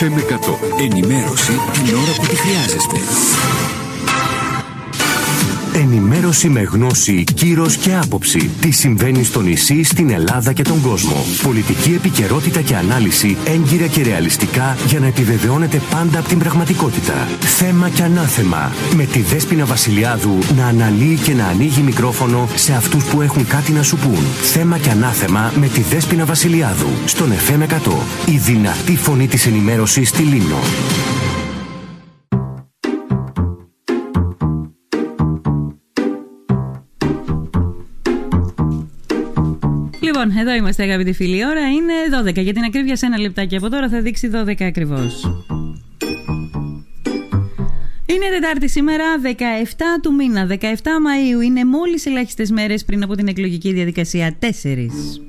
FM 100. Ενημέρωση την ώρα που τη χρειάζεστε. Ενημέρωση με γνώση, κύρος και άποψη. Τι συμβαίνει στο νησί, στην Ελλάδα και τον κόσμο. Πολιτική επικαιρότητα και ανάλυση έγκυρα και ρεαλιστικά για να επιβεβαιώνεται πάντα από την πραγματικότητα. Θέμα και ανάθεμα. Με τη Δέσποινα Βασιλιάδου να αναλύει και να ανοίγει μικρόφωνο σε αυτούς που έχουν κάτι να σου πούν. Θέμα και ανάθεμα με τη Δέσποινα Βασιλιάδου. Στον FM 100. Η δυνατή φωνή της ενημέρωσης στη Λίμνο. Λοιπόν, εδώ είμαστε αγαπητοί φίλοι. Η ώρα είναι 12. Για την ακρίβεια σε ένα λεπτάκι από τώρα θα δείξει 12 ακριβώς. Είναι Τετάρτη σήμερα, 17 του μήνα, 17 Μαΐου. Είναι μόλις ελάχιστες μέρες πριν από την εκλογική διαδικασία. 4.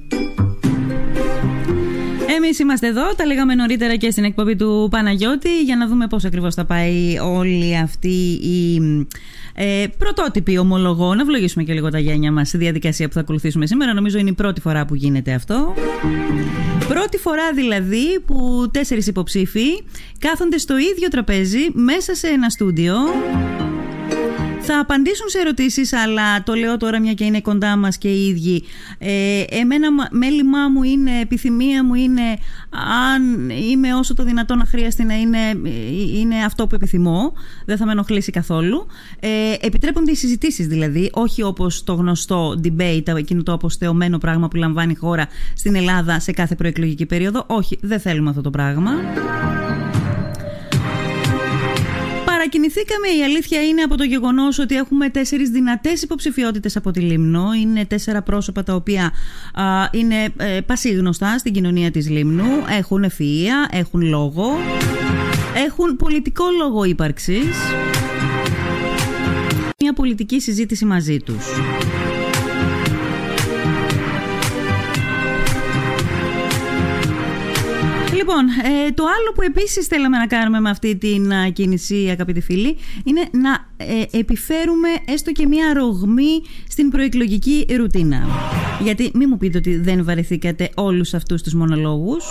Εμείς είμαστε εδώ, τα λέγαμε νωρίτερα και στην εκπομπή του Παναγιώτη για να δούμε πώς ακριβώς θα πάει όλη αυτή η ε, πρωτότυπη ομολογώ, να ευλογήσουμε και λίγο τα γένια μας στη διαδικασία που θα ακολουθήσουμε σήμερα. Νομίζω είναι η πρώτη φορά που γίνεται αυτό. Πρώτη φορά δηλαδή που τέσσερις υποψήφοι κάθονται στο ίδιο τραπέζι μέσα σε ένα στούντιο θα απαντήσουν σε ερωτήσεις, αλλά το λέω τώρα μια και είναι κοντά μας και οι ίδιοι. Ε, εμένα μέλημά μου είναι, επιθυμία μου είναι, αν είμαι όσο το δυνατόν να χρειαστεί να είναι, είναι αυτό που επιθυμώ. Δεν θα με ενοχλήσει καθόλου. Ε, επιτρέπονται οι συζητήσεις δηλαδή, όχι όπως το γνωστό debate, εκείνο το αποστεωμένο πράγμα που λαμβάνει η χώρα στην Ελλάδα σε κάθε προεκλογική περίοδο. Όχι, δεν θέλουμε αυτό το πράγμα παρακινηθήκαμε. Η αλήθεια είναι από το γεγονός ότι έχουμε τέσσερις δυνατές υποψηφιότητες από τη Λίμνο. Είναι τέσσερα πρόσωπα τα οποία α, είναι ε, πασίγνωστα στην κοινωνία της Λίμνου. Έχουν ευφυα, έχουν λόγο, έχουν πολιτικό λόγο ύπαρξης. Μια πολιτική συζήτηση μαζί τους. Λοιπόν, ε, το άλλο που επίσης θέλαμε να κάνουμε με αυτή την κίνηση, αγαπητοί φίλοι, είναι να ε, επιφέρουμε έστω και μια ρογμή στην προεκλογική ρουτίνα. Γιατί μην μου πείτε ότι δεν βαρεθήκατε όλους αυτούς τους μονολόγους.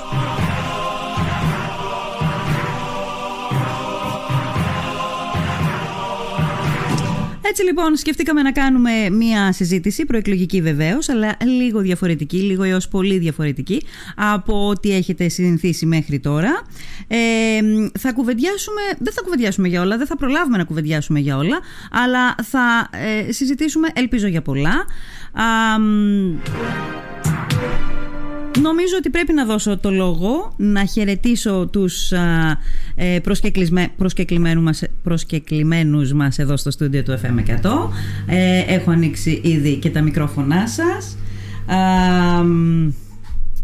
Έτσι λοιπόν σκεφτήκαμε να κάνουμε μία συζήτηση, προεκλογική βεβαίως, αλλά λίγο διαφορετική, λίγο έως πολύ διαφορετική από ό,τι έχετε συνηθίσει μέχρι τώρα. Ε, θα κουβεντιάσουμε, δεν θα κουβεντιάσουμε για όλα, δεν θα προλάβουμε να κουβεντιάσουμε για όλα, αλλά θα ε, συζητήσουμε, ελπίζω για πολλά. Νομίζω ότι πρέπει να δώσω το λόγο, να χαιρετήσω τους ε, προσκεκλημένους, μας, μας εδώ στο στούντιο του FM100. Ε, έχω ανοίξει ήδη και τα μικρόφωνά σας.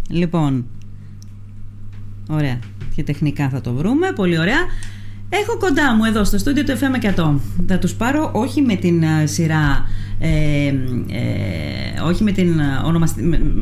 λοιπόν, ωραία. Και τεχνικά θα το βρούμε. Πολύ ωραία. Έχω κοντά μου εδώ στο στούντιο του FM100. Θα τους πάρω όχι με την σειρά ε, ε, όχι με, την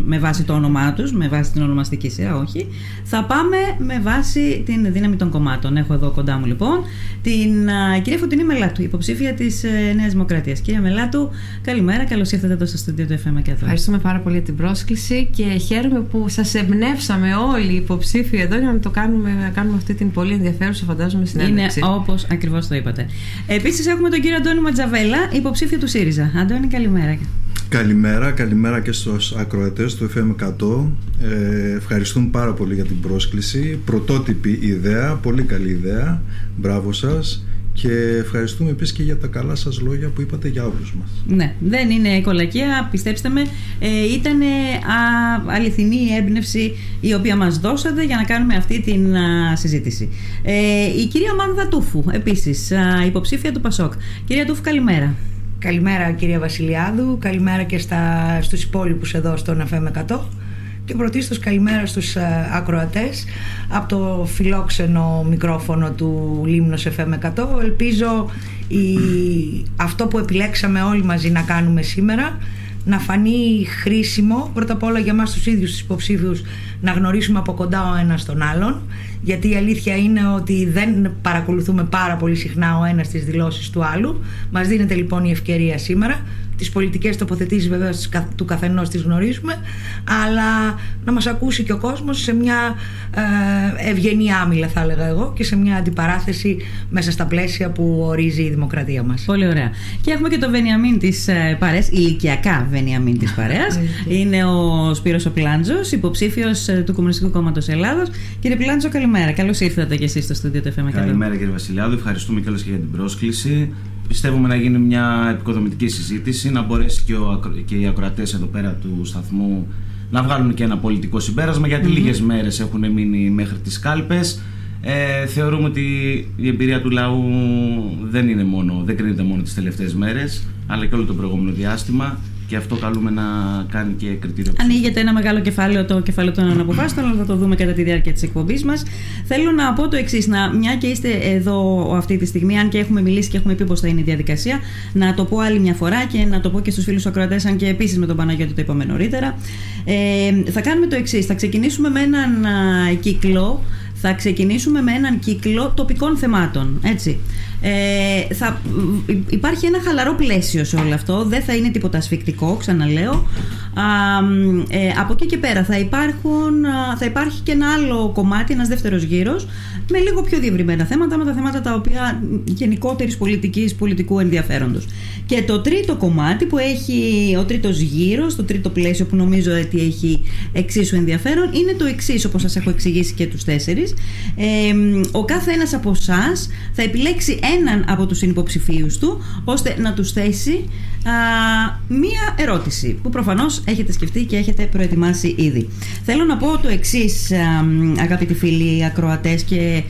με, βάση το όνομά τους, με βάση την ονομαστική σειρά, όχι. Θα πάμε με βάση την δύναμη των κομμάτων. Έχω εδώ κοντά μου λοιπόν την κυρία Φωτεινή Μελάτου, υποψήφια της ε, Νέας Δημοκρατίας. Κυρία Μελάτου, καλημέρα, καλώς ήρθατε εδώ στο στούντιο του FM και Ευχαριστούμε πάρα πολύ για την πρόσκληση και χαίρομαι που σας εμπνεύσαμε όλοι οι υποψήφοι εδώ για να το κάνουμε, να κάνουμε αυτή την πολύ ενδιαφέρουσα φαντάζομαι συνέντευξη. Είναι όπως ακριβώς το είπατε. Επίσης έχουμε τον κύριο Αντώνη Ματζαβέλα, υποψήφιο του ΣΥΡΙΖΑ. Αντώνη, καλημέρα. Καλημέρα, καλημέρα και στους ακροατές του FM100. Ε, ευχαριστούμε πάρα πολύ για την πρόσκληση. Πρωτότυπη ιδέα, πολύ καλή ιδέα. Μπράβο σας. Και ευχαριστούμε επίσης και για τα καλά σας λόγια που είπατε για όλους μας. Ναι, δεν είναι κολακία, πιστέψτε με. Ε, ήταν αληθινή η έμπνευση η οποία μας δώσατε για να κάνουμε αυτή την συζήτηση. Ε, η κυρία Μάνδα Τούφου, επίσης, υποψήφια του ΠΑΣΟΚ. Κυρία Τούφου, καλημέρα. Καλημέρα κυρία Βασιλιάδου, καλημέρα και στα, στους υπόλοιπους εδώ στον FM 100 και πρωτίστως καλημέρα στους ε, ακροατές από το φιλόξενο μικρόφωνο του Λίμνος FM 100. Ελπίζω η, αυτό που επιλέξαμε όλοι μαζί να κάνουμε σήμερα να φανεί χρήσιμο πρώτα απ' όλα για μας τους ίδιους τους υποψήφιους να γνωρίσουμε από κοντά ο ένας τον άλλον γιατί η αλήθεια είναι ότι δεν παρακολουθούμε πάρα πολύ συχνά ο ένας τις δηλώσεις του άλλου. Μας δίνεται λοιπόν η ευκαιρία σήμερα τις πολιτικές τοποθετήσεις βέβαια του καθενός τις γνωρίζουμε αλλά να μας ακούσει και ο κόσμος σε μια ε, ευγενή άμυλα θα έλεγα εγώ και σε μια αντιπαράθεση μέσα στα πλαίσια που ορίζει η δημοκρατία μας. Πολύ ωραία. Και έχουμε και το Βενιαμίν της ε, παρέας, ηλικιακά Βενιαμίν της παρέας. Είναι ο Σπύρος Οπλάντζος, υποψήφιος ε, του Κομμουνιστικού Κόμματος Ελλάδος. Κύριε Πλάντζο, καλημέρα. Καλώς ήρθατε και εσείς στο στούντιο του FM. Καλημέρα κύριε Βασιλιάδου, ευχαριστούμε κιόλας και για την πρόσκληση. Πιστεύουμε να γίνει μια επικοδομητική συζήτηση, να μπορέσει και, ο, και οι ακροατές εδώ πέρα του σταθμού να βγάλουν και ένα πολιτικό συμπέρασμα, γιατί mm-hmm. λίγες μέρες έχουν μείνει μέχρι τις κάλπες. Ε, θεωρούμε ότι η εμπειρία του λαού δεν είναι μόνο, δεν κρίνεται μόνο τις τελευταίες μέρες, αλλά και όλο το προηγούμενο διάστημα και αυτό καλούμε να κάνει και κριτήριο. Ανοίγεται ένα μεγάλο κεφάλαιο, το κεφάλαιο των αναποφάσεων, αλλά θα το δούμε κατά τη διάρκεια της εκπομπής μας. Θέλω να πω το εξής, μια και είστε εδώ αυτή τη στιγμή, αν και έχουμε μιλήσει και έχουμε πει πώς θα είναι η διαδικασία, να το πω άλλη μια φορά και να το πω και στους φίλους ακροατές, αν και επίσης με τον Παναγιώτη το είπαμε νωρίτερα. Ε, θα κάνουμε το εξής, θα ξεκινήσουμε με έναν κύκλο θα ξεκινήσουμε με έναν κύκλο τοπικών θεμάτων. Έτσι. Ε, θα, υπάρχει ένα χαλαρό πλαίσιο σε όλο αυτό. Δεν θα είναι τίποτα ασφικτικό, ξαναλέω. Α, ε, από εκεί και πέρα θα, υπάρχουν, θα υπάρχει και ένα άλλο κομμάτι, ένας δεύτερος γύρος, με λίγο πιο διευρυμένα θέματα, με τα θέματα τα οποία γενικότερης πολιτικής, πολιτικού ενδιαφέροντος. Και το τρίτο κομμάτι που έχει ο τρίτος γύρος, το τρίτο πλαίσιο που νομίζω ότι έχει εξίσου ενδιαφέρον, είναι το εξής, όπως σας έχω εξηγήσει και τους τέσσερις. Ε, ο κάθε ένας από εσάς θα επιλέξει έναν από τους συνυποψηφίους του ώστε να τους θέσει μία ερώτηση που προφανώς έχετε σκεφτεί και έχετε προετοιμάσει ήδη. Θέλω να πω το εξής, αγαπητοί φίλοι ακροατές και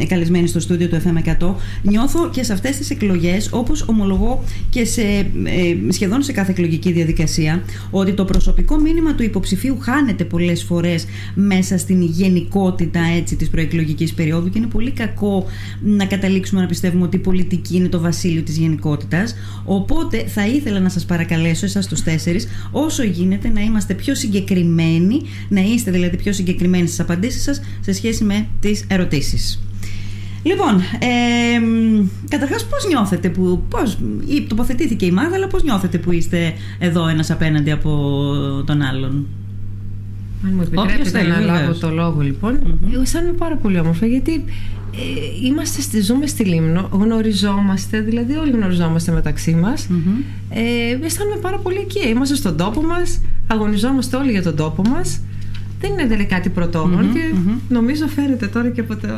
α, καλεσμένοι στο στούντιο του FM100 νιώθω και σε αυτές τις εκλογές όπως ομολογώ και σε, ε, σχεδόν σε κάθε εκλογική διαδικασία ότι το προσωπικό μήνυμα του υποψηφίου χάνεται πολλές φορές μέσα στην γενικότητα έτσι, της προεκλογικής περίοδου και είναι πολύ κακό να καταλήξουμε να πιστεύουμε ότι η πολιτική είναι το βασίλειο της γενικότητας οπότε Οπότε θα ήθελα να σας παρακαλέσω εσάς τους τέσσερις όσο γίνεται να είμαστε πιο συγκεκριμένοι, να είστε δηλαδή πιο συγκεκριμένοι στις απαντήσεις σας σε σχέση με τις ερωτήσεις. Λοιπόν, ε, καταρχάς πώς νιώθετε που, πώς, τοποθετήθηκε η Μάγδαλα, πώς νιώθετε που είστε εδώ ένας απέναντι από τον άλλον; Αν μου επιτρέπετε να λάβω το λόγο λοιπόν, mm-hmm. εγώ αισθάνομαι πάρα πολύ όμορφα γιατί ε, είμαστε στη, ζούμε στη Λίμνο, γνωριζόμαστε, δηλαδή όλοι γνωριζόμαστε μεταξύ μας. Mm-hmm. Ε, αισθάνομαι πάρα πολύ εκεί. Είμαστε στον τόπο μας, αγωνιζόμαστε όλοι για τον τόπο μας. Δεν είναι δηλαδή κάτι πρωτόγνωρο mm-hmm. και νομίζω φαίνεται τώρα και από το,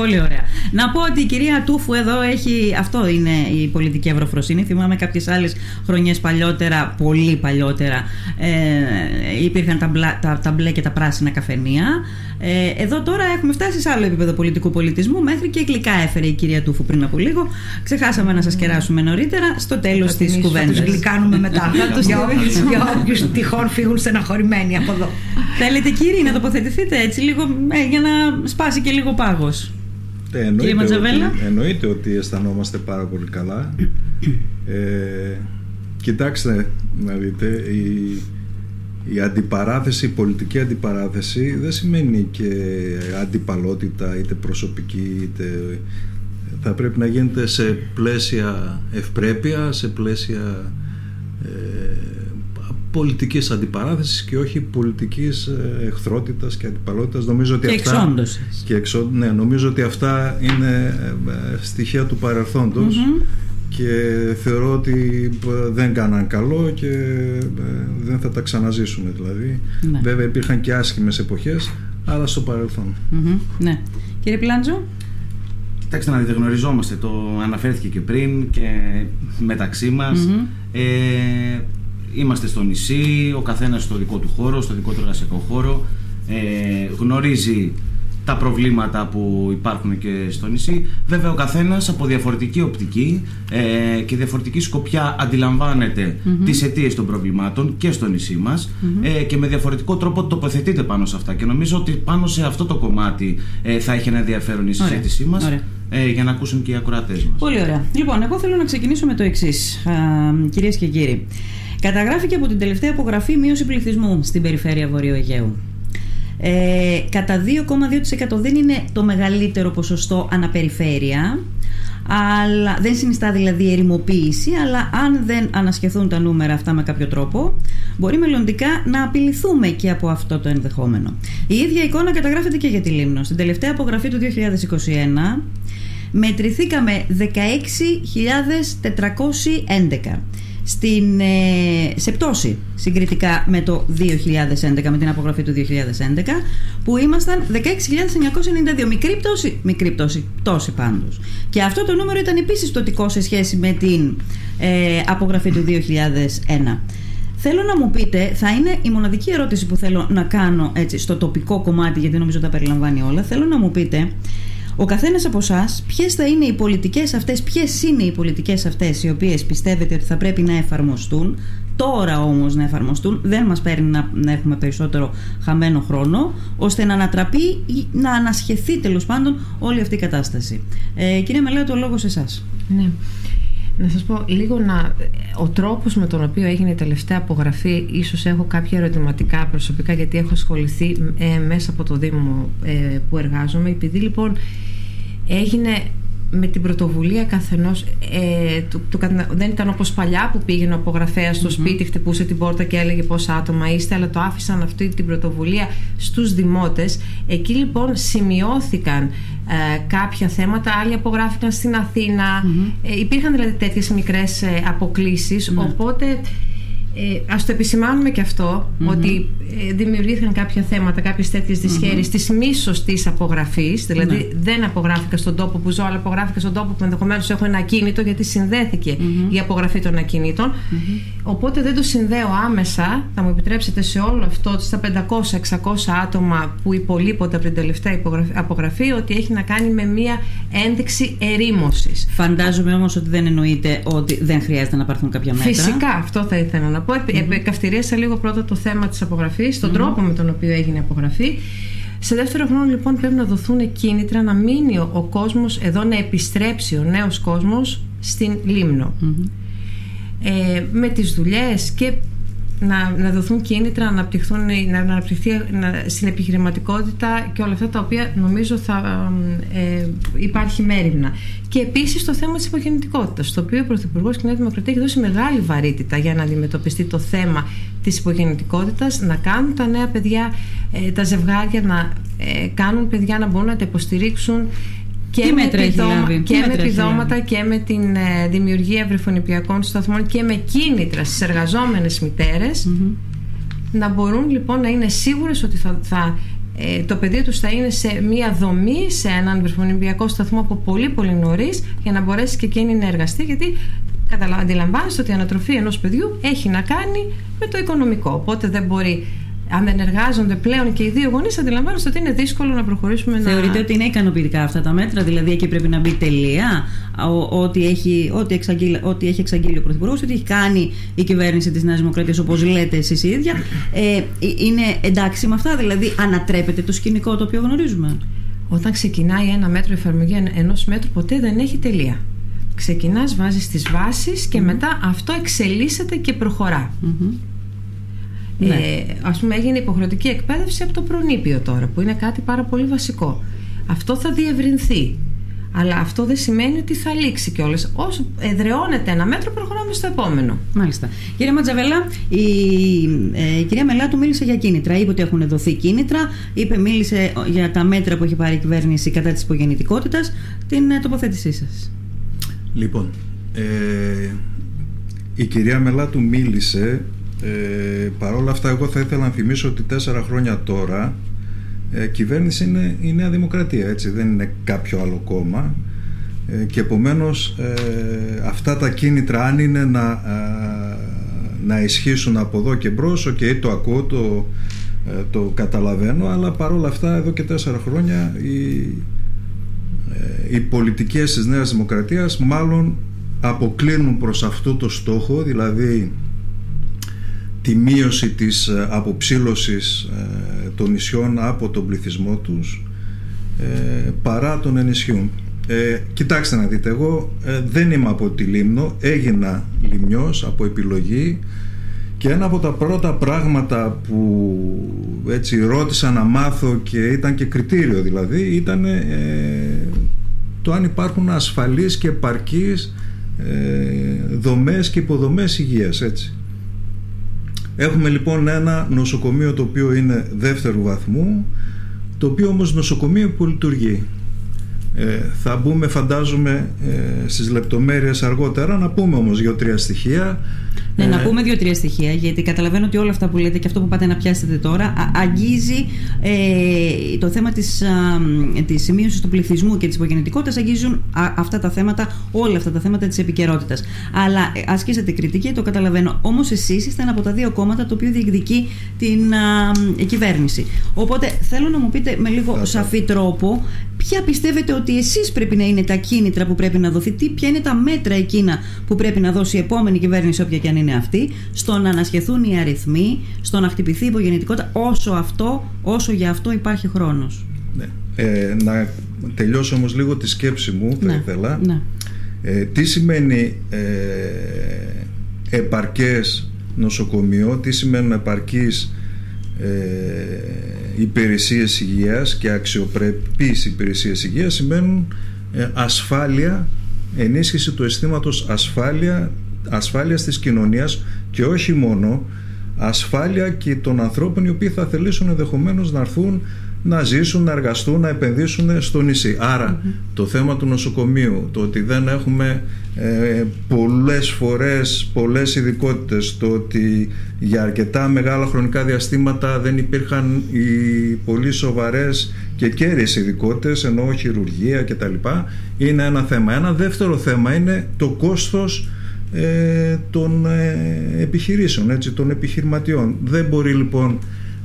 Πολύ ωραία. Να πω ότι η κυρία Τούφου εδώ έχει. Αυτό είναι η πολιτική ευρωφροσύνη. Θυμάμαι κάποιες άλλες χρονιές παλιότερα, πολύ παλιότερα, ε, υπήρχαν τα, μπλα, τα, τα, μπλε και τα πράσινα καφενεία. Ε, εδώ τώρα έχουμε φτάσει σε άλλο επίπεδο πολιτικού πολιτισμού. Μέχρι και γλυκά έφερε η κυρία Τούφου πριν από λίγο. Ξεχάσαμε να σας κεράσουμε νωρίτερα στο τέλος της κουβέντα. Θα τους γλυκάνουμε μετά. για όποιου τυχόν φύγουν στεναχωρημένοι από εδώ. Θέλετε, κύριε, να τοποθετηθείτε έτσι λίγο ε, για να σπάσει και λίγο πάγος. Ε, εννοείται, ότι, εννοείται ότι αισθανόμαστε πάρα πολύ καλά. Ε, κοιτάξτε να δείτε, η, η αντιπαράθεση, η πολιτική αντιπαράθεση δεν σημαίνει και αντιπαλότητα είτε προσωπική είτε θα πρέπει να γίνεται σε πλαίσια ευπρέπεια, σε πλαίσια ε, πολιτικής αντιπαράθεσης και όχι πολιτικής ε, εχθρότητας και αντιπαλότητας. Νομίζω ότι και αυτά, Και εξό, ναι, νομίζω ότι αυτά είναι ε, στοιχεία του παρελθοντος και θεωρώ ότι ε, δεν κάναν καλό και δεν θα τα ξαναζήσουμε δηλαδή. Ναι. Βέβαια υπήρχαν και άσχημες εποχές, αλλά στο παρελθον Ναι. Κύριε Πλάντζο. Κοιτάξτε να δείτε, γνωριζόμαστε, το αναφέρθηκε και πριν και μεταξύ μας. Ε, είμαστε στο νησί, ο καθένας στο δικό του χώρο, στο δικό του εργασιακό χώρο, ε, γνωρίζει τα προβλήματα που υπάρχουν και στο νησί. Βέβαια ο καθένας από διαφορετική οπτική ε, και διαφορετική σκοπιά αντιλαμβάνεται mm-hmm. τις αιτίες των προβλημάτων και στο νησί μας ε, και με διαφορετικό τρόπο τοποθετείται πάνω σε αυτά και νομίζω ότι πάνω σε αυτό το κομμάτι ε, θα έχει ένα ενδιαφέρον η συζήτησή μας ε, για να ακούσουν και οι ακροατές μας. Πολύ ωραία. Λοιπόν, εγώ θέλω να ξεκινήσω με το εξής, κυρίες και κύριοι. Καταγράφηκε από την τελευταία απογραφή μείωση πληθυσμού στην περιφέρεια Βορείου Αιγαίου. Ε, κατά 2,2% δεν είναι το μεγαλύτερο ποσοστό αναπεριφέρεια αλλά δεν συνιστά δηλαδή ερημοποίηση, αλλά αν δεν ανασχεθούν τα νούμερα αυτά με κάποιο τρόπο, μπορεί μελλοντικά να απειληθούμε και από αυτό το ενδεχόμενο. Η ίδια εικόνα καταγράφεται και για τη Λίμνο. Στην τελευταία απογραφή του 2021 μετρηθήκαμε 16.411 στην, ε, σε πτώση συγκριτικά με το 2011, με την απογραφή του 2011, που ήμασταν 16.992. Μικρή πτώση, μικρή πτώση, πτώση πάντως. Και αυτό το νούμερο ήταν επίσης πτωτικό σε σχέση με την ε, απογραφή του 2001. Θέλω να μου πείτε, θα είναι η μοναδική ερώτηση που θέλω να κάνω έτσι, στο τοπικό κομμάτι, γιατί νομίζω τα περιλαμβάνει όλα. Θέλω να μου πείτε, ο καθένας από εσάς, ποιες θα είναι οι πολιτικές αυτές, ποιες είναι οι πολιτικές αυτές οι οποίες πιστεύετε ότι θα πρέπει να εφαρμοστούν, τώρα όμως να εφαρμοστούν, δεν μας παίρνει να, να έχουμε περισσότερο χαμένο χρόνο, ώστε να ανατραπεί ή να ανασχεθεί τέλος πάντων όλη αυτή η κατάσταση. Ε, κυρία Μελέω, το λόγος σε εσάς. Ναι. Να σας πω λίγο να, ο τρόπος με τον οποίο έγινε η τελευταία απογραφή ίσως έχω κάποια ερωτηματικά προσωπικά γιατί έχω ασχοληθεί ε, μέσα από το Δήμο ε, που εργάζομαι. Επειδή λοιπόν έγινε με την πρωτοβουλία καθενός ε, του, του, δεν ήταν όπως παλιά που πήγαινε ο απογραφέας στο σπίτι χτυπούσε την πόρτα και έλεγε πόσα άτομα είστε αλλά το άφησαν αυτή την πρωτοβουλία στους δημότες. Εκεί λοιπόν σημειώθηκαν ε, κάποια θέματα άλλοι απογράφηκαν στην αθηνα ε, υπήρχαν δηλαδή τέτοιες μικρές ε, αποκλήσεις ναι. οπότε ε, ας το επισημάνουμε και αυτο ότι ε, δημιουργήθηκαν κάποια θέματα, κάποιες τέτοιες δυσχέρειες mm-hmm. της μη σωστή απογραφής. Δηλαδή ναι. δεν απογράφηκα στον τόπο που ζω, αλλά απογράφηκα στον τόπο που ενδεχομένως έχω ένα ακίνητο, γιατί συνδέθηκε η απογραφή των ακινήτων. Οπότε δεν το συνδέω άμεσα, θα μου επιτρέψετε σε όλο αυτό, στα 500-600 άτομα που υπολείπονται από την τελευταία απογραφή, ότι έχει να κάνει με μία ένδειξη ερήμωσης. Φαντάζομαι όμως ότι δεν εννοείται ότι δεν χρειάζεται να πάρθουν κάποια μέτρα. Φυσικά, αυτό θα ήθελα να πω. Mm-hmm. λίγο πρώτα το θέμα της απογραφής, τον τρόπο με τον οποίο έγινε η απογραφή. Σε δεύτερο χρόνο λοιπόν πρέπει να δοθούν κίνητρα να μείνει ο, ο κόσμος εδώ να επιστρέψει ο νέος κόσμος στην λιμνο Ε, με τις δουλειές και να, να δοθούν κίνητρα να αναπτυχθούν, να, να αναπτυχθεί να, στην επιχειρηματικότητα και όλα αυτά τα οποία νομίζω θα ε, υπάρχει μέρημνα. Και επίσης το θέμα της υπογεννητικότητας, το οποίο ο Πρωθυπουργός και η Νέα Δημοκρατία έχει δώσει μεγάλη βαρύτητα για να αντιμετωπιστεί το θέμα της υπογεννητικότητας, να κάνουν τα νέα παιδιά, ε, τα ζευγάρια να ε, κάνουν παιδιά να μπορούν να τα υποστηρίξουν και, με, επιδόμα, και με επιδόματα και με την ε, δημιουργία βρεφονιπιακών σταθμών και με κίνητρα στις εργαζόμενες να μπορούν λοιπόν να είναι σίγουρες ότι θα, θα ε, το παιδί τους θα είναι σε μία δομή σε έναν βρεφονιπιακό σταθμό από πολύ πολύ νωρίς για να μπορέσει και εκείνη να εργαστεί γιατί αντιλαμβάνεστε ότι η ανατροφή ενός παιδιού έχει να κάνει με το οικονομικό. Οπότε δεν μπορεί αν δεν εργάζονται πλέον και οι δύο γονείς, αντιλαμβάνεστε ότι είναι δύσκολο να προχωρήσουμε Θεωρείτε να... ότι είναι ικανοποιητικά αυτά τα μέτρα, δηλαδή εκεί πρέπει να μπει τελεία, ό,τι έχει, ό,τι εξαγγείλει, ό,τι έχει εξαγγείλει ο Πρωθυπουργός, ό,τι έχει κάνει η κυβέρνηση της Νέας Δημοκρατίας, όπως λέτε εσείς η ίδια. Ε, είναι εντάξει με αυτά, δηλαδή ανατρέπεται το σκηνικό το οποίο γνωρίζουμε; Όταν ξεκινάει ένα μέτρο, εφαρμογή ενός μέτρου ποτέ δεν έχει τελεία. Ξεκινάς, βάζεις τις βάσεις και μετά αυτό εξελίσσεται και προχωρά. Ναι. Ε, ας πούμε έγινε υποχρεωτική εκπαίδευση από το προνήπιο τώρα που είναι κάτι πάρα πολύ βασικό. Αυτό θα διευρυνθεί. Αλλά αυτό δεν σημαίνει ότι θα λήξει κιόλας. Όσο εδραιώνεται ένα μέτρο, προχωράμε στο επόμενο. Μάλιστα. Κύριε Ματζαβέλα, η, ε, η κυρία Μελάτου μίλησε για κίνητρα. Είπε ότι έχουν δοθεί κίνητρα. Είπε, μίλησε για τα μέτρα που έχει πάρει η κυβέρνηση κατά της υπογεννητικότητας. Την ε, τοποθέτησή σας. Λοιπόν, ε, η κυρία Μελάτου μίλησε ε, Παρ' όλα αυτά, εγώ θα ήθελα να θυμίσω ότι τέσσερα χρόνια τώρα ε, κυβέρνηση είναι η Νέα Δημοκρατία, έτσι, δεν είναι κάποιο άλλο κόμμα. Ε, και επομένως ε, αυτά τα κίνητρα αν είναι να, ε, να ισχύσουν από εδώ και μπρος, και το ακούω, το, ε, το καταλαβαίνω, αλλά παρόλα αυτά εδώ και τέσσερα χρόνια οι, οι πολιτικές της Νέας Δημοκρατίας μάλλον αποκλίνουν προς αυτό το στόχο, δηλαδή τη μείωση της ε, αποψήλωσης ε, των νησιών από τον πληθυσμό τους ε, παρά τον ενισχύουν. Ε, κοιτάξτε να δείτε, εγώ δεν είμαι από τη Λίμνο, έγινα λιμνιός από επιλογή και ένα από τα πρώτα πράγματα που έτσι ρώτησα να μάθω και ήταν και κριτήριο δηλαδή ήταν ε, το αν υπάρχουν ασφαλείς και επαρκείς ε, δομές και υποδομές υγείας έτσι. Έχουμε λοιπόν ένα νοσοκομείο το οποίο είναι δεύτερου βαθμού το οποίο όμως νοσοκομείο που λειτουργεί. Ε, θα μπούμε φαντάζομαι ε, στις λεπτομέρειες αργότερα. Να πούμε όμως δύο-τρία στοιχεία ναι, να ε, πούμε δύο-τρία στοιχεία, γιατί καταλαβαίνω ότι όλα αυτά που λέτε και αυτό που πάτε να πιάσετε τώρα αγγίζει ε, το θέμα της, της μείωσης του πληθυσμού και της υπογεννητικότητας αγγίζουν αυτά τα θέματα, όλα αυτά τα θέματα της επικαιρότητας. Αλλά ε, ασκήσατε κριτική, το καταλαβαίνω. Όμως εσείς είστε ένα από τα δύο κόμματα το οποίο διεκδικεί την α, κυβέρνηση. Οπότε θέλω να μου πείτε με λίγο σαφή τρόπο ποια πιστεύετε ότι εσείς πρέπει να είναι τα κίνητρα που πρέπει να δοθεί, τι, ποια είναι τα μέτρα εκείνα που πρέπει να δώσει η επόμενη κυβέρνηση, όποια και αν είναι αυτή, στο να ανασχεθούν οι αριθμοί, στο να χτυπηθεί η υπογεννητικότητα, όσο, αυτό, όσο για αυτό υπάρχει χρόνος. Ναι. Ε, να τελειώσω όμως λίγο τη σκέψη μου, θα ναι. ήθελα. Ναι. Ε, τι σημαίνει ε, επαρκές νοσοκομείο, τι σημαίνουν επαρκής ε, υπηρεσίες υγείας και αξιοπρεπείς υπηρεσίες υγείας σημαίνουν ε, ασφάλεια, ενίσχυση του αισθήματος ασφάλεια, ασφάλειας της κοινωνίας και όχι μόνο ασφάλεια και των ανθρώπων οι οποίοι θα θελήσουν ενδεχομένως να έρθουν να ζήσουν, να εργαστούν, να επενδύσουν στο νησί. το θέμα του νοσοκομείου, το ότι δεν έχουμε ε, πολλές φορές πολλές ειδικότητες, το ότι για αρκετά μεγάλα χρονικά διαστήματα δεν υπήρχαν οι πολύ σοβαρές και κέρυες ειδικότητες, ενώ χειρουργία κτλ. είναι ένα θέμα. Ένα δεύτερο θέμα είναι το κόστος ε, των ε, επιχειρήσεων, έτσι, των επιχειρηματιών. Δεν μπορεί λοιπόν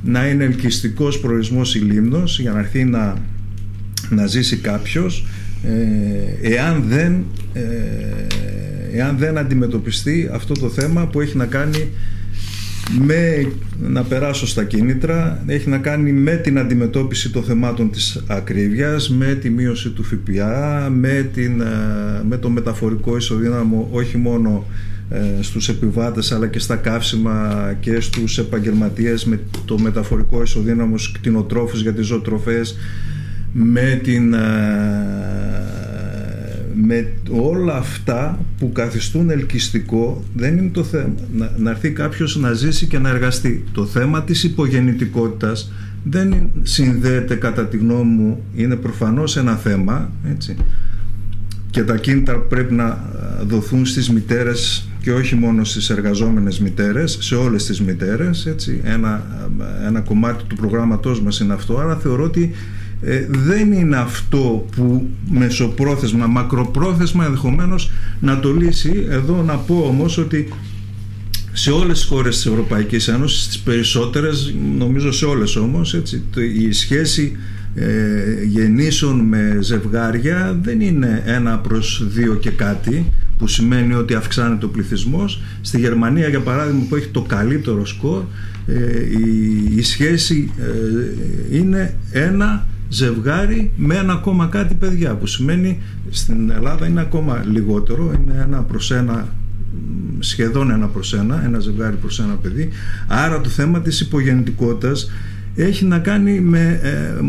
να είναι ελκυστικός προορισμός η Λίμνος για να έρθει να, να ζήσει κάποιος ε, εάν δεν, ε, εάν δεν αντιμετωπιστεί αυτό το θέμα που έχει να κάνει με να περάσω στα κίνητρα έχει να κάνει με την αντιμετώπιση των θεμάτων της ακρίβειας με τη μείωση του ΦΠΑ με, την, ε, με το μεταφορικό ισοδύναμο όχι μόνο ε, στους επιβάτες αλλά και στα καύσιμα και στους επαγγελματίες με το μεταφορικό ισοδύναμο κτηνοτρόφους για τις ζωοτροφές με, την, ε, με όλα αυτά που καθιστούν ελκυστικό δεν είναι το θέμα. Να, να έρθει κάποιος να ζήσει και να εργαστεί. Το θέμα της υπογεννητικότητας δεν συνδέεται κατά τη γνώμη μου είναι προφανώς ένα θέμα έτσι, και τα κίνητρα πρέπει να δοθούν στις μητέρες και όχι μόνο στις εργαζόμενες μητέρες, σε όλες τις μητέρες, έτσι, ένα, ένα κομμάτι του προγράμματός μας είναι αυτό, άρα θεωρώ ότι ε, δεν είναι αυτό που μεσοπρόθεσμα, μακροπρόθεσμα ενδεχομένως να το λύσει. Εδώ να πω όμως ότι σε όλες τις χώρες της Ευρωπαϊκής Ένωσης, στις περισσότερες, νομίζω σε όλες όμως, έτσι, η σχέση ε, γεννήσεων με ζευγάρια δεν είναι ένα προς δύο και κάτι που σημαίνει ότι αυξάνεται ο πληθυσμός στη Γερμανία για παράδειγμα που έχει το καλύτερο σκορ ε, η, η σχέση ε, είναι ένα ζευγάρι με ένα ακόμα κάτι παιδιά που σημαίνει στην Ελλάδα είναι ακόμα λιγότερο είναι ένα προς ένα σχεδόν ένα προς ένα ένα ζευγάρι προς ένα παιδί. Άρα το θέμα της υπογεννητικότητας έχει να κάνει με, ε,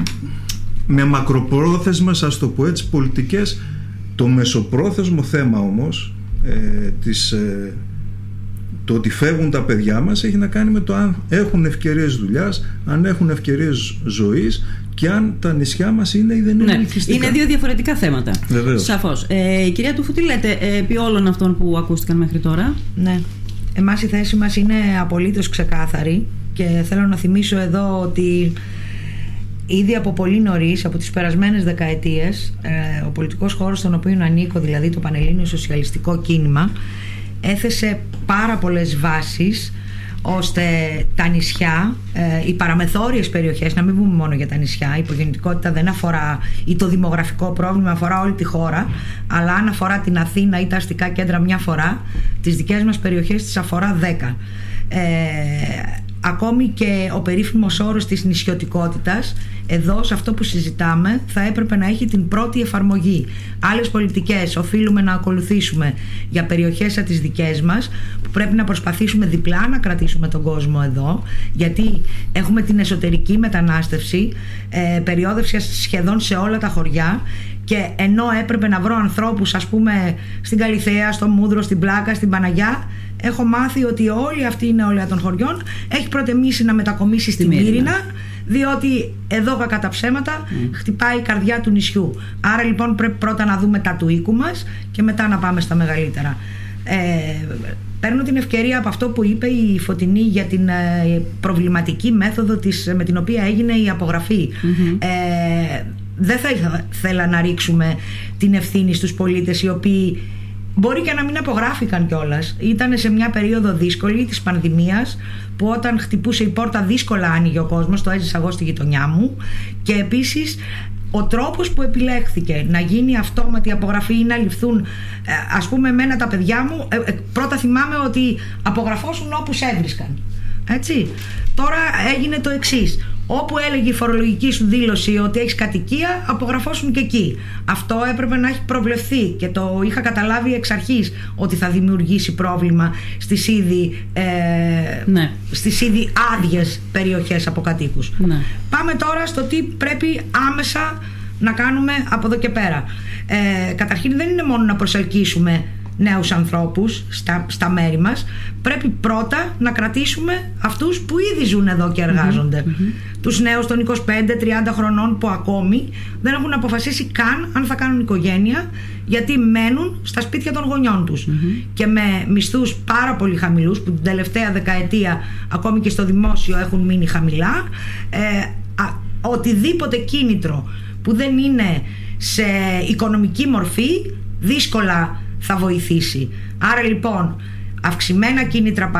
με μακροπρόθεσμες ας το πω έτσι πολιτικές. Το μεσοπρόθεσμο θέμα όμως ε, της, ε, το ότι φεύγουν τα παιδιά μας έχει να κάνει με το αν έχουν ευκαιρίες δουλειάς, αν έχουν ευκαιρίες ζωής και αν τα νησιά μας είναι ή δεν είναι ναι. Είναι δύο διαφορετικά θέματα. Βεβαίως. Σαφώς. Ε, κυρία Τούφου, τι λέτε ε, επί όλων αυτών που ακούστηκαν μέχρι τώρα; Ναι. Εμάς η θέση μας είναι απολύτως ξεκάθαρη και θέλω να θυμίσω εδώ ότι ήδη από πολύ νωρίς, από τις περασμένες δεκαετίες, ε, ο πολιτικός χώρος στον οποίο ανήκω, δηλαδή το Πανελλήνιο Σοσιαλιστικό Κίνημα, έθεσε πάρα πολλές βάσεις ώστε τα νησιά, ε, οι παραμεθόριες περιοχές, να μην πούμε μόνο για τα νησιά, η υπογεννητικότητα δεν αφορά ή το δημογραφικό πρόβλημα αφορά όλη τη χώρα, αλλά αν αφορά την Αθήνα ή τα αστικά κέντρα μια φορά, τις δικές μας περιοχές τις αφορά δέκα. Ε, ακόμη και ο περίφημος όρος της νησιωτικότητας εδώ σε αυτό που συζητάμε θα έπρεπε να έχει την πρώτη εφαρμογή. Άλλες πολιτικές οφείλουμε να ακολουθήσουμε για περιοχές σαν τις δικές μας που πρέπει να προσπαθήσουμε διπλά να κρατήσουμε τον κόσμο εδώ γιατί έχουμε την εσωτερική μετανάστευση ε, περιόδευση σχεδόν σε όλα τα χωριά και ενώ έπρεπε να βρω ανθρώπους ας πούμε στην Καλυθέα, στο Μούδρο, στην Πλάκα, στην Παναγιά έχω μάθει ότι όλη αυτή η νεολαία των χωριών. Έχει προτεμήσει να μετακομίσει στην Μύρινα. Διότι εδώ κακά τα ψέματα χτυπάει η καρδιά του νησιού. Άρα λοιπόν πρέπει πρώτα να δούμε τα του οίκου μας και μετά να πάμε στα μεγαλύτερα. Ε, παίρνω την ευκαιρία από αυτό που είπε η Φωτεινή για την ε, προβληματική μέθοδο της, με την οποία έγινε η απογραφη ε, δεν θα ήθελα να ρίξουμε την ευθύνη στους πολίτες οι οποίοι μπορεί και να μην απογράφηκαν κιόλας. Ήταν σε μια περίοδο δύσκολη της πανδημίας που όταν χτυπούσε η πόρτα δύσκολα άνοιγε ο κόσμος, το έζησα εγώ στη γειτονιά μου και επίσης ο τρόπος που επιλέχθηκε να γίνει αυτόματη απογραφή ή να ληφθούν ε, ας πούμε εμένα τα παιδιά μου ε, ε, πρώτα θυμάμαι ότι απογραφώσουν όπους σε έβρισκαν έτσι. Τώρα έγινε το εξής. Όπου έλεγε η φορολογική σου δήλωση ότι έχεις κατοικία, απογραφώσουν και εκεί. Αυτό έπρεπε να έχει προβλεφθεί και το είχα καταλάβει εξ αρχής ότι θα δημιουργήσει πρόβλημα στις ήδη, ε, ναι. στις ήδη άδειες περιοχές από κατοίκους. Ναι. Πάμε τώρα στο τι πρέπει άμεσα να κάνουμε από εδώ και πέρα. Ε, καταρχήν δεν είναι μόνο να προσελκύσουμε νέους ανθρώπους στα, στα μέρη μας πρέπει πρώτα να κρατήσουμε αυτούς που ήδη ζουν εδώ και εργαζονται mm-hmm. τους νέους των 25-30 χρονών που ακόμη δεν έχουν αποφασίσει καν αν θα κάνουν οικογένεια γιατί μένουν στα σπίτια των γονιών τους. Και με μισθούς πάρα πολύ χαμηλούς που την τελευταία δεκαετία ακόμη και στο δημόσιο έχουν μείνει χαμηλά ε, οτιδήποτε κίνητρο που δεν είναι σε οικονομική μορφή δύσκολα θα βοηθήσει. Άρα λοιπόν αυξημένα κίνητρα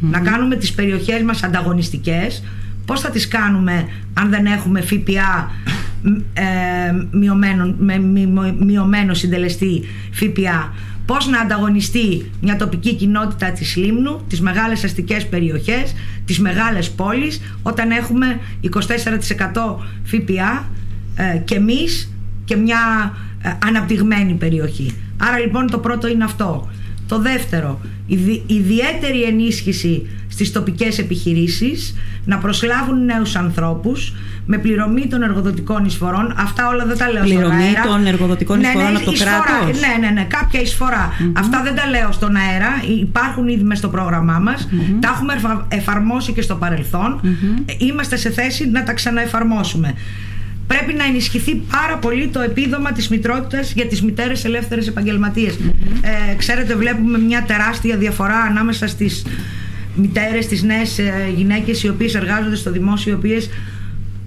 να κάνουμε τις περιοχές μας ανταγωνιστικές πώς θα τις κάνουμε αν δεν έχουμε ΦΠΑ ε, μειωμένο, με μειωμένο συντελεστή ΦΠΑ; Πώς να ανταγωνιστεί μια τοπική κοινότητα της Λίμνου, τις μεγάλες αστικές περιοχές, τις μεγάλες πόλεις όταν έχουμε 24% ΦΠΑ ε, και εμείς και μια ε, αναπτυγμένη περιοχή; Άρα λοιπόν το πρώτο είναι αυτό. Το δεύτερο, ιδιαίτερη ενίσχυση στις τοπικές επιχειρήσεις να προσλάβουν νέους ανθρώπους με πληρωμή των εργοδοτικών εισφορών. Αυτά όλα δεν τα λέω πληρωμή στον αέρα. Πληρωμή των εργοδοτικών ναι, εισφορών ναι, από το κράτος. Ναι, ναι, ναι, κάποια Αυτά δεν τα λέω στον αέρα. Υπάρχουν ήδη μέσα στο πρόγραμμά μας. Τα έχουμε εφαρμόσει και στο παρελθόν. Είμαστε σε θέση να τα ξαναεφαρμόσουμε πρέπει να ενισχυθεί πάρα πολύ το επίδομα της μητρότητας για τις μητέρες ελεύθερες επαγγελματίες. Ε, ξέρετε βλέπουμε μια τεράστια διαφορά ανάμεσα στις μητέρες, τις νέες ε, γυναίκες οι οποίες εργάζονται στο δημόσιο, οι οποίες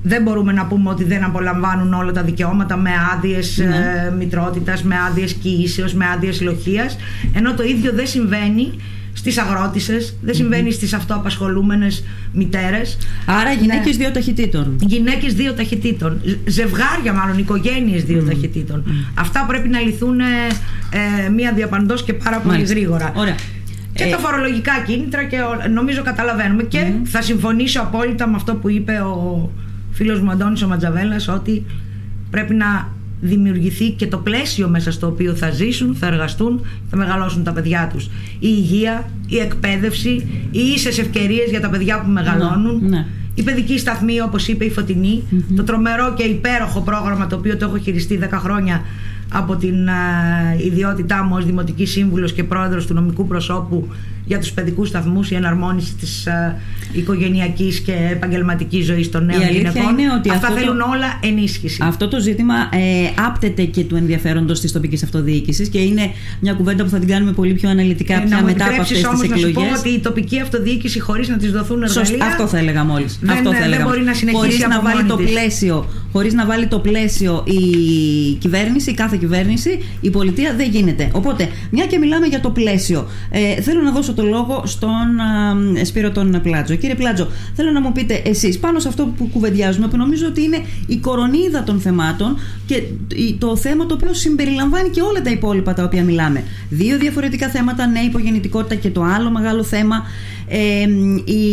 δεν μπορούμε να πούμε ότι δεν απολαμβάνουν όλα τα δικαιώματα με άδειες ναι. ε, μητρότητας, με άδειες κοιήσεως, με άδειες λοχείας ενώ το ίδιο δεν συμβαίνει στις αγρότησες, δεν συμβαίνει στις αυτοαπασχολούμενες μητέρες. Άρα γυναίκες ναι. δύο ταχυτήτων. Γυναίκες δύο ταχυτήτων. Ζευγάρια, μάλλον οικογένειες δύο ταχυτήτων. Αυτά πρέπει να λυθούν ε, ε μία διαπαντός και πάρα πολύ Μάλιστα. γρήγορα. Ωραία. Και ε... τα φορολογικά κίνητρα και νομίζω καταλαβαίνουμε. Και θα συμφωνήσω απόλυτα με αυτό που είπε ο φίλος μου Αντώνης ο Ματζαβέλας ότι πρέπει να δημιουργηθεί και το πλαίσιο μέσα στο οποίο θα ζήσουν, θα εργαστούν, θα μεγαλώσουν τα παιδιά τους. Η υγεία, η εκπαίδευση, οι ίσες ευκαιρίες για τα παιδιά που μεγαλώνουν. Ναι, ναι. Η παιδική σταθμή, όπως είπε η φωτεινη το τρομερό και υπέροχο πρόγραμμα το οποίο το έχω χειριστεί 10 χρόνια από την uh, ιδιότητά μου ως Δημοτικής Σύμβουλος και Πρόεδρος του Νομικού Προσώπου για τους παιδικούς σταθμούς, η εναρμόνιση της uh, οικογενειακής και επαγγελματικής ζωής των νέων γυναικών. Είναι ότι Αυτά θέλουν όλα ενίσχυση. Αυτό το ζήτημα ε, άπτεται και του ενδιαφέροντος της τοπικής αυτοδιοίκησης και είναι μια κουβέντα που θα την κάνουμε πολύ πιο αναλυτικά ε, πια μετά από αυτές τις εκλογές. Να σου πω ότι η τοπική αυτοδιοίκηση χωρίς να της δοθούν εργαλεία... Αυτό θα έλεγα μόλις. Δεν, αυτό θα δεν μπορεί να συνεχίσει χωρίς να βάλει το πλαίσιο, χωρίς να βάλει το πλαίσιο η κυβέρνηση, η κάθε κυβέρνηση, η πολιτεία δεν γίνεται. Οπότε, μια και μιλάμε για το πλαίσιο, ε, θέλω να δώσω δώσω το λόγο στον α, Σπύρο τον Πλάτζο. Κύριε Πλάτζο, θέλω να μου πείτε εσείς πάνω σε αυτό που κουβεντιάζουμε, που νομίζω ότι είναι η κορονίδα των θεμάτων και το θέμα το οποίο συμπεριλαμβάνει και όλα τα υπόλοιπα τα οποία μιλάμε. Δύο διαφορετικά θέματα, ναι, υπογεννητικότητα και το άλλο μεγάλο θέμα ε, η,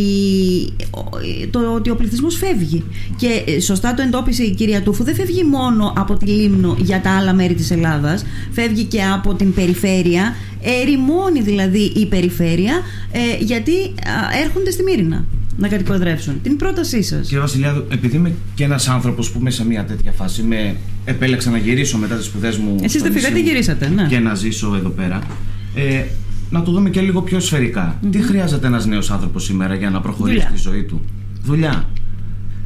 το ότι ο πληθυσμός φεύγει και ε, σωστά το εντόπισε η κυρία Τούφου δεν φεύγει μόνο από τη Λίμνο για τα άλλα μέρη της Ελλάδας φεύγει και από την περιφέρεια ερημώνει δηλαδή η περιφέρεια ε, γιατί έρχονται στη Μύρινα να κατοικοδρεύσουν. Την πρότασή σας. Κύριε Βασιλιάδου, επειδή είμαι και ένας άνθρωπος που μέσα σε μια τέτοια φάση με επέλεξα να γυρίσω μετά τις σπουδές μου. Εσείς δεν φύγατε, γυρίσατε, ναι. Και να ζήσω εδώ πέρα. Ε, να το δούμε και λίγο πιο σφαιρικα Τι χρειάζεται ένας νέος άνθρωπος σήμερα για να προχωρήσει τη ζωή του; Δουλειά.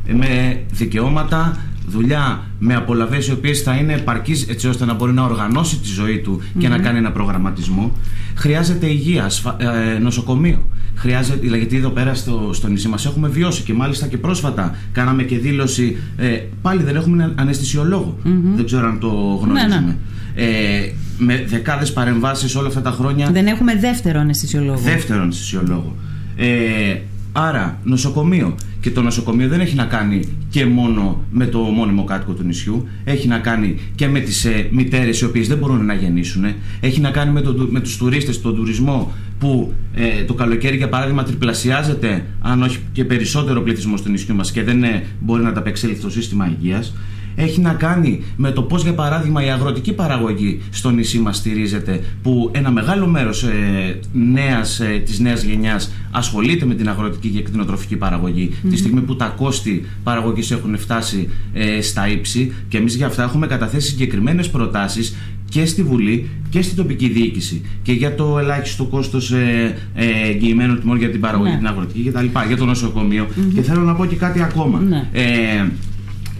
Ε, με δικαιώματα, δουλειά με απολαυέ οι οποίες θα είναι επαρκείς έτσι ώστε να μπορεί να οργανώσει τη ζωή του και να κάνει ένα προγραμματισμό. Χρειάζεται υγεία, ε, νοσοκομείο. Χρειάζεται, δηλαδή, γιατί εδώ πέρα στο, στο νησί μας έχουμε βιώσει και μάλιστα και πρόσφατα κάναμε και δήλωση. Ε, πάλι δεν έχουμε αναισθησιολόγο. Δεν ξέρω αν το γνωρίζουμε. Ναι, ναι. Ε, με δεκάδες παρεμβάσεις όλα αυτά τα χρόνια. Δεν έχουμε δεύτερο αναισθησιολόγο. Δεύτερο αναισθησιολόγο. Ε, άρα, νοσοκομείο. Και το νοσοκομείο δεν έχει να κάνει και μόνο με το μόνιμο κάτοικο του νησιού. Έχει να κάνει και με τις ε, μητέρες οι οποίες δεν μπορούν να γεννήσουν. Έχει να κάνει με, το, με τους τουρίστες, τον τουρισμό που ε, το καλοκαίρι, για παράδειγμα, τριπλασιάζεται, αν όχι και περισσότερο πληθυσμός του νησιού μας και δεν ε, μπορεί να ανταπεξέλθει το σύστημα υγείας έχει να κάνει με το πώς για παράδειγμα η αγροτική παραγωγή στο νησί μας στηρίζεται που ένα μεγάλο μέρος ε, νέας, ε, της νέας γενιάς ασχολείται με την αγροτική και κτηνοτροφική τη στιγμή που τα κόστη παραγωγής έχουν φτάσει ε, στα ύψη και εμείς για αυτά έχουμε καταθέσει συγκεκριμένες προτάσεις και στη Βουλή και στην τοπική διοίκηση και για το ελάχιστο κόστος ε, ε, εγγυημένων τιμών για την παραγωγή, ναι. την αγροτική κτλ. Για το νοσοκομείο. Και θέλω να πω και κάτι ακόμα. Ναι. Ε,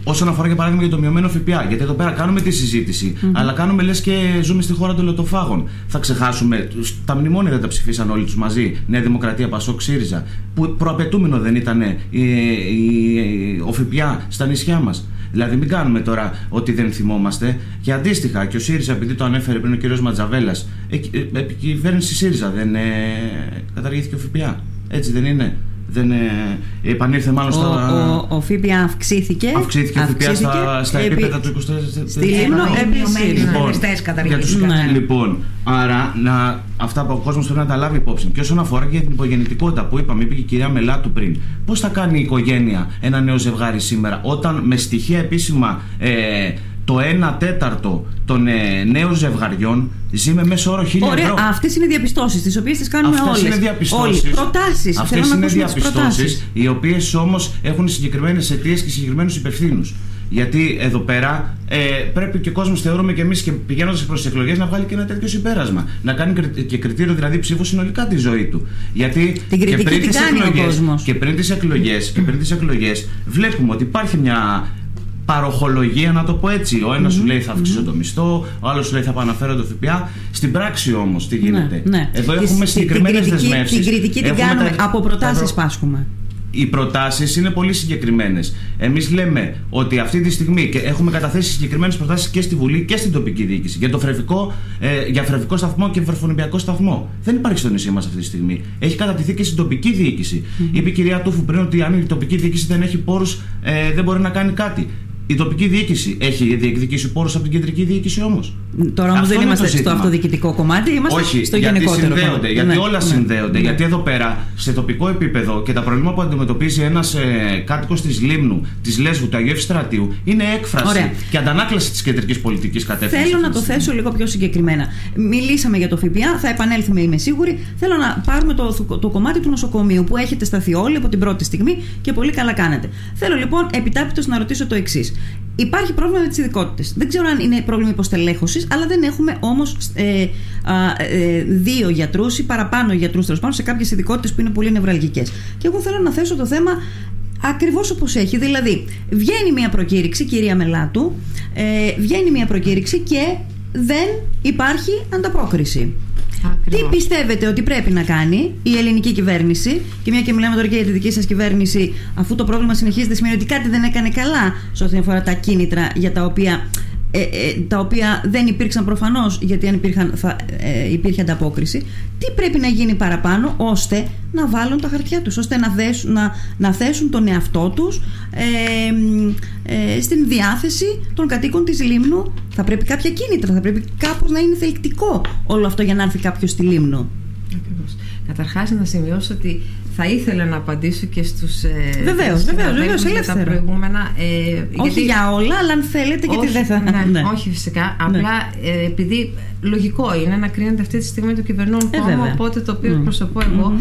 Όσον αφορά για παράδειγμα για το μειωμένο ΦΠΑ, γιατί εδώ πέρα κάνουμε τη συζήτηση, αλλά κάνουμε λες και ζούμε στη χώρα των λωτοφάγων. Θα ξεχάσουμε, τα μνημόνια δεν τα ψηφίσαν όλοι τους μαζί, Νέα Δημοκρατία, Πασόκ, ΣΥΡΙΖΑ, που προαπαιτούμενο δεν ήταν η, η, ο ΦΠΑ στα νησιά μας. Δηλαδή, μην κάνουμε τώρα ότι δεν θυμόμαστε. Και αντίστοιχα, και ο ΣΥΡΙΖΑ, επειδή το ανέφερε πριν ο κ. Ματζαβέλας, επί κυβέρνηση ΣΥΡΙΖΑ δεν ε, καταργήθηκε ο ΦΠΑ. Έτσι δεν είναι δεν ε, επανήλθε μάλλον ο, στα. Ο, ο ΦΠΑ αυξήθηκε. Αυξήθηκε, ο ΦΠΑ στα, στα επίπεδα του 24. Στη Λίμνο επίσης. Λοιπόν, ναι. λοιπόν, άρα να, αυτά που ο κόσμος πρέπει να τα λάβει υπόψη. Και όσον αφορά και την υπογεννητικότητα που είπαμε, είπε και η κυρία Μελάτου πριν, πώς θα κάνει η οικογένεια ένα νέο ζευγάρι σήμερα, όταν με στοιχεία επίσημα. Ε, το 1 τέταρτο των ε, νέων ζευγαριών ζει με μέσο όρο χίλια Ωραία, ευρώ. Αυτές είναι οι διαπιστώσεις τις οποίες τις κάνουμε όλες. Αυτέ είναι διαπιστώσεις. Προτάσεις. Αυτές είναι διαπιστώσεις οι οποίες όμως έχουν συγκεκριμένες αιτίες και συγκεκριμένους υπευθύνους. Γιατί εδώ πέρα ε, πρέπει και ο κόσμος, θεωρούμε και εμείς και πηγαίνοντας προς τις εκλογές, να βγάλει και ένα τέτοιο συμπέρασμα. Να κάνει και κριτήριο δηλαδή ψήφους συνολικά τη ζωή του. Γιατί την και πριν τις εκλογές και πριν τις εκλογές βλέπουμε ότι υπάρχει μια παροχολογία, να το πω έτσι. Ο ενα σου λέει θα αυξησω το μισθό, ο άλλος σου λέει θα επαναφέρω το ΦΠΑ. Στην πράξη όμως τι γίνεται. Ναι, ναι. Εδώ έχουμε συγκεκριμένες δεσμεύσεις. Την κριτική την κάνουμε από προτάσεις, πάσχουμε οι προτάσεις είναι πολύ συγκεκριμένες. Εμείς λέμε ότι αυτή τη στιγμή και έχουμε καταθέσει συγκεκριμένες προτάσεις και στη Βουλή και στην τοπική διοίκηση για, το φρεβικό, ε, για φρεβικό σταθμό και βρεφονιπιακό σταθμό. Δεν υπάρχει στο νησί μας αυτή τη στιγμή. Έχει κατατηθεί και στην τοπική διοίκηση. Mm-hmm. Είπε η κυρία Τούφου πριν ότι αν η τοπική διοίκηση δεν έχει πόρους, ε, δεν μπορεί να κάνει κάτι. Η τοπική διοίκηση έχει διεκδικήσει πόρους από την κεντρική διοίκηση όμως; Τώρα όμως δεν είμαστε στο αυτοδιοικητικό κομμάτι, είμαστε Όχι, στο γιατί γενικότερο. Συνδέονται, γιατί ναι, όλα ναι, συνδέονται. Ναι. Γιατί εδώ πέρα, σε τοπικό επίπεδο και τα προβλήματα που αντιμετωπίζει ένας ε, κάτοικος της Λίμνου, της Λέσβου, του Αγίου Ευστρατείου, είναι έκφραση Ωραία. και αντανάκλαση της κεντρικής πολιτικής κατεύθυνσης. Θέλω να το θέσω λίγο πιο συγκεκριμένα. Μιλήσαμε για το ΦΠΑ, θα επανέλθουμε, είμαι σίγουρη. Θέλω να πάρουμε το, το, το κομμάτι του νοσοκομείου που έχετε σταθεί όλοι από την πρώτη στιγμή και πολύ καλά κάνετε. Θέλω λοιπόν επιτάπητος να ρωτήσω το εξής. Υπάρχει πρόβλημα με τις ειδικότητες. Δεν ξέρω αν είναι πρόβλημα υποστελέχωσης, αλλά δεν έχουμε όμως ε, ε, δύο γιατρούς ή παραπάνω γιατρούς τέλος πάντων σε κάποιες ειδικότητες που είναι πολύ νευραλγικές. Και εγώ θέλω να θέσω το θέμα ακριβώς όπως έχει. Δηλαδή, βγαίνει μια προκήρυξη, κυρία Μελάτου, ε, βγαίνει μια προκήρυξη και δεν υπάρχει ανταπόκριση. Τι πιστεύετε ότι πρέπει να κάνει η ελληνική κυβέρνηση, και μια και μιλάμε τώρα και για τη δική σας κυβέρνηση, αφού το πρόβλημα συνεχίζεται, σημαίνει ότι κάτι δεν έκανε καλά σε ό,τι αφορά τα κίνητρα για τα οποία ε, ε, τα οποία δεν υπήρξαν προφανώς γιατί αν υπήρχαν, θα, ε, υπήρχε ανταπόκριση. Τι πρέπει να γίνει παραπάνω ώστε να βάλουν τα χαρτιά τους ώστε να, δέσουν, να, να θέσουν τον εαυτό τους στην διάθεση των κατοίκων της Λίμνου. Θα πρέπει κάποια κίνητρα θα πρέπει κάπως να είναι θελκτικό όλο αυτό για να έρθει κάποιος στη Λίμνο. Ακριβώς. Καταρχάς να σημειώσω ότι θα ήθελα να απαντήσω και στους Βεβαίως, βεβαίως, για τα προηγούμενα ε, Όχι γιατί... για όλα, αλλά αν θέλετε γιατί δεν θα... Ναι, ναι. Όχι φυσικά, ναι. απλά ε, επειδή λογικό είναι να κρίνεται αυτή τη στιγμή το κυβερνών ε, κόμμα, οπότε το οποίο mm. προσωπώ εγώ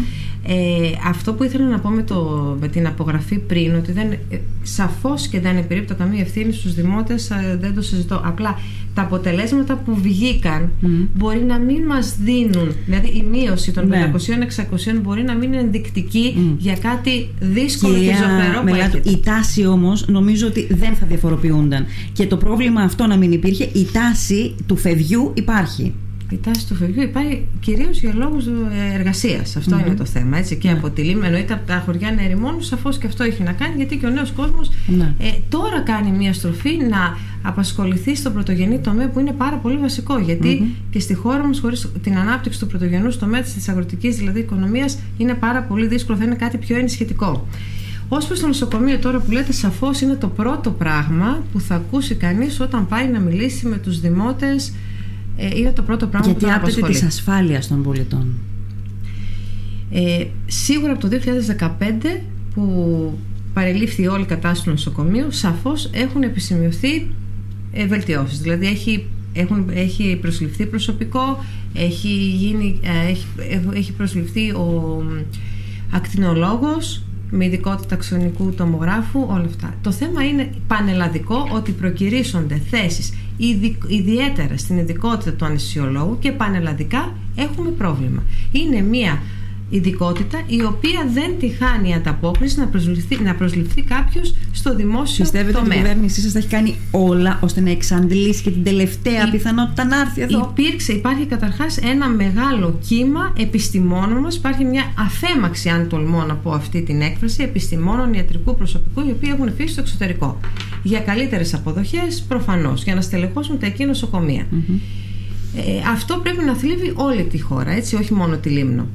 ε, αυτό που ήθελα να πω με, το, με την απογραφή πριν, ότι δεν, ε, σαφώς και δεν επιρρύπτω καμία ευθύνη στους δημότες, ε, δεν το συζητώ. Απλά τα αποτελέσματα που βγήκαν μπορεί να μην μας δίνουν, δηλαδή η μείωση των ναι. 500-600 μπορεί να μην είναι ενδεικτική για κάτι δύσκολο και ζωφερό που έχετε. Η τάση όμως νομίζω ότι δεν θα διαφοροποιούνταν. Και το πρόβλημα αυτό να μην υπήρχε, η τάση του φεδιού υπάρχει η τάση του φευγιού υπάρχει κυρίως για λόγους εργασίας. είναι το θέμα. Έτσι, και mm-hmm. από τη Λίμνη, εννοείται από τα χωριά να ερημώνουν, σαφώς και αυτό έχει να κάνει, γιατί και ο νέος κόσμος ναι. ε, τώρα κάνει μια στροφή να απασχοληθεί στο πρωτογενή τομέα που είναι πάρα πολύ βασικό. και στη χώρα μας, χωρίς την ανάπτυξη του πρωτογενού τομέα της αγροτικής δηλαδή οικονομίας, είναι πάρα πολύ δύσκολο, θα είναι κάτι πιο ενισχυτικό. Ω προς το νοσοκομείο τώρα που λέτε, σαφώς είναι το πρώτο πράγμα που θα ακούσει κανείς όταν πάει να μιλήσει με τους δημότες ε, είναι το πρώτο πράγμα Γιατί που άπτεται της ασφάλειας των πολιτών. Ε, σίγουρα από το 2015 που παρελήφθη όλη η κατάσταση του νοσοκομείου, σαφώς έχουν επισημειωθεί ε, βελτιώσεις. Δηλαδή έχει, έχουν, έχει προσληφθεί προσωπικό, έχει, γίνει, ε, έχει, έχει προσληφθεί ο ακτινολόγος με ειδικότητα αξιονικού τομογράφου, όλα αυτά. Το θέμα είναι πανελλαδικό ότι προκυρήσονται θέσεις ιδιαίτερα στην ειδικότητα του ανεσιολόγου και πανελλαδικά έχουμε πρόβλημα. Είναι μια ειδικότητα η οποία δεν τη χάνει ανταπόκριση να προσληφθεί, να προσληφθεί κάποιος στο δημόσιο Πιστεύετε τομέα. Πιστεύετε ότι η κυβέρνησή σας θα έχει κάνει όλα ώστε να εξαντλήσει και την τελευταία η... πιθανότητα να έρθει εδώ; Υπήρξε, υπάρχει καταρχάς ένα μεγάλο κύμα επιστημόνων μας. Υπάρχει μια αφέμαξη, αν τολμώ να πω αυτή την έκφραση, επιστημόνων ιατρικού προσωπικού, οι οποίοι έχουν φύγει στο εξωτερικό. Για καλύτερες αποδοχές, προφανώς, για να στελεχώσουν τα εκεί νοσοκομεία. Mm-hmm. Ε, αυτό πρέπει να θλίβει όλη τη χώρα, έτσι, όχι μόνο τη Λίμνο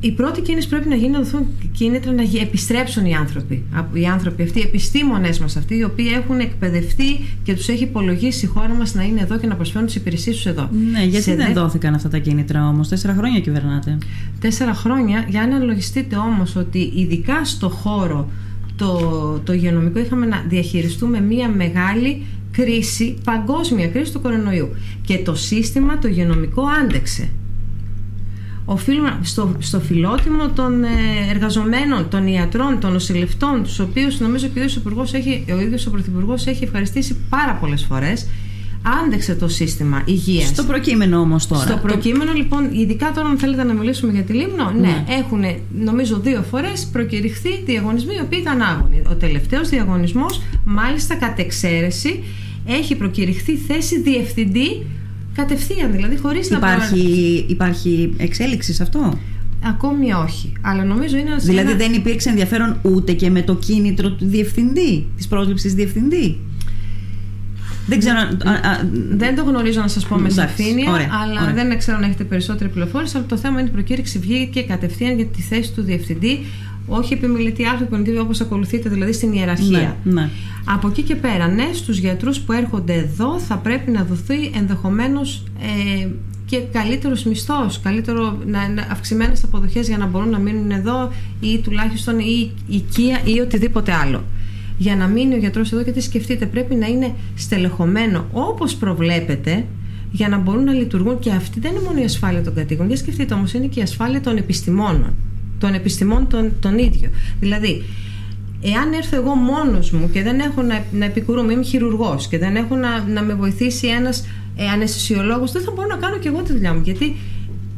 η πρώτη κίνηση πρέπει να γίνει να δοθούν κίνητρα να επιστρέψουν οι άνθρωποι. Οι άνθρωποι αυτοί, οι επιστήμονε μας αυτοί, οι οποίοι έχουν εκπαιδευτεί και τους έχει υπολογίσει η χώρα μας να είναι εδώ και να προσφέρουν τις υπηρεσίες τους εδώ. Ναι, γιατί Σε δεν δε... δόθηκαν αυτά τα κίνητρα όμως; Τέσσερα χρόνια κυβερνάτε. Τέσσερα χρόνια, για να αναλογιστείτε όμως ότι ειδικά στο χώρο το, το υγειονομικό είχαμε να διαχειριστούμε μία μεγάλη κρίση, παγκόσμια κρίση του κορονοϊού. Και το σύστημα το υγειονομικό άντεξε οφείλουμε στο, στο φιλότιμο των ε, εργαζομένων, των ιατρών, των νοσηλευτών, τους οποίους νομίζω και ο ίδιος έχει, ο ίδιος ο Πρωθυπουργός έχει ευχαριστήσει πάρα πολλές φορές. Άντεξε το σύστημα υγείας. Στο προκείμενο όμως τώρα. Στο προκείμενο, λοιπόν, ειδικά τώρα, αν θέλετε να μιλήσουμε για τη Λίμνο, ναι, ναι έχουν νομίζω δύο φορές προκηρυχθεί διαγωνισμοί οι οποίοι ήταν άγωνοι. Ο τελευταίος διαγωνισμός, μάλιστα κατ' εξαίρεση, έχει προκηρυχθεί θέση διευθυντή Κατευθείαν δηλαδή, χωρίς να υπάρχει, υπάρχει εξέλιξη σε αυτό; Ακόμη όχι. Αλλά νομίζω είναι Δηλαδή δεν υπήρξε ενδιαφέρον ούτε και με το κίνητρο του διευθυντή, της πρόσληψης διευθυντή; Δεν, ξέρω, δεν το γνωρίζω να σας πω με σαφήνεια, αλλά ωραία. δεν ξέρω αν έχετε περισσότερη πληροφόρηση. Αλλά το θέμα είναι η προκήρυξη βγήκε κατευθείαν για τη θέση του διευθυντή όχι επιμελητή άνθρωπο όπως ακολουθείτε δηλαδή στην ιεραρχία. Ναι, ναι. Από εκεί και πέρα, ναι, στους γιατρούς που έρχονται εδώ θα πρέπει να δοθεί ενδεχομένως ε, και καλύτερος μισθός, καλύτερο, να, αυξημένες αποδοχές για να μπορούν να μείνουν εδώ ή τουλάχιστον η οικία ή οτιδήποτε άλλο. Για να μείνει ο γιατρός εδώ, γιατί σκεφτείτε, πρέπει να είναι στελεχωμένο όπως προβλέπετε για να μπορούν να λειτουργούν και αυτή δεν είναι μόνο η ασφάλεια των κατοίκων. Για σκεφτείτε όμως, είναι και η ασφάλεια των επιστημόνων των επιστημών τον, τον ίδιο. Δηλαδή, εάν έρθω εγώ μόνος μου και δεν έχω να, να επικουρούμε, είμαι χειρουργός και δεν έχω να, να με βοηθήσει ένας ε, αναισθησιολόγος, δεν θα μπορώ να κάνω και εγώ τη δουλειά μου. Γιατί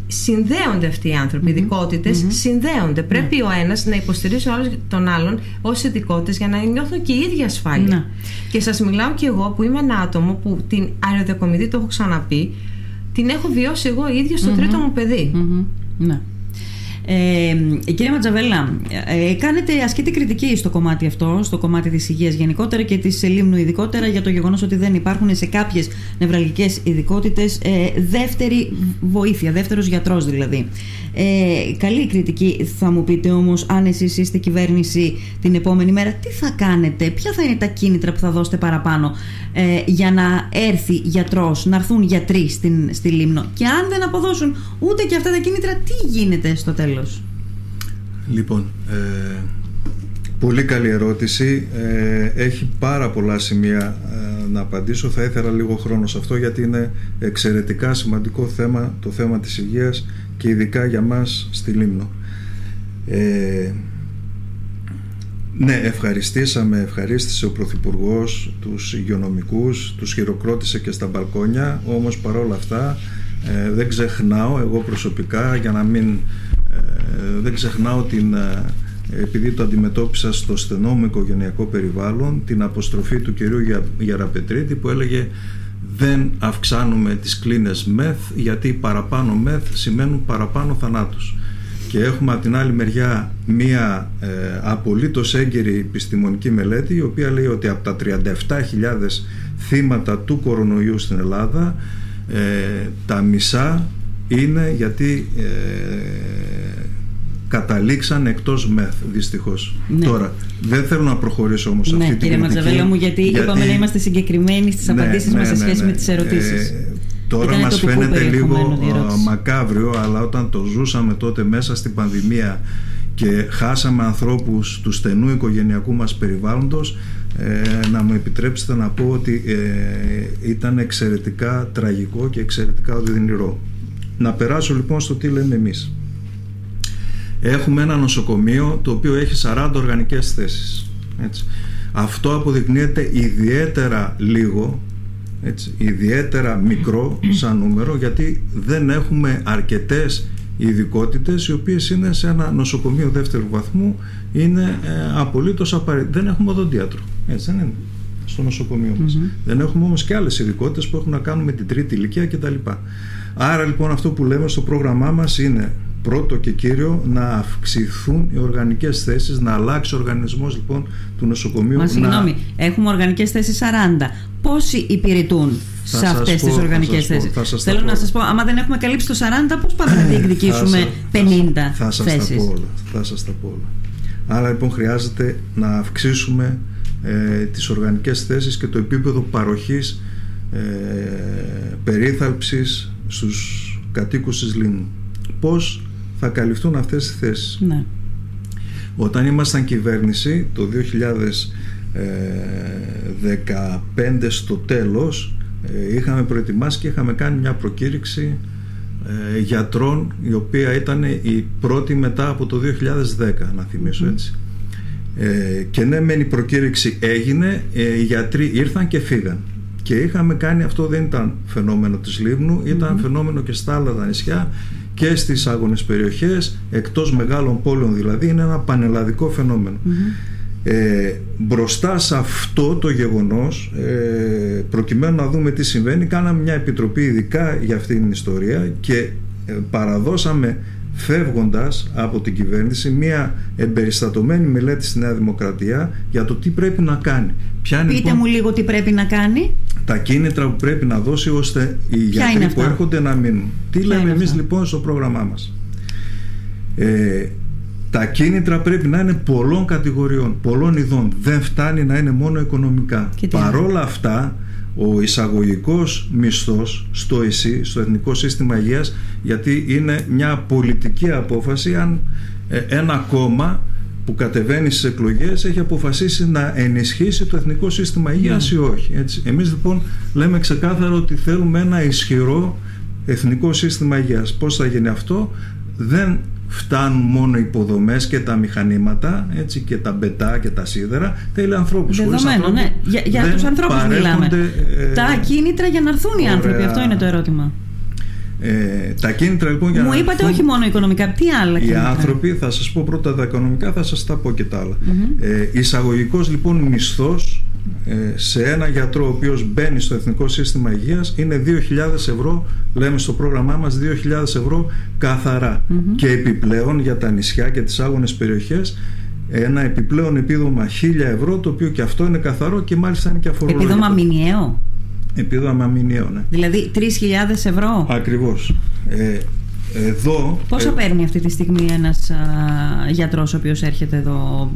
συνδέονται αυτοί οι άνθρωποι, mm-hmm. ειδικότητες mm-hmm. συνδέονται. Mm-hmm. Πρέπει ο ένας να υποστηρίζει τον άλλον ως ειδικότητες για να νιώθουν και οι ίδιοι ασφάλεια. Ναι. Και σας μιλάω και εγώ που είμαι ένα άτομο που την αεροδιακομιδή, το έχω ξαναπεί, την έχω βιώσει εγώ ίδια στο τρίτο μου παιδί. Ναι. Ε, κύριε Ματζαβέλα, ε, κάνετε, ασκείτε κριτική στο κομμάτι αυτό, στο κομμάτι της υγείας γενικότερα και της Λίμνου ειδικότερα για το γεγονός ότι δεν υπάρχουν σε κάποιες νευραλγικές ειδικότητες ε, δεύτερη βοήθεια, δεύτερος γιατρός δηλαδή. Ε, καλή κριτική θα μου πείτε όμως αν εσείς είστε κυβέρνηση την επόμενη μέρα τι θα κάνετε, ποια θα είναι τα κίνητρα που θα δώσετε παραπάνω ε, για να έρθει γιατρός, να έρθουν γιατροί στην, στη Λίμνο; Και αν δεν αποδώσουν ούτε και αυτά τα κίνητρα τι γίνεται στο τέλος; Λοιπόν, ε, πολύ καλή ερώτηση. Ε, έχει πάρα πολλά σημεία ε, να απαντήσω. Θα ήθελα λίγο χρόνο σε αυτό γιατί είναι εξαιρετικά σημαντικό θέμα το θέμα της υγείας και ειδικά για μας στη Λίμνο. Ε, ναι, ευχαριστήσαμε, ευχαρίστησε ο Πρωθυπουργός τους υγειονομικούς, τους χειροκρότησε και στα μπαλκόνια, όμως παρόλα αυτά ε, δεν ξεχνάω εγώ προσωπικά για να μην ε, δεν ξεχνάω την ε, επειδή το αντιμετώπισα στο στενό μου οικογενειακό περιβάλλον την αποστροφή του κυρίου Γιαραπετρίτη που έλεγε δεν αυξάνουμε τις κλίνες μεθ γιατί παραπάνω μεθ σημαίνουν παραπάνω θανάτους και έχουμε από την άλλη μεριά μία ε, απολύτως έγκαιρη επιστημονική μελέτη η οποία λέει ότι από τα 37.000 θύματα του κορονοϊού στην Ελλάδα ε, τα μισά είναι γιατί ε, καταλήξαν εκτός μεθ δυστυχώς. Ναι. Τώρα, δεν θέλω να προχωρήσω όμως ναι, αυτή την κριτική. Κύριε Ματζαβέλα μου, γιατί, γιατί, είπαμε να είμαστε συγκεκριμένοι στις ναι, απαντήσεις ναι, μας σε ναι, σχέση με τις ερωτήσεις. Ε, τώρα Ήταν μας φαίνεται λίγο μακάβριο, αλλά όταν το ζούσαμε τότε μέσα στην πανδημία και χάσαμε ανθρώπους του στενού οικογενειακού μας περιβάλλοντος ε, να μου επιτρέψετε να πω ότι ε, ήταν εξαιρετικά τραγικό και εξαιρετικά οδυνηρό. Να περάσω λοιπόν στο τι λέμε εμείς. Έχουμε ένα νοσοκομείο το οποίο έχει 40 οργανικές θέσεις. Έτσι. Αυτό αποδεικνύεται ιδιαίτερα λίγο, έτσι, ιδιαίτερα μικρό σαν νούμερο γιατί δεν έχουμε αρκετές ειδικότητες οι οποίες είναι σε ένα νοσοκομείο δεύτερου βαθμού είναι ε, απολύτως απαραίτητο. Δεν έχουμε οδοντίατρο. Έτσι δεν είναι στο νοσοκομείο μας. Δεν έχουμε όμως και άλλες ειδικότητες που έχουν να κάνουν με την τρίτη ηλικία κτλ. Άρα λοιπόν αυτό που λέμε στο πρόγραμμά μας είναι πρώτο και κύριο να αυξηθούν οι οργανικές θέσεις, να αλλάξει ο οργανισμός λοιπόν του νοσοκομείου. Μα συγγνώμη, να... έχουμε οργανικές θέσεις 40. Πόσοι υπηρετούν σε αυτές τις οργανικές θέσεις; Θέλω να σας πω, άμα δεν έχουμε καλύψει το 40, πώς πάμε να διεκδικήσουμε 50 θα, θα θέσεις; Θα σας τα πω όλα. Άρα λοιπόν χρειάζεται να αυξήσουμε ε, τις οργανικές θέσεις και το επίπεδο παροχής ε, περίθαλψης στους κατοίκους της Λίμνου. Πώς θα καλυφθούν αυτές οι θέσεις. Ναι. Όταν ήμασταν κυβέρνηση το 2015 στο τέλος ε, είχαμε προετοιμάσει και είχαμε κάνει μια προκήρυξη ε, γιατρών η οποία ήταν η πρώτη μετά από το 2010 να θυμίσω έτσι. Ε, και ναι μεν η προκήρυξη έγινε οι γιατροί ήρθαν και φύγαν και είχαμε κάνει αυτό δεν ήταν φαινόμενο της Λίμνου ήταν φαινόμενο και στα άλλα τα νησιά και στις άγονες περιοχές εκτός μεγάλων πόλεων δηλαδή είναι ένα πανελλαδικό ε, μπροστά σε αυτό το γεγονός ε, προκειμένου να δούμε τι συμβαίνει κάναμε μια επιτροπή ειδικά για αυτή την ιστορία και ε, παραδώσαμε φεύγοντας από την κυβέρνηση μια εμπεριστατωμένη μελέτη στη Νέα Δημοκρατία για το τι πρέπει να κάνει. Ποια Πείτε λοιπόν, μου λίγο τι πρέπει να κάνει. Τα κίνητρα που πρέπει να δώσει ώστε οι γιατροί που έρχονται να μείνουν. Τι λέμε εμείς λοιπόν στο πρόγραμμά μας; Ε, τα κίνητρα πρέπει να είναι πολλών κατηγοριών, πολλών ειδών. Δεν φτάνει να είναι μόνο οικονομικά. Παρόλα αυτά, ο εισαγωγικός μισθός στο ΕΣΥ, στο Εθνικό Σύστημα Υγείας, γιατί είναι μια πολιτική απόφαση αν ε, ένα κόμμα που κατεβαίνει στις εκλογές έχει αποφασίσει να ενισχύσει το Εθνικό Σύστημα Υγείας ναι. ή όχι. Έτσι. Εμείς λοιπόν λέμε ξεκάθαρα ότι θέλουμε ένα ισχυρό Εθνικό Σύστημα Υγείας. Πώς θα γίνει αυτό; Δεν φτάνουν μόνο οι υποδομές και τα μηχανήματα έτσι, και τα μπετά και τα σίδερα θέλει ανθρώπους Δεδομένο, ναι. Για, για τους ανθρώπους μιλάμε ε, τα κίνητρα για να έρθουν οι άνθρωποι αυτό είναι το ερώτημα Ε, τα κίνητρα λοιπόν για Μου είπατε όχι μόνο οικονομικά, τι άλλα κίνητρα; Οι άνθρωποι, θα σας πω πρώτα τα οικονομικά, θα σας τα πω και τα άλλα. Mm-hmm. Ε, εισαγωγικός λοιπόν μισθός ε, σε ένα γιατρό ο οποίος μπαίνει στο Εθνικό Σύστημα Υγείας είναι 2.000 ευρώ, λέμε στο πρόγραμμά μας 2.000 ευρώ καθαρά. Και επιπλέον για τα νησιά και τις άγονες περιοχές ένα επιπλέον επίδομα 1.000 ευρώ το οποίο και αυτό είναι καθαρό και μάλιστα είναι και αφορολογικό. Επίδομα μηνιαίο; Επίδομα μηνιαίο, ναι. Δηλαδή 3.000 ευρώ. Ακριβώς. Ε, εδώ, Πόσο ε, παίρνει αυτή τη στιγμή ένας α, γιατρός ο οποίος έρχεται εδώ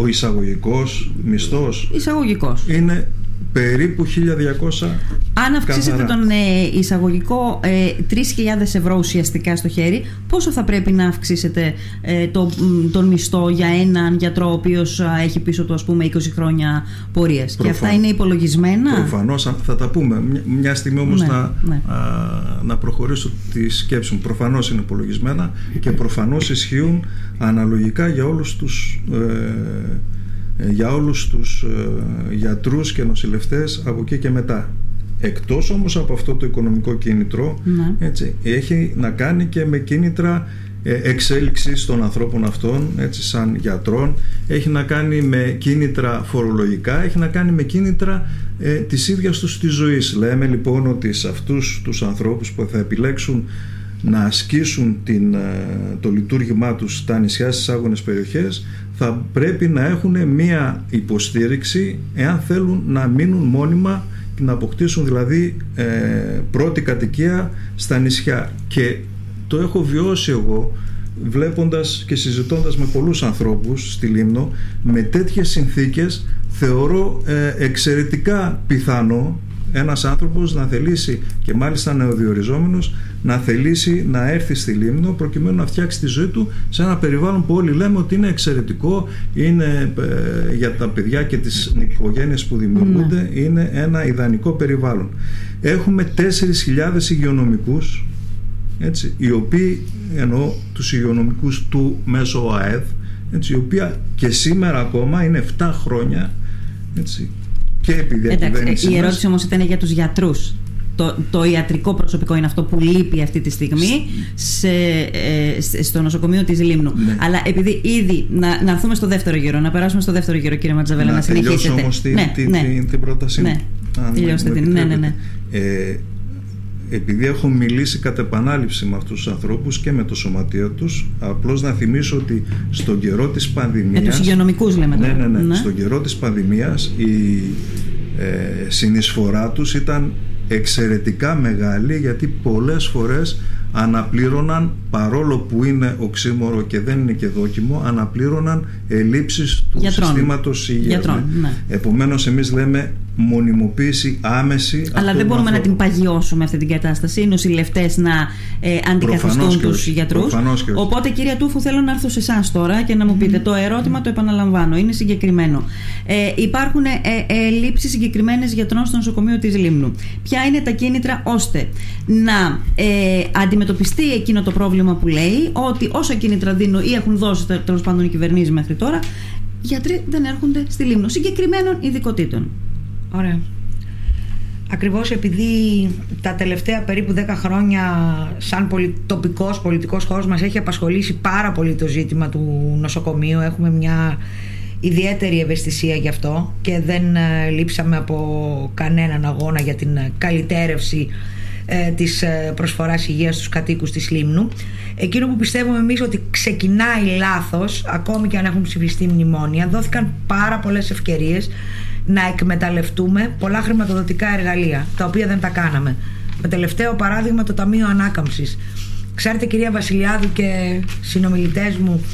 ο εισαγωγικός μισθός εισαγωγικός. είναι περίπου 1200 Αν αυξήσετε τον ε, εισαγωγικό ε, 3.000 ευρώ ουσιαστικά στο χέρι, πόσο θα πρέπει να αυξήσετε ε, το, τον μισθό για έναν γιατρό ο οποίος έχει πίσω του ας πούμε 20 χρόνια πορείας; Και αυτά είναι υπολογισμένα; Προφανώς θα τα πούμε. Μια, στιγμή όμως ναι, να, ναι. να προχωρήσω τη σκέψη μου. Προφανώς είναι υπολογισμένα και προφανώς ισχύουν αναλογικά για όλους τους. Ε, ε, για όλους τους ε, γιατρούς και νοσηλευτές από εκεί και μετά. Εκτός όμως από αυτό το οικονομικό κίνητρο ναι. έτσι, έχει να κάνει και με κίνητρα ε, εξέλιξης των ανθρώπων αυτών έτσι, σαν γιατρών έχει να κάνει με κίνητρα φορολογικά έχει να κάνει με κίνητρα ε, της ίδιας τους της ζωής λέμε λοιπόν ότι σε αυτούς τους ανθρώπους που θα επιλέξουν να ασκήσουν την, το λειτουργήμά τους στα νησιά στις άγονες περιοχές θα πρέπει να έχουν μία υποστήριξη εάν θέλουν να μείνουν μόνιμα και να αποκτήσουν δηλαδή ε, πρώτη κατοικία στα νησιά. Και το έχω βιώσει εγώ βλέποντας και συζητώντας με πολλούς ανθρώπους στη Λίμνο με τέτοιες συνθήκες θεωρώ ε, εξαιρετικά πιθανό ένας άνθρωπος να θελήσει και μάλιστα νεοδιοριζόμενος να θελήσει να έρθει στη Λίμνο προκειμένου να φτιάξει τη ζωή του σε ένα περιβάλλον που όλοι λέμε ότι είναι εξαιρετικό είναι ε, για τα παιδιά και τις οικογένειες που δημιουργούνται ναι. είναι ένα ιδανικό περιβάλλον. Έχουμε 4.000 υγειονομικούς έτσι, οι οποίοι εννοώ τους υγειονομικούς του μέσω ΟΑΕΔ έτσι, η οποία και σήμερα ακόμα είναι 7 χρόνια έτσι, και επί Εντάξει, η ερώτηση όμως ήταν για τους γιατρούς το, το ιατρικό προσωπικό είναι αυτό που λείπει αυτή τη στιγμή σε, ε, στο νοσοκομείο της Λίμνου. Ναι. Αλλά επειδή ήδη να, να έρθουμε στο δεύτερο γύρο, να περάσουμε στο δεύτερο γύρο κύριε Ματζαβέλα, να, να συνεχίσετε. όμως την, ναι, την, ναι. την, την πρότασή ναι. Τελειώστε την. Ναι, ναι, ναι. Ε, επειδή έχω μιλήσει κατ' επανάληψη με αυτούς τους ανθρώπους και με το σωματείο τους απλώς να θυμίσω ότι στον καιρό της πανδημίας με τους υγειονομικούς λέμε ναι, ναι, ναι, ναι. στον καιρό της πανδημίας η ε, συνεισφορά τους ήταν εξαιρετικά μεγάλη γιατί πολλές φορές αναπλήρωναν παρόλο που είναι οξύμορο και δεν είναι και δόκιμο αναπλήρωναν ελλείψεις του Γιατρών. συστήματος υγείας Γιατρών, ναι. επομένως εμείς λέμε μονιμοποίηση άμεση. Αλλά δεν μπορούμε να την παγιώσουμε αυτή την κατάσταση. Οι νοσηλευτέ να ε, αντικαθιστούν τους γιατρούς. Οπότε, κύριε Τούφου, θέλω να έρθω σε εσάς τώρα και να μου πείτε το ερώτημα, το επαναλαμβάνω. Είναι συγκεκριμένο. Ε, υπάρχουν ε, ε, λήψεις συγκεκριμένες γιατρών στο νοσοκομείο της Λίμνου. Ποια είναι τα κίνητρα ώστε να ε, αντιμετωπιστεί εκείνο το πρόβλημα που λέει ότι όσα κίνητρα δίνουν ή έχουν δώσει τέλος πάντων οι κυβερνήσεις μέχρι τώρα, γιατροί δεν έρχονται στη Λίμνο συγκεκριμένων ειδικοτήτων. Ωραία. Ακριβώς επειδή τα τελευταία περίπου 10 χρόνια σαν τοπικός πολιτικός χώρος μας έχει απασχολήσει πάρα πολύ το ζήτημα του νοσοκομείου έχουμε μια ιδιαίτερη ευαισθησία γι' αυτό και δεν ε, λείψαμε από κανέναν αγώνα για την καλυτέρευση ε, της ε, προσφοράς υγείας στους κατοίκους της Λίμνου εκείνο που πιστεύουμε εμείς ότι ξεκινάει λάθος ακόμη και αν έχουν ψηφιστεί μνημόνια δόθηκαν πάρα πολλές ευκαιρίες να εκμεταλλευτούμε πολλά χρηματοδοτικά εργαλεία, τα οποία δεν τα κάναμε. Με τελευταίο παράδειγμα το Ταμείο Ανάκαμψης. Ξέρετε κυρία Βασιλιάδου και συνομιλητές μου,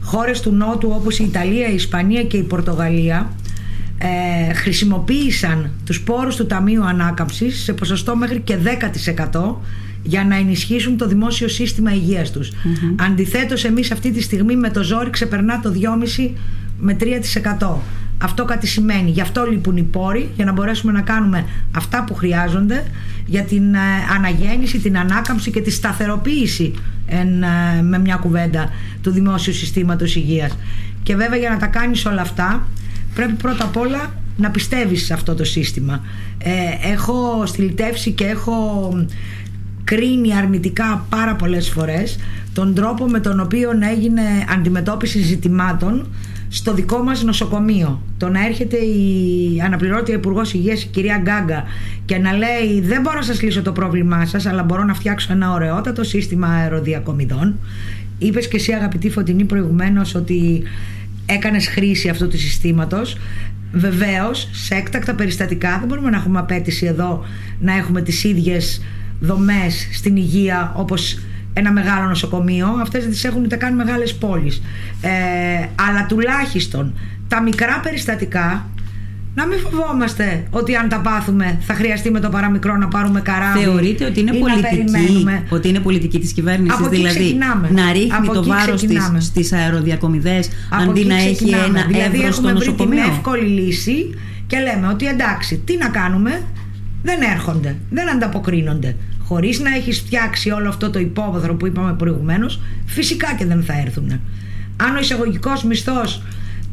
χώρες του Νότου όπως η Ιταλία, η Ισπανία και η Πορτογαλία ε, χρησιμοποίησαν τους πόρους του Ταμείου Ανάκαμψης σε ποσοστό μέχρι και 10% για να ενισχύσουν το δημόσιο σύστημα υγείας τους. Mm-hmm. Αντιθέτως εμείς αυτή τη στιγμή με το ζόρι ξεπερνά το 2,5 με 3%. Αυτό κάτι σημαίνει. Γι' αυτό λείπουν οι πόροι για να μπορέσουμε να κάνουμε αυτά που χρειάζονται για την ε, αναγέννηση, την ανάκαμψη και τη σταθεροποίηση εν, ε, με μια κουβέντα του δημόσιου συστήματος υγείας. Και βέβαια για να τα κάνεις όλα αυτά πρέπει πρώτα απ' όλα να πιστεύεις σε αυτό το σύστημα. Ε, έχω στυλιτεύσει και έχω κρίνει αρνητικά πάρα πολλές φορές τον τρόπο με τον οποίο έγινε αντιμετώπιση ζητημάτων στο δικό μας νοσοκομείο. Το να έρχεται η αναπληρώτρια Υπουργός Υγείας, η κυρία Γκάγκα, και να λέει: Δεν μπορώ να σας λύσω το πρόβλημά σας, αλλά μπορώ να φτιάξω ένα ωραιότατο σύστημα αεροδιακομιδών. Είπες και εσύ, αγαπητή Φωτεινή, προηγουμένως ότι έκανες χρήση αυτού του συστήματος. Βεβαίως, σε έκτακτα περιστατικά δεν μπορούμε να έχουμε απέτηση εδώ να έχουμε τις ίδιες δομές στην υγεία όπως ένα μεγάλο νοσοκομείο, αυτές δεν τις έχουν ούτε καν μεγάλες πόλεις. Ε, αλλά τουλάχιστον τα μικρά περιστατικά να μην φοβόμαστε ότι αν τα πάθουμε θα χρειαστεί με το παραμικρό να πάρουμε καράβι. Θεωρείτε ότι είναι πολιτική, ότι είναι πολιτική της κυβέρνησης, δηλαδή να ρίχνει το βάρος της στις αεροδιακομιδές αντί να έχει ένα δηλαδή εύρωστο έχουμε νοσοκομείο. Βρει την εύκολη λύση και λέμε ότι εντάξει, τι να κάνουμε, δεν έρχονται, δεν ανταποκρίνονται χωρίς να έχεις φτιάξει όλο αυτό το υπόβαθρο που είπαμε προηγουμένως φυσικά και δεν θα έρθουν αν ο εισαγωγικός μισθός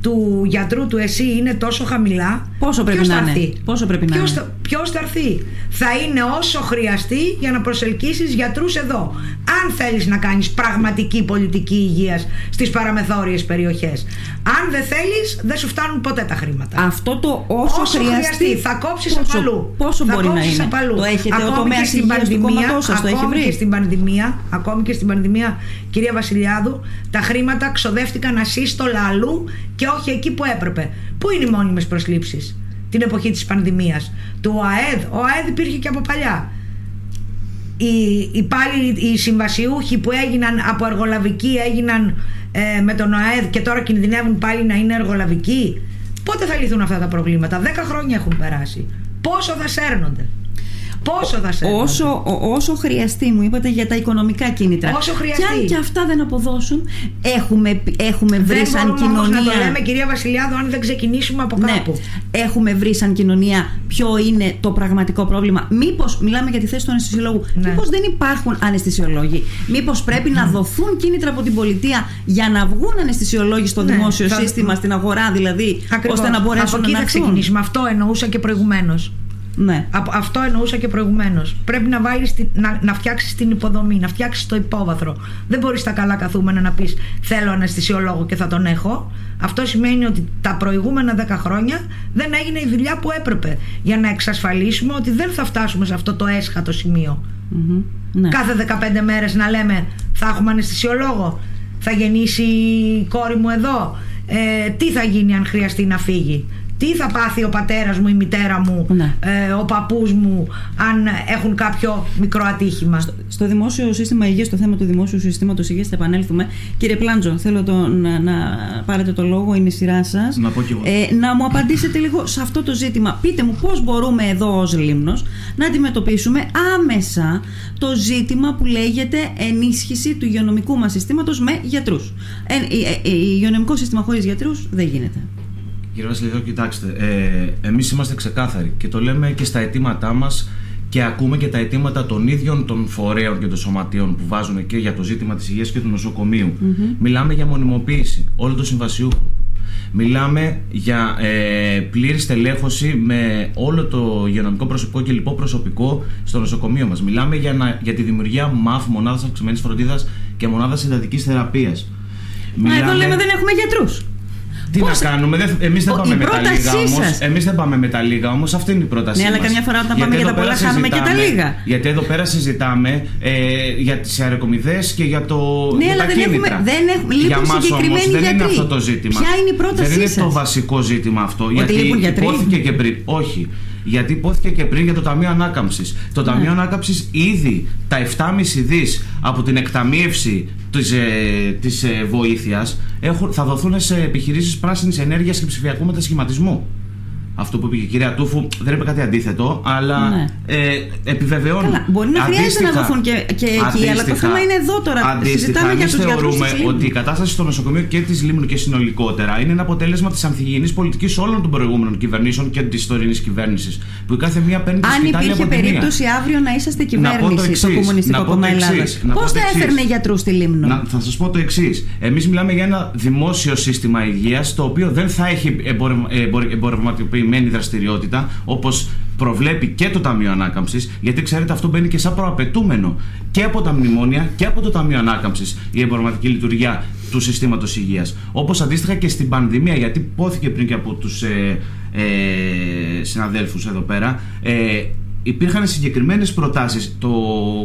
του γιατρού του εσύ είναι τόσο χαμηλά πόσο πρέπει να είναι; πόσο πρέπει να ποιος, είναι; ποιος θα έρθει; Θα είναι όσο χρειαστεί για να προσελκύσεις γιατρούς εδώ. Αν θέλεις να κάνεις πραγματική πολιτική υγείας στις παραμεθόριες περιοχές. Αν δεν θέλεις δεν σου φτάνουν ποτέ τα χρήματα. Αυτό το όσο, όσο χρειαστεί, θα κόψεις πόσο, απαλού πόσο θα μπορεί να είναι; απαλού. το έχετε ακόμη ο τομέας στην πανδημία, σας, το έχει βρει; και στην πανδημία ακόμη και στην πανδημία κυρία Βασιλιάδου τα χρήματα ξοδεύτηκαν ασύστολα αλλού και όχι εκεί που έπρεπε. Πού είναι οι μόνιμες προσλήψεις την εποχή της πανδημίας, του ΟΑΕΔ. Ο ΟΑΕΔ υπήρχε και από παλιά. Οι, οι, οι συμβασιούχοι που έγιναν από εργολαβική έγιναν ε, με τον ΟΑΕΔ και τώρα κινδυνεύουν πάλι να είναι εργολαβικοί; Πότε θα λυθούν αυτά τα προβλήματα, Δέκα χρόνια έχουν περάσει. Πόσο θα σέρνονται; Πόσο θα σε όσο, όσο χρειαστεί, μου είπατε για τα οικονομικά κίνητρα. Όσο χρειαστεί. Και αν και αυτά δεν αποδώσουν, έχουμε, έχουμε βρει δεν σαν κοινωνία. να το λέμε, κυρία Βασιλιάδου, αν δεν ξεκινήσουμε από ναι. κάπου. Ναι, έχουμε βρει σαν κοινωνία ποιο είναι το πραγματικό πρόβλημα. Μήπως, μιλάμε για τη θέση του αναισθησιολόγου, ναι. μήπως δεν υπάρχουν αναισθησιολόγοι. Μήπως πρέπει να δοθούν κίνητρα από την πολιτεία για να βγουν αναισθησιολόγοι στο ναι, δημόσιο θα... σύστημα, στην αγορά δηλαδή, Ακριβώς. ώστε να μπορέσουν από εκεί να θα ξεκινήσουμε. Αυτό εννοούσα και προηγουμένως. Ναι. Αυτό εννοούσα και προηγουμένως. Πρέπει να, βάλεις, να, να φτιάξεις την υποδομή, να φτιάξεις το υπόβαθρο. Δεν μπορείς τα καλά καθούμενα να πεις Θέλω αναισθησιολόγο και θα τον έχω. Αυτό σημαίνει ότι τα προηγούμενα 10 χρόνια δεν έγινε η δουλειά που έπρεπε για να εξασφαλίσουμε ότι δεν θα φτάσουμε σε αυτό το έσχατο σημείο. Mm-hmm. Ναι. Κάθε 15 μέρες να λέμε Θα έχουμε αναισθησιολόγο. Θα γεννήσει η κόρη μου εδώ. Ε, τι θα γίνει αν χρειαστεί να φύγει τι θα πάθει ο πατέρας μου, η μητέρα μου, ναι. ε, ο παππούς μου αν έχουν κάποιο μικρό ατύχημα; Στο, στο δημόσιο σύστημα υγείας, στο θέμα του δημόσιου συστήματος υγείας θα επανέλθουμε. Κύριε Πλάντζο, θέλω το, να, να πάρετε το λόγο, είναι η σειρά σας. Να, πω και εγώ. Ε, να μου απαντήσετε λίγο σε αυτό το ζήτημα. Πείτε μου πώς μπορούμε εδώ ως Λίμνος να αντιμετωπίσουμε άμεσα το ζήτημα που λέγεται ενίσχυση του υγειονομικού μας συστήματος με γιατρούς. Ε, ε, ε, ε υγειονομικό σύστημα χωρίς γιατρούς δεν γίνεται. Κύριε Βασιλειδό, κοιτάξτε, ε, εμείς είμαστε ξεκάθαροι και το λέμε και στα αιτήματά μας και ακούμε και τα αιτήματα των ίδιων των φορέων και των σωματείων που βάζουν και για το ζήτημα της υγείας και του νοσοκομείου. Μιλάμε για μονιμοποίηση όλων των συμβασιούχων. Μιλάμε για ε, πλήρη στελέχωση με όλο το υγειονομικό προσωπικό και λοιπό προσωπικό στο νοσοκομείο μας. Μιλάμε για, να, για τη δημιουργία ΜΑΦ, μονάδας αυξημένης φροντίδας και μονάδας συντατικής θεραπείας. Μιλάμε... Εδώ λέμε δεν έχουμε γιατρούς. Τι Πώς... να κάνουμε, εμείς δεν, πάμε με τα λίγα όμως. Εμείς δεν πάμε με τα λίγα όμως, αυτή είναι η πρότασή Ναι, αλλά καμιά φορά όταν πάμε για τα πολλά, χάνουμε και τα λίγα. Γιατί εδώ πέρα συζητάμε ε, για τις αεροκομιδές και για το. Ναι, αλλά δεν έχουμε, δεν έχουμε. Λείπουν συγκεκριμένοι δεν γιατροί. είναι αυτό το ζήτημα. Ποια είναι η πρότασή Δεν είναι το βασικό ζήτημα αυτό. γιατί υπόθηκε και πριν. Όχι. Γιατί υπόθηκε και πριν για το Ταμείο Ανάκαμψης. Το ναι. Ταμείο Ανάκαμψης ήδη τα 7,5 δις από την εκταμείευση της ε, της, ε, βοήθειας θα δοθούν σε επιχειρήσεις πράσινης ενέργειας και ψηφιακού μετασχηματισμού αυτό που είπε η κυρία Τούφου δεν είπε κάτι αντίθετο, αλλά ναι. ε, επιβεβαιώνει. Καλά, μπορεί να χρειάζεται να δοθούν και, και εκεί, αλλά το θέμα είναι εδώ τώρα. Συζητάμε για τους γιατρούς. Θεωρούμε ότι η κατάσταση στο νοσοκομείο και της Λίμνου και συνολικότερα είναι ένα αποτέλεσμα της ανθυγιεινή πολιτικής όλων των προηγούμενων κυβερνήσεων και της τωρινής κυβέρνησης. Που η κάθε μία παίρνει τη Αν υπήρχε περίπτωση αύριο να είσαστε κυβέρνηση στο Κομμουνιστικό Κόμμα Ελλάδας, πώς θα έφερνε γιατρούς στη Λίμνο. Θα σας πω το εξής. Εμείς μιλάμε για ένα δημόσιο σύστημα υγείας το οποίο δεν θα έχει εμπορευματοποιηθεί συγκεκριμένη δραστηριότητα, όπως προβλέπει και το Ταμείο Ανάκαμψης, γιατί ξέρετε αυτό μπαίνει και σαν προαπαιτούμενο και από τα μνημόνια και από το Ταμείο Ανάκαμψης η εμπορευματική λειτουργία του συστήματος υγείας. Όπως αντίστοιχα και στην πανδημία, γιατί πόθηκε πριν και από τους ε, ε, συναδέλφους εδώ πέρα. Ε, υπήρχαν συγκεκριμένες προτάσεις. Το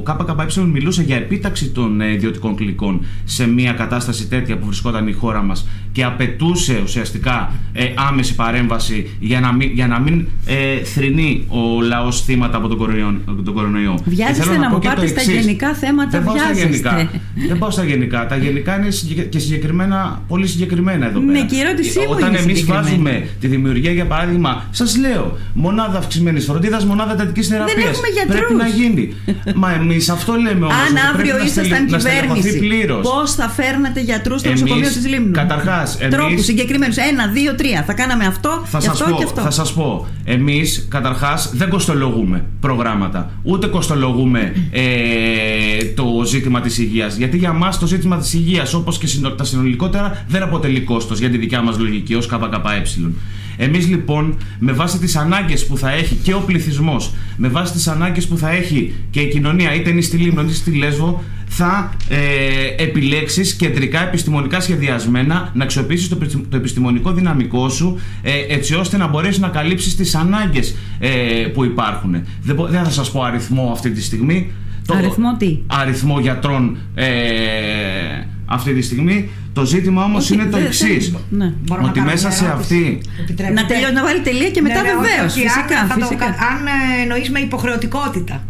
ΚΚΕ μιλούσε για επίταξη των ε, ιδιωτικών κλικών σε μια κατάσταση τέτοια που βρισκόταν η χώρα μας και απαιτούσε ουσιαστικά ε, άμεση παρέμβαση για να μην, για να μην ε, θρυνεί ο λαός θύματα από τον κορονοϊό. Τον κορονοϊό. Βιάζεστε να, μου πάρετε στα γενικά θέματα, Δεν πάω στα γενικά. Δεν πάω στα γενικά. Τα γενικά είναι και συγκεκριμένα, πολύ συγκεκριμένα εδώ πέρα. Ναι, και η ερώτησή μου Όταν εμείς βάζουμε τη δημιουργία, για παράδειγμα, σας λέω, μονάδα αυξημένης φροντίδας, μονάδα εντατικής θεραπείας. Δεν έχουμε γιατρούς. Πρέπει να γίνει. Μα εμείς αυτό λέμε όμως. Αν αύριο ήσασταν κυβέρνηση, πώς θα φέρνατε γιατρούς στο νοσοκομείο της Λίμνου; Καταρχάς, εμείς... Τρόπους συγκεκριμένους. Ένα, δύο, τρία. Θα κάναμε αυτό, θα και αυτό πω, και αυτό. Θα σας πω. Εμείς καταρχάς δεν κοστολογούμε προγράμματα. Ούτε κοστολογούμε ε, το ζήτημα της υγείας. Γιατί για μας το ζήτημα της υγείας, όπως και τα συνολικότερα, δεν αποτελεί κόστος για τη δικιά μας λογική ως ΚΚΕ. Εμείς λοιπόν με βάση τις ανάγκες που θα έχει και ο πληθυσμός, με βάση τις ανάγκες που θα έχει και η κοινωνία είτε είναι στη Λίμνο είτε στη Λέσβο, θα ε, επιλέξεις κεντρικά επιστημονικά σχεδιασμένα να αξιοποιήσεις το, το επιστημονικό δυναμικό σου ε, έτσι ώστε να μπορέσεις να καλύψεις τις ανάγκες ε, που υπάρχουν. Δεν, δεν θα σας πω αριθμό αυτή τη στιγμή. Το αριθμό τι; Αριθμό γιατρών ε, αυτή τη στιγμή. Το ζήτημα όμως είναι το εξής. Ναι. Ότι μέσα σε αυτή. Να τελειώσει, να βάλει τελεία και μετά ναι, ναι, βεβαίως. Φυσικά. Αν, φυσικά. αν ε, εννοείς με υποχρεωτικότητα.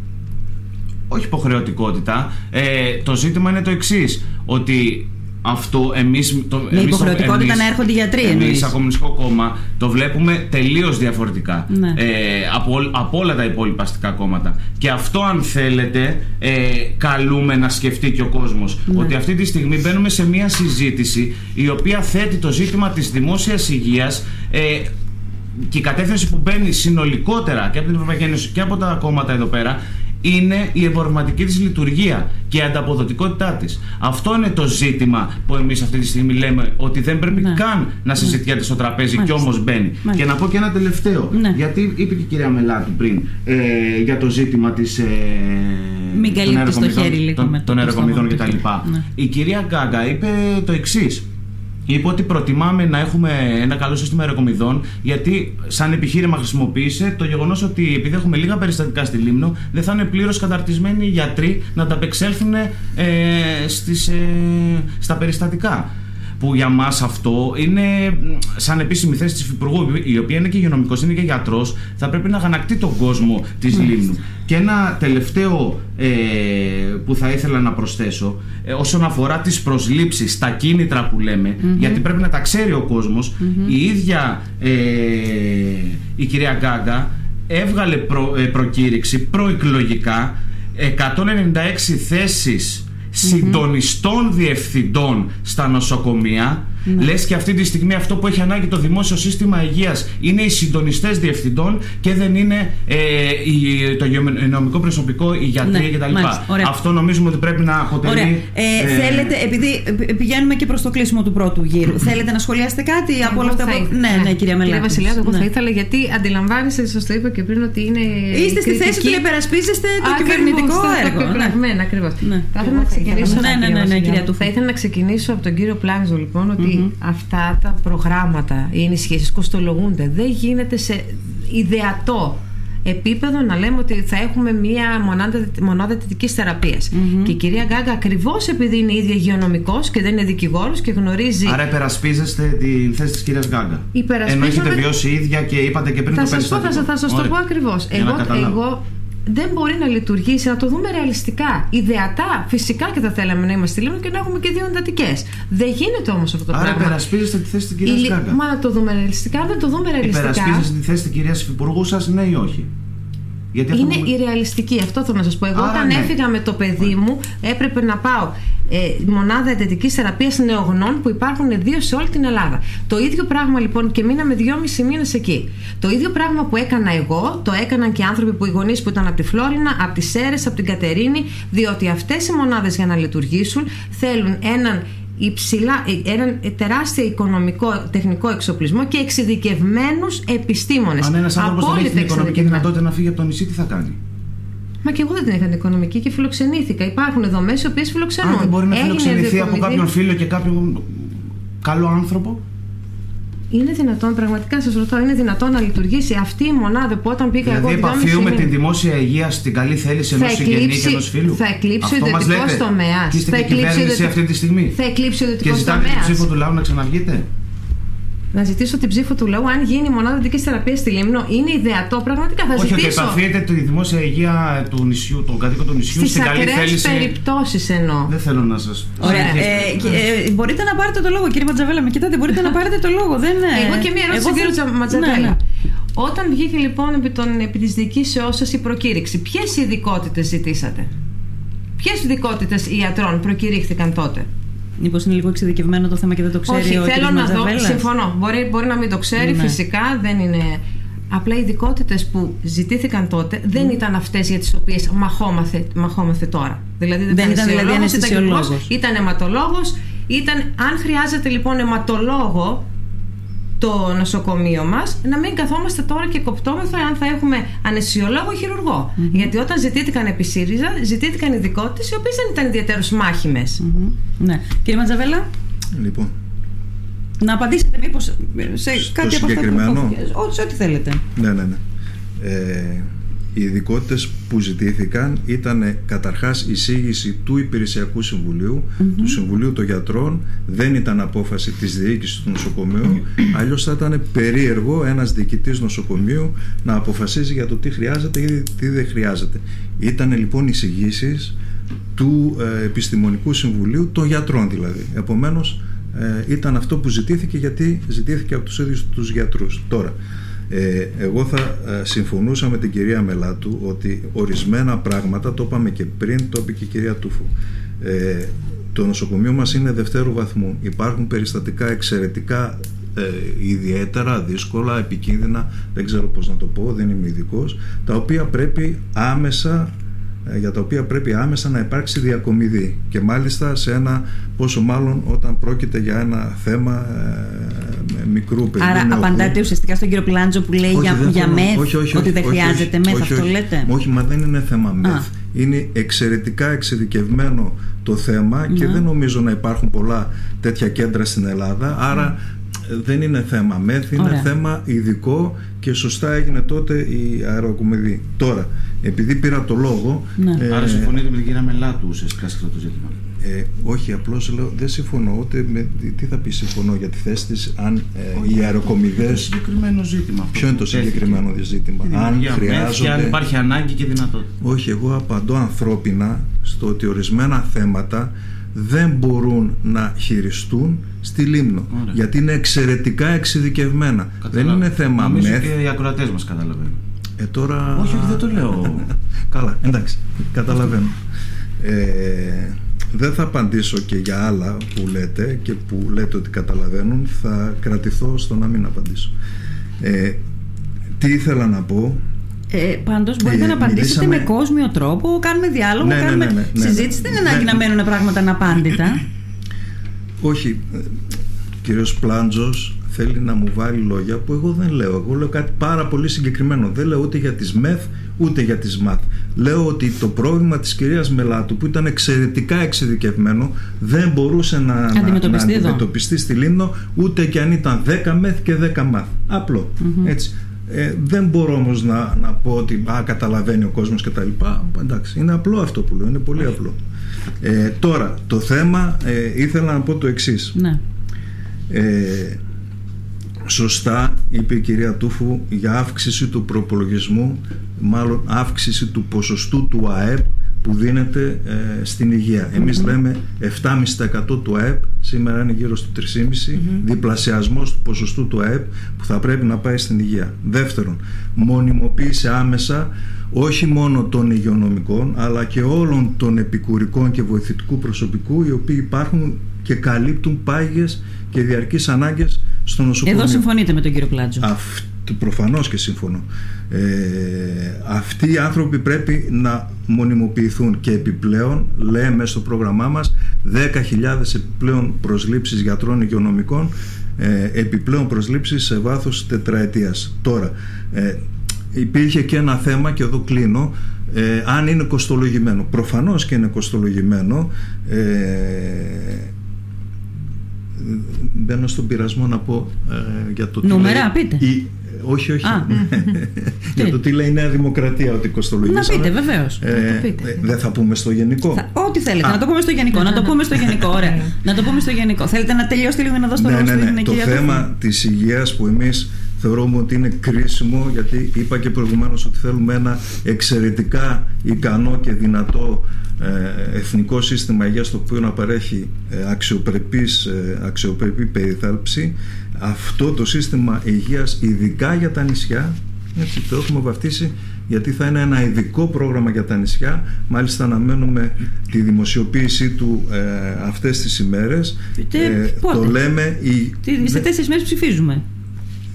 Όχι υποχρεωτικότητα. Ε, το ζήτημα είναι το εξής. Ότι αυτό εμείς... Το, με υποχρεωτικότητα εμείς, να έρχονται οι γιατροί εμείς σαν Κομμουνιστικό Κόμμα το βλέπουμε τελείως διαφορετικά ναι. ε, από, από όλα τα υπόλοιπα αστικά κόμματα και αυτό αν θέλετε ε, καλούμε να σκεφτεί και ο κόσμος ναι. ότι αυτή τη στιγμή μπαίνουμε σε μια συζήτηση η οποία θέτει το ζήτημα της δημόσιας υγείας ε, και η κατεύθυνση που μπαίνει συνολικότερα και από την Ευρωπαϊκή Ένωση και από τα κόμματα εδώ πέρα είναι η εμπορευματική της λειτουργία και η ανταποδοτικότητά της. Αυτό είναι το ζήτημα που εμείς αυτή τη στιγμή λέμε ότι δεν πρέπει ναι. καν να συζητιέται ναι. στο τραπέζι Μάλιστα. και όμως μπαίνει. Μάλιστα. Και να πω και ένα τελευταίο, ναι. γιατί είπε και η κυρία Μελάτου πριν ε, για το ζήτημα της... Ε, Μην καλύπτεις το χέρι λίγο των, των εργομηδών κτλ. Ναι. Η κυρία Γκάγκα είπε το εξής είπε ότι προτιμάμε να έχουμε ένα καλό σύστημα αεροκομιδών γιατί σαν επιχείρημα χρησιμοποίησε το γεγονός ότι επειδή έχουμε λίγα περιστατικά στη Λίμνο δεν θα είναι πλήρως καταρτισμένοι οι γιατροί να ανταπεξέλθουν ε, στις, ε, στα περιστατικά που για μας αυτό είναι σαν επίσημη θέση της Υφυπουργού, η οποία είναι και υγειονομικός, είναι και γιατρός, θα πρέπει να αγανακτεί τον κόσμο της Λίμνου. Και ένα τελευταίο ε, που θα ήθελα να προσθέσω, ε, όσον αφορά τις προσλήψεις, τα κίνητρα που λέμε, γιατί πρέπει να τα ξέρει ο κοσμο η ίδια ε, η κυρία Γκάγκα έβγαλε προ, ε, προκήρυξη προεκλογικά 196 θέσεις συντονιστών διευθυντών στα νοσοκομεία ναι. Λες και αυτή τη στιγμή αυτό που έχει ανάγκη το δημόσιο σύστημα υγείας είναι οι συντονιστές διευθυντών και δεν είναι ε, η, το υγειονομικό προσωπικό, οι γιατροί ναι, κτλ. Αυτό νομίζουμε ότι πρέπει να αποτελεί. Ε, ε, θέλετε, επειδή πηγαίνουμε και προς το κλείσιμο του πρώτου γύρου, θέλετε να σχολιάσετε κάτι από όλα αυτά που. Ναι, ναι, κυρία Μελά. Κύριε Βασιλιάδη, εγώ ναι. θα ήθελα γιατί αντιλαμβάνεστε, σας το είπα και πριν, ότι είναι. Είστε στη θέση του να υπερασπίζεστε το κυβερνητικό έργο. Ναι, ακριβώς. Θα ήθελα να ξεκινήσω. Θα ήθελα να ξεκινήσω από τον κύριο Πλάνζο, λοιπόν, ότι αυτά τα προγράμματα, οι ενισχύσεις κοστολογούνται. Δεν γίνεται σε ιδεατό επίπεδο να λέμε ότι θα έχουμε μία μονάδα, μονάδα θετική Και η κυρία Γκάγκα, ακριβώς επειδή είναι ίδια υγειονομικός και δεν είναι δικηγόρος και γνωρίζει. Άρα υπερασπίζεστε τη θέση της κυρίας Γκάγκα. Ενώ έχετε βιώσει ίδια και είπατε και πριν θα το περιστατικό. Θα, θα, θα σας το πω ακριβώς. Εγώ, εγώ δεν μπορεί να λειτουργήσει, να το δούμε ρεαλιστικά. Ιδεατά, φυσικά και θα θέλαμε να είμαστε λίγο και να έχουμε και δύο εντατικές. Δεν γίνεται όμως αυτό το Άρα πράγμα. Άρα υπερασπίζεστε τη θέση τη κυρίας Γκάγκα. Μα να το δούμε ρεαλιστικά, δεν το δούμε ρεαλιστικά. Υπερασπίζεστε τη θέση τη κυρίας Υφυπουργού σας, ναι ή όχι; Γιατί είναι η ρεαλιστική, αυτό θέλω να σας πω. Εγώ, όταν ναι. έφυγα με το παιδί μου, έπρεπε να πάω ε, μονάδα εντατικής θεραπείας νεογνών που υπάρχουν δύο σε όλη την Ελλάδα. Το ίδιο πράγμα λοιπόν και μείναμε δυόμισι μήνες εκεί. Το ίδιο πράγμα που έκανα εγώ, το έκαναν και άνθρωποι που οι γονείς που ήταν από τη Φλόρινα, από τι Σέρες, από την Κατερίνη, διότι αυτές οι μονάδες για να λειτουργήσουν θέλουν έναν υψηλά, ε, έναν τεράστιο οικονομικό, τεχνικό εξοπλισμό και εξειδικευμένους επιστήμονες. Αν ένας άνθρωπος δεν έχει την οικονομική δυνατότητα να φύγει από το νησί, τι θα κάνει; Μα και εγώ δεν την είχα την οικονομική και φιλοξενήθηκα. Υπάρχουν δομές οι οποίες φιλοξενούν. Αν δεν μπορεί να φιλοξενηθεί από κάποιον φίλο και κάποιον καλό άνθρωπο. Είναι δυνατόν, πραγματικά σας ρωτώ, είναι δυνατόν να λειτουργήσει αυτή η μονάδα που όταν πήγα δηλαδή, εγώ. Δηλαδή, επαφίουμε την δημόσια υγεία στην καλή θέληση ενός συγγενή και ενός φίλου. Θα εκλείψει ο ιδιωτικός τομέας. Θα εκλείψει αυτή τη στιγμή. Θα εκλείψει ο ιδιωτικός τομέα. Και ζητάτε την ψήφο του λαού να ξαναβγείτε να ζητήσω την ψήφο του λαού αν γίνει η μονάδα δικής θεραπείας στη Λίμνο. Είναι ιδεατό, πραγματικά θα Όχι, ζητήσω. Όχι, ότι επαφείται τη δημόσια υγεία του νησιού, των κατοίκων του νησιού Στις στην καλή θέληση. Στι περιπτώσεις εννοώ. Δεν θέλω να σα. Ωραία. Ε, ε, μπορείτε να πάρετε το λόγο, κύριε Ματζαβέλα. Με κοιτάτε, μπορείτε να πάρετε το λόγο. Δεν, Εγώ και μία ερώτηση στον κύριο Ματζαβέλα. Ναι, ναι. Όταν βγήκε λοιπόν επί, των, επί της διοικήσεώς σας η προκήρυξη, ποιες ειδικότητες ζητήσατε; Ποιες ειδικότητες ιατρών προκηρύχθηκαν τότε; Μήπως είναι λίγο εξειδικευμένο το θέμα και δεν το ξέρει Όχι, ο θέλω να δω. Συμφωνώ. Μπορεί, μπορεί να μην το ξέρει, ναι. φυσικά δεν είναι. Απλά οι ειδικότητες που ζητήθηκαν τότε δεν ήταν αυτές για τις οποίες μαχόμαθε, μαχόμαθε τώρα. Δηλαδή δεν, δεν ήταν δηλαδή αναισθησιολόγος. Ήταν αιματολόγος. Ήταν, αν χρειάζεται λοιπόν αιματολόγο το νοσοκομείο μας, να μην καθόμαστε τώρα και κοπτόμεθα αν θα έχουμε αναισθησιολόγο ή χειρουργό. Mm-hmm. Γιατί όταν ζητήθηκαν επί ΣΥΡΙΖΑ, ζητήθηκαν ειδικότητες οι οποίες δεν ήταν ιδιαίτερως μάχημες. Mm-hmm. Ναι. Κύριε Ματζαβέλα. Λοιπόν. Να απαντήσετε μήπως σε κάτι από αυτά που ό,τι θέλετε. Ναι, ναι, ναι. Ε, οι ειδικότητες που ζητήθηκαν ήταν καταρχάς εισήγηση του Υπηρεσιακού του Συμβουλίου των Γιατρών, δεν ήταν απόφαση της διοίκησης του νοσοκομείου, αλλιώς θα ήταν περίεργο ένας διοικητής νοσοκομείου να αποφασίζει για το τι χρειάζεται ή τι δεν χρειάζεται. Ήταν λοιπόν εισηγήσεις του ε, Επιστημονικού Συμβουλίου των Γιατρών δηλαδή. Επομένως ε, ήταν αυτό που ζητήθηκε γιατί ζητήθηκε από τους ίδιους τους γιατρούς. Τώρα, ε, εγώ θα ε, συμφωνούσα με την κυρία Μελάτου ότι ορισμένα πράγματα, το είπαμε και πριν, το είπε και η κυρία Τούφου, ε, το νοσοκομείο μας είναι δευτέρου βαθμού. Υπάρχουν περιστατικά εξαιρετικά ε, ιδιαίτερα, δύσκολα, επικίνδυνα, δεν ξέρω πώς να το πω, δεν είμαι ειδικός, τα οποία πρέπει άμεσα ε, για τα οποία πρέπει άμεσα να υπάρξει διακομιδή και μάλιστα σε ένα πόσο μάλλον όταν πρόκειται για ένα θέμα ε, μικρού παιδί. Άρα απαντάτε ουσιαστικά στον κύριο Πλάντζο που λέει για, για μεθ ότι δεν χρειάζεται μεθ αυτό λέτε; Όχι, μα δεν είναι θέμα μεθ. Είναι εξαιρετικά εξειδικευμένο το θέμα και ναι. δεν νομίζω να υπάρχουν πολλά τέτοια κέντρα στην Ελλάδα άρα δεν είναι θέμα μεθ, είναι θέμα ειδικό και σωστά έγινε τότε η αεροκομιδή. Τώρα, επειδή πήρα το λόγο. Ναι. Ε, Άρα συμφωνείτε με την κυρία Μελάτου ουσιαστικά σε αυτό το ζήτημα. Ε, όχι, απλώς λέω δεν συμφωνώ ούτε με. Τι θα πεις συμφωνώ για τη θέση της, αν ε, οι αεροκομιδέ. Είναι συγκεκριμένο ζήτημα. Ποιο είναι το συγκεκριμένο ζήτημα, Αν χρειάζονται. αν υπάρχει ανάγκη και δυνατότητα. Όχι, εγώ απαντώ ανθρώπινα στο ότι ορισμένα θέματα δεν μπορούν να χειριστούν στη Λίμνο. Γιατί είναι εξαιρετικά εξειδικευμένα. Δεν είναι θέμα Νομίζω μεθ. και οι ακροατές μας καταλαβαίνουν. Ε, τώρα... Όχι, όχι, δεν το λέω. Καλά, εντάξει, καταλαβαίνω. Ε, δεν θα απαντήσω και για άλλα που λέτε και που λέτε ότι καταλαβαίνουν. Θα κρατηθώ στο να μην απαντήσω. Ε, τι ήθελα να πω ε, Πάντως μπορείτε ε, να απαντήσετε μιλήσαμε... με κόσμιο τρόπο, κάνουμε διάλογο, ναι, ναι κάνουμε ναι, ναι, ναι, συζήτηση. Δεν είναι ανάγκη να μένουν πράγματα αναπάντητα. Όχι. Κύριος Πλάντζος θέλει να μου βάλει λόγια που εγώ δεν λέω. Εγώ λέω κάτι πάρα πολύ συγκεκριμένο. Δεν λέω ούτε για τις ΜΕΘ ούτε για τις ΜΑΤ. Λέω ότι το πρόβλημα της κυρίας Μελάτου που ήταν εξαιρετικά εξειδικευμένο δεν μπορούσε να αντιμετωπιστεί, να, να αντιμετωπιστεί στη Λίμνο ούτε και αν ήταν 10 ΜΕΘ και 10 ΜΑΤ. Απλό. Έτσι. Ε, δεν μπορώ όμως να, να πω ότι α, καταλαβαίνει ο κόσμος κτλ. Εντάξει, είναι απλό αυτό που λέω, είναι πολύ απλό. Ε, τώρα, το θέμα ε, ήθελα να πω το εξής. Ναι. Ε, σωστά είπε η κυρία Τούφου για αύξηση του προπολογισμού, μάλλον αύξηση του ποσοστού του ΑΕΠ που δίνεται ε, στην υγεία. Εμείς λέμε 7,5% του ΑΕΠ, σήμερα είναι γύρω στο 3,5% mm-hmm. διπλασιασμός του ποσοστού του ΑΕΠ που θα πρέπει να πάει στην υγεία. Δεύτερον, μονιμοποίηση άμεσα όχι μόνο των υγειονομικών αλλά και όλων των επικουρικών και βοηθητικού προσωπικού οι οποίοι υπάρχουν και καλύπτουν πάγιες και διαρκείς ανάγκες στο νοσοκομείο. Εδώ συμφωνείτε με τον κύριο Πλάτζο. Αυτό προφανώς και σύμφωνο. Ε, αυτοί οι άνθρωποι πρέπει να μονιμοποιηθούν και επιπλέον λέμε στο πρόγραμμά μας 10.000 επιπλέον προσλήψεις γιατρών υγειονομικών ε, επιπλέον προσλήψεις σε βάθος τετραετίας. Τώρα, ε, υπήρχε και ένα θέμα και εδώ κλείνω ε, αν είναι κοστολογημένο. Προφανώς και είναι κοστολογημένο ε, μπαίνω στον πειρασμό να πω ε, για το Νούμερα, πείτε. Όχι, όχι. για το τι λέει η Νέα Δημοκρατία ότι κοστολογήσαμε. Να πείτε, βεβαίως. Ε, δεν θα πούμε στο γενικό. Θα, ό,τι θέλετε. Να το πούμε στο γενικό. να το πούμε στο γενικό. Ωραία. να το πούμε στο γενικό. Θέλετε να τελειώσετε λίγο να δώσετε το ναι, ναι, ναι. Το θέμα της υγείας που εμείς θεωρούμε ότι είναι κρίσιμο γιατί είπα και προηγουμένως ότι θέλουμε ένα εξαιρετικά ικανό και δυνατό ε, εθνικό σύστημα υγείας το οποίο να παρέχει ε, αξιοπρεπής, ε, αξιοπρεπή περιθάλψη αυτό το σύστημα υγείας ειδικά για τα νησιά έτσι, το έχουμε βαφτίσει γιατί θα είναι ένα ειδικό πρόγραμμα για τα νησιά μάλιστα αναμένουμε τη δημοσιοποίησή του ε, αυτές τις ημέρες ε, το λέμε η... σε τέσσερις μέρες ψηφίζουμε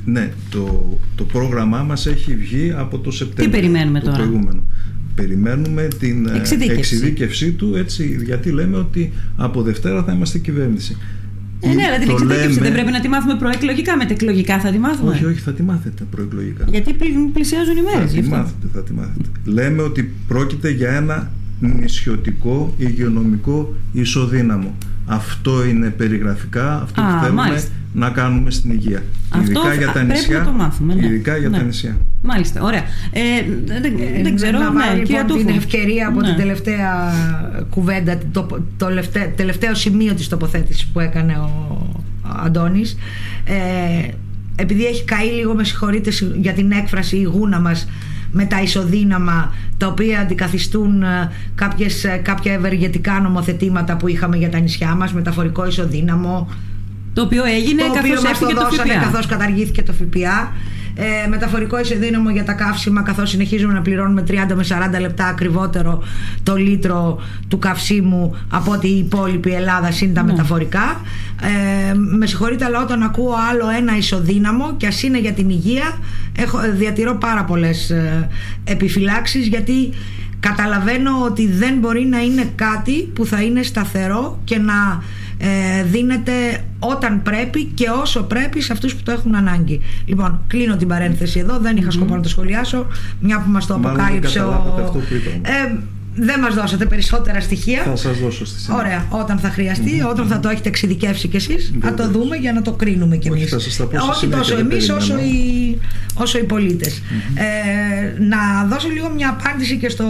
ναι, το, το πρόγραμμά μας έχει βγει από το Σεπτέμβριο. Τι περιμένουμε το τώρα; Προηγούμενο. Περιμένουμε την ε, εξειδίκευση. εξειδίκευσή του έτσι, γιατί λέμε ότι από Δευτέρα θα είμαστε κυβέρνηση. Ε, ναι, αλλά την εξειδίκευση δεν πρέπει να τη μάθουμε προεκλογικά. Μετεκλογικά θα τη μάθουμε. Όχι, όχι, θα τη μάθετε προεκλογικά. Γιατί πλησιάζουν οι μέρες. Θα τη μάθετε, θα τη μάθετε. Λέμε ότι πρόκειται για ένα νησιωτικό υγειονομικό ισοδύναμο. Αυτό είναι περιγραφικά, αυτό που θέλουμε να κάνουμε στην υγεία. Αυτό ειδικά για τα νησιά. Να το μάθουμε, ναι. Ειδικά για ναι. τα νησιά. Μάλιστα, ωραία. Ε, δεν, ε, δεν ξέρω, να ναι, λοιπόν την ευκαιρία από ναι. την τελευταία κουβέντα, το, το τελευταίο, τελευταίο σημείο της τοποθέτησης που έκανε ο Αντώνης. Ε, επειδή έχει καεί λίγο, με συγχωρείτε για την έκφραση η γούνα μας με τα ισοδύναμα τα οποία αντικαθιστούν ε, κάποιες, ε, κάποια ευεργετικά νομοθετήματα που είχαμε για τα νησιά μας, μεταφορικό ισοδύναμο, το οποίο έγινε το καθώς οποίο μας το δώσανε καθώς καταργήθηκε το ΦΠΑ ε, μεταφορικό ισοδύναμο για τα καύσιμα καθώς συνεχίζουμε να πληρώνουμε 30 με 40 λεπτά ακριβότερο το λίτρο του καυσίμου από ότι η υπόλοιπη Ελλάδα συν τα ναι. μεταφορικά ε, με συγχωρείτε αλλά όταν ακούω άλλο ένα ισοδύναμο και ας είναι για την υγεία έχω, διατηρώ πάρα πολλές ε, επιφυλάξεις γιατί καταλαβαίνω ότι δεν μπορεί να είναι κάτι που θα είναι σταθερό και να ε, δίνεται όταν πρέπει και όσο πρέπει σε αυτούς που το έχουν ανάγκη. Λοιπόν, κλείνω την παρένθεση εδώ, δεν είχα σκοπό να το σχολιάσω, μια που μας το αποκάλυψε ο... Ε, δεν μας δώσατε περισσότερα στοιχεία. Θα σας δώσω στη συνέχεια. Ωραία, όταν θα χρειαστεί, όταν θα το έχετε εξειδικεύσει κι εσείς, θα το δούμε για να το κρίνουμε κι εμείς. Όχι, Όχι τόσο εμείς όσο οι, όσο οι πολίτες. Ε, να δώσω λίγο μια απάντηση και στο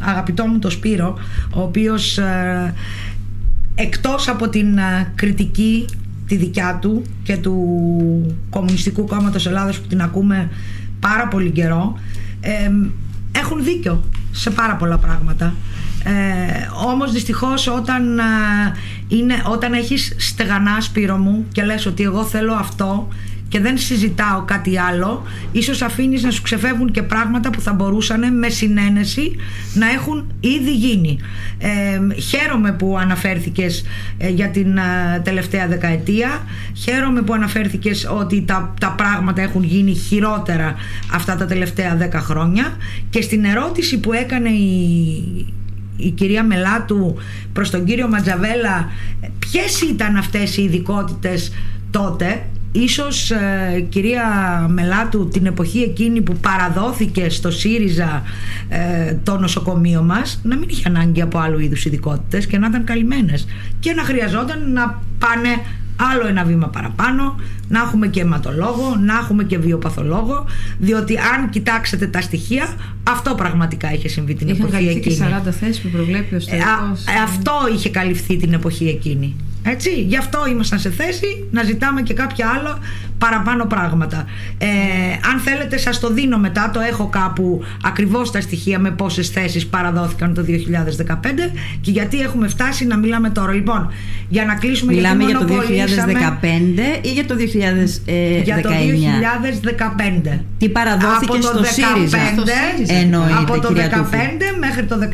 αγαπητό μου το Σπύρο, ο οποίος ε, εκτός από την κριτική τη δικιά του και του Κομμουνιστικού Κόμματος Ελλάδος που την ακούμε πάρα πολύ καιρό έχουν δίκιο σε πάρα πολλά πράγματα. Ε, όμως δυστυχώς όταν, είναι, όταν έχεις στεγανά σπύρο μου και λες ότι εγώ θέλω αυτό και δεν συζητάω κάτι άλλο ίσως αφήνεις να σου ξεφεύγουν και πράγματα που θα μπορούσαν με συνένεση να έχουν ήδη γίνει. Ε, χαίρομαι που αναφέρθηκες ε, για την ε, τελευταία δεκαετία. Χαίρομαι που αναφέρθηκες ότι τα, τα πράγματα έχουν γίνει χειρότερα αυτά τα τελευταία δέκα χρόνια. Και στην ερώτηση που έκανε η, η κυρία Μελάτου προς τον κύριο Ματζαβέλα ποιες ήταν αυτές οι ειδικότητες τότε ίσως ε, κυρία Μελάτου την εποχή εκείνη που παραδόθηκε στο ΣΥΡΙΖΑ ε, το νοσοκομείο μας να μην είχε ανάγκη από άλλου είδους ειδικότητες και να ήταν καλυμμένες και να χρειαζόταν να πάνε άλλο ένα βήμα παραπάνω, να έχουμε και αιματολόγο, να έχουμε και βιοπαθολόγο, διότι αν κοιτάξετε τα στοιχεία, αυτό πραγματικά είχε συμβεί την Είχαν εποχή εκείνη. Είχαν 40 θέσεις που προβλέπει ο ε, ε, αυτό είχε καλυφθεί την εποχή εκείνη. Έτσι, γι' αυτό ήμασταν σε θέση να ζητάμε και κάποια άλλα παραπάνω πράγματα. Ε, αν θέλετε σας το δίνω μετά, το έχω κάπου ακριβώς τα στοιχεία με πόσες θέσεις παραδόθηκαν το 2015 και γιατί έχουμε φτάσει να μιλάμε τώρα. Λοιπόν, για να κλείσουμε Μιλάμε για το 2015 ή για το 2019. Για το 2015. Τι παραδόθηκε από στο, 15, ΣΥΡΙΖΑ. Εννοείται, από το 2015 μέχρι το 19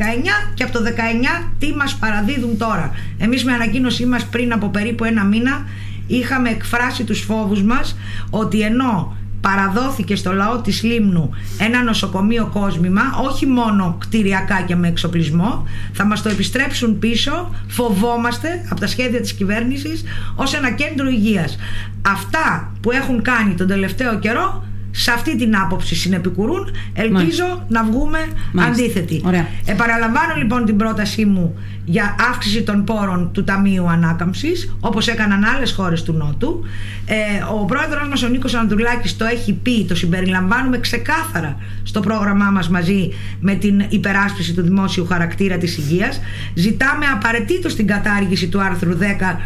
και από το 19 τι μας παραδίδουν τώρα. Εμείς με ανακοίνωσή μας πριν από περίπου ένα μήνα είχαμε εκφράσει τους φόβους μας ότι ενώ παραδόθηκε στο λαό της Λίμνου ένα νοσοκομείο κόσμημα όχι μόνο κτηριακά και με εξοπλισμό θα μας το επιστρέψουν πίσω φοβόμαστε από τα σχέδια της κυβέρνησης ως ένα κέντρο υγείας. Αυτά που έχουν κάνει τον τελευταίο καιρό σε αυτή την άποψη συνεπικουρούν. Ελπίζω να βγούμε Μάλιστα. αντίθετοι. Ωραία. Επαναλαμβάνω λοιπόν την πρότασή μου για αύξηση των πόρων του Ταμείου Ανάκαμψης όπως έκαναν άλλες χώρες του Νότου. Ε, ο πρόεδρος μας ο Νίκος Ανατολάκης το έχει πει, το συμπεριλαμβάνουμε ξεκάθαρα στο πρόγραμμά μας μαζί με την υπεράσπιση του δημόσιου χαρακτήρα της υγείας. Ζητάμε απαραίτητος την κατάργηση του άρθρου 10,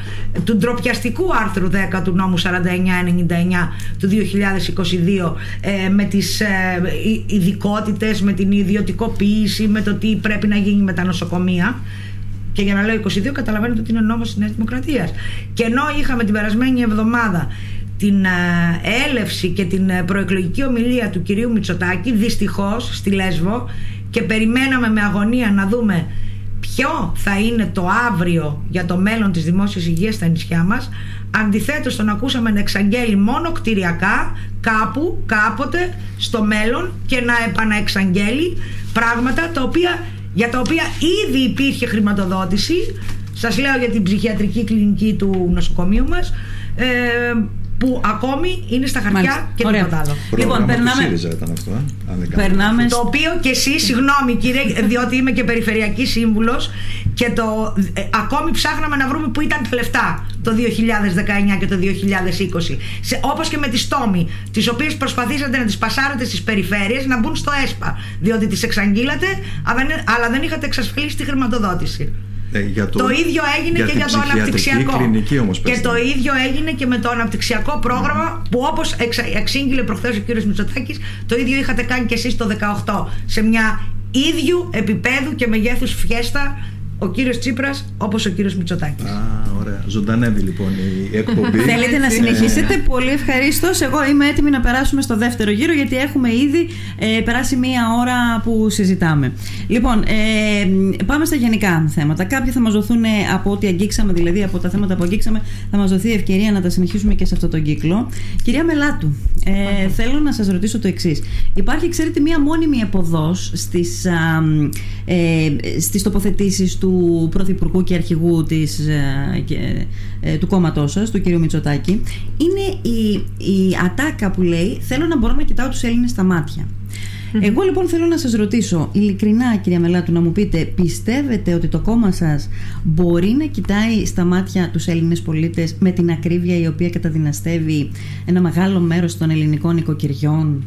του ντροπιαστικού άρθρου 10 του νόμου 4999 του 2022 ε, με τις ε, ειδικότητες, με την ιδιωτικοποίηση, με το τι πρέπει να γίνει με τα νοσοκομεία. Και για να λέω 22 καταλαβαίνετε ότι είναι νόμος της Νέας Δημοκρατίας. Και ενώ είχαμε την περασμένη εβδομάδα την ε, έλευση και την προεκλογική ομιλία του κυρίου Μητσοτάκη δυστυχώς στη Λέσβο και περιμέναμε με αγωνία να δούμε ποιο θα είναι το αύριο για το μέλλον της δημόσιας υγείας στα νησιά μας αντιθέτως τον ακούσαμε να εξαγγέλει μόνο κτηριακά κάπου, κάποτε στο μέλλον και να επαναεξαγγέλει πράγματα τα οποία, για τα οποία ήδη υπήρχε χρηματοδότηση. Σας λέω για την ψυχιατρική κλινική του νοσοκομείου μας. Ε, που ακόμη είναι στα χαρτιά Μάλιστα. και τίποτα άλλο. Λοιπόν, περνάμε. ήταν αυτό, ε; περνάμε... Το οποίο και εσύ, συγγνώμη κύριε, διότι είμαι και περιφερειακή σύμβουλος και το, ε, ακόμη ψάχναμε να βρούμε που ήταν τα λεφτά το 2019 και το 2020. Όπως και με τη Τόμη, τις οποίες προσπαθήσατε να τις πασάρετε στις περιφέρειες να μπουν στο ΕΣΠΑ. Διότι τις εξαγγείλατε, αλλά δεν είχατε εξασφαλίσει τη χρηματοδότηση. Ε, το, ίδιο έγινε και για το αναπτυξιακό. και το ίδιο έγινε και με το αναπτυξιακό πρόγραμμα που όπως εξήγηλε προχθές ο κύριος Μητσοτάκης, το ίδιο είχατε κάνει και εσείς το 2018 σε μια ίδιου επίπεδου και μεγέθους φιέστα ο κύριος Τσίπρας όπως ο κύριος Μητσοτάκης. Α, ωραία. Ζωντανεύει λοιπόν η εκπομπή. Θέλετε να συνεχίσετε; Πολύ ευχαρίστως. Εγώ είμαι έτοιμη να περάσουμε στο δεύτερο γύρο, γιατί έχουμε ήδη ε, περάσει μία ώρα που συζητάμε. Λοιπόν, ε, πάμε στα γενικά θέματα. Κάποιοι θα μας δοθούν ε, από ό,τι αγγίξαμε, δηλαδή από τα θέματα που αγγίξαμε, θα μας δοθεί ευκαιρία να τα συνεχίσουμε και σε αυτό τον κύκλο. Κυρία Μελάτου, ε, θέλω να σας ρωτήσω το εξής. Υπάρχει, ξέρετε, μία μόνιμη εποδός στις ε, στις τοποθετήσεις του Πρωθυπουργού και Αρχηγού της, ε, ε, του κόμματός σας, του κ. Μητσοτάκη, είναι η, η ατάκα που λέει «Θέλω να μπορώ να κοιτάω τους Έλληνες στα μάτια». Εγώ λοιπόν θέλω να σας ρωτήσω, ειλικρινά κυρία Μελάτου, να μου πείτε, πιστεύετε ότι το κόμμα σας μπορεί να κοιτάει στα μάτια τους Έλληνες πολίτες με την ακρίβεια η οποία καταδυναστεύει ένα μεγάλο μέρος των ελληνικών οικοκυριών;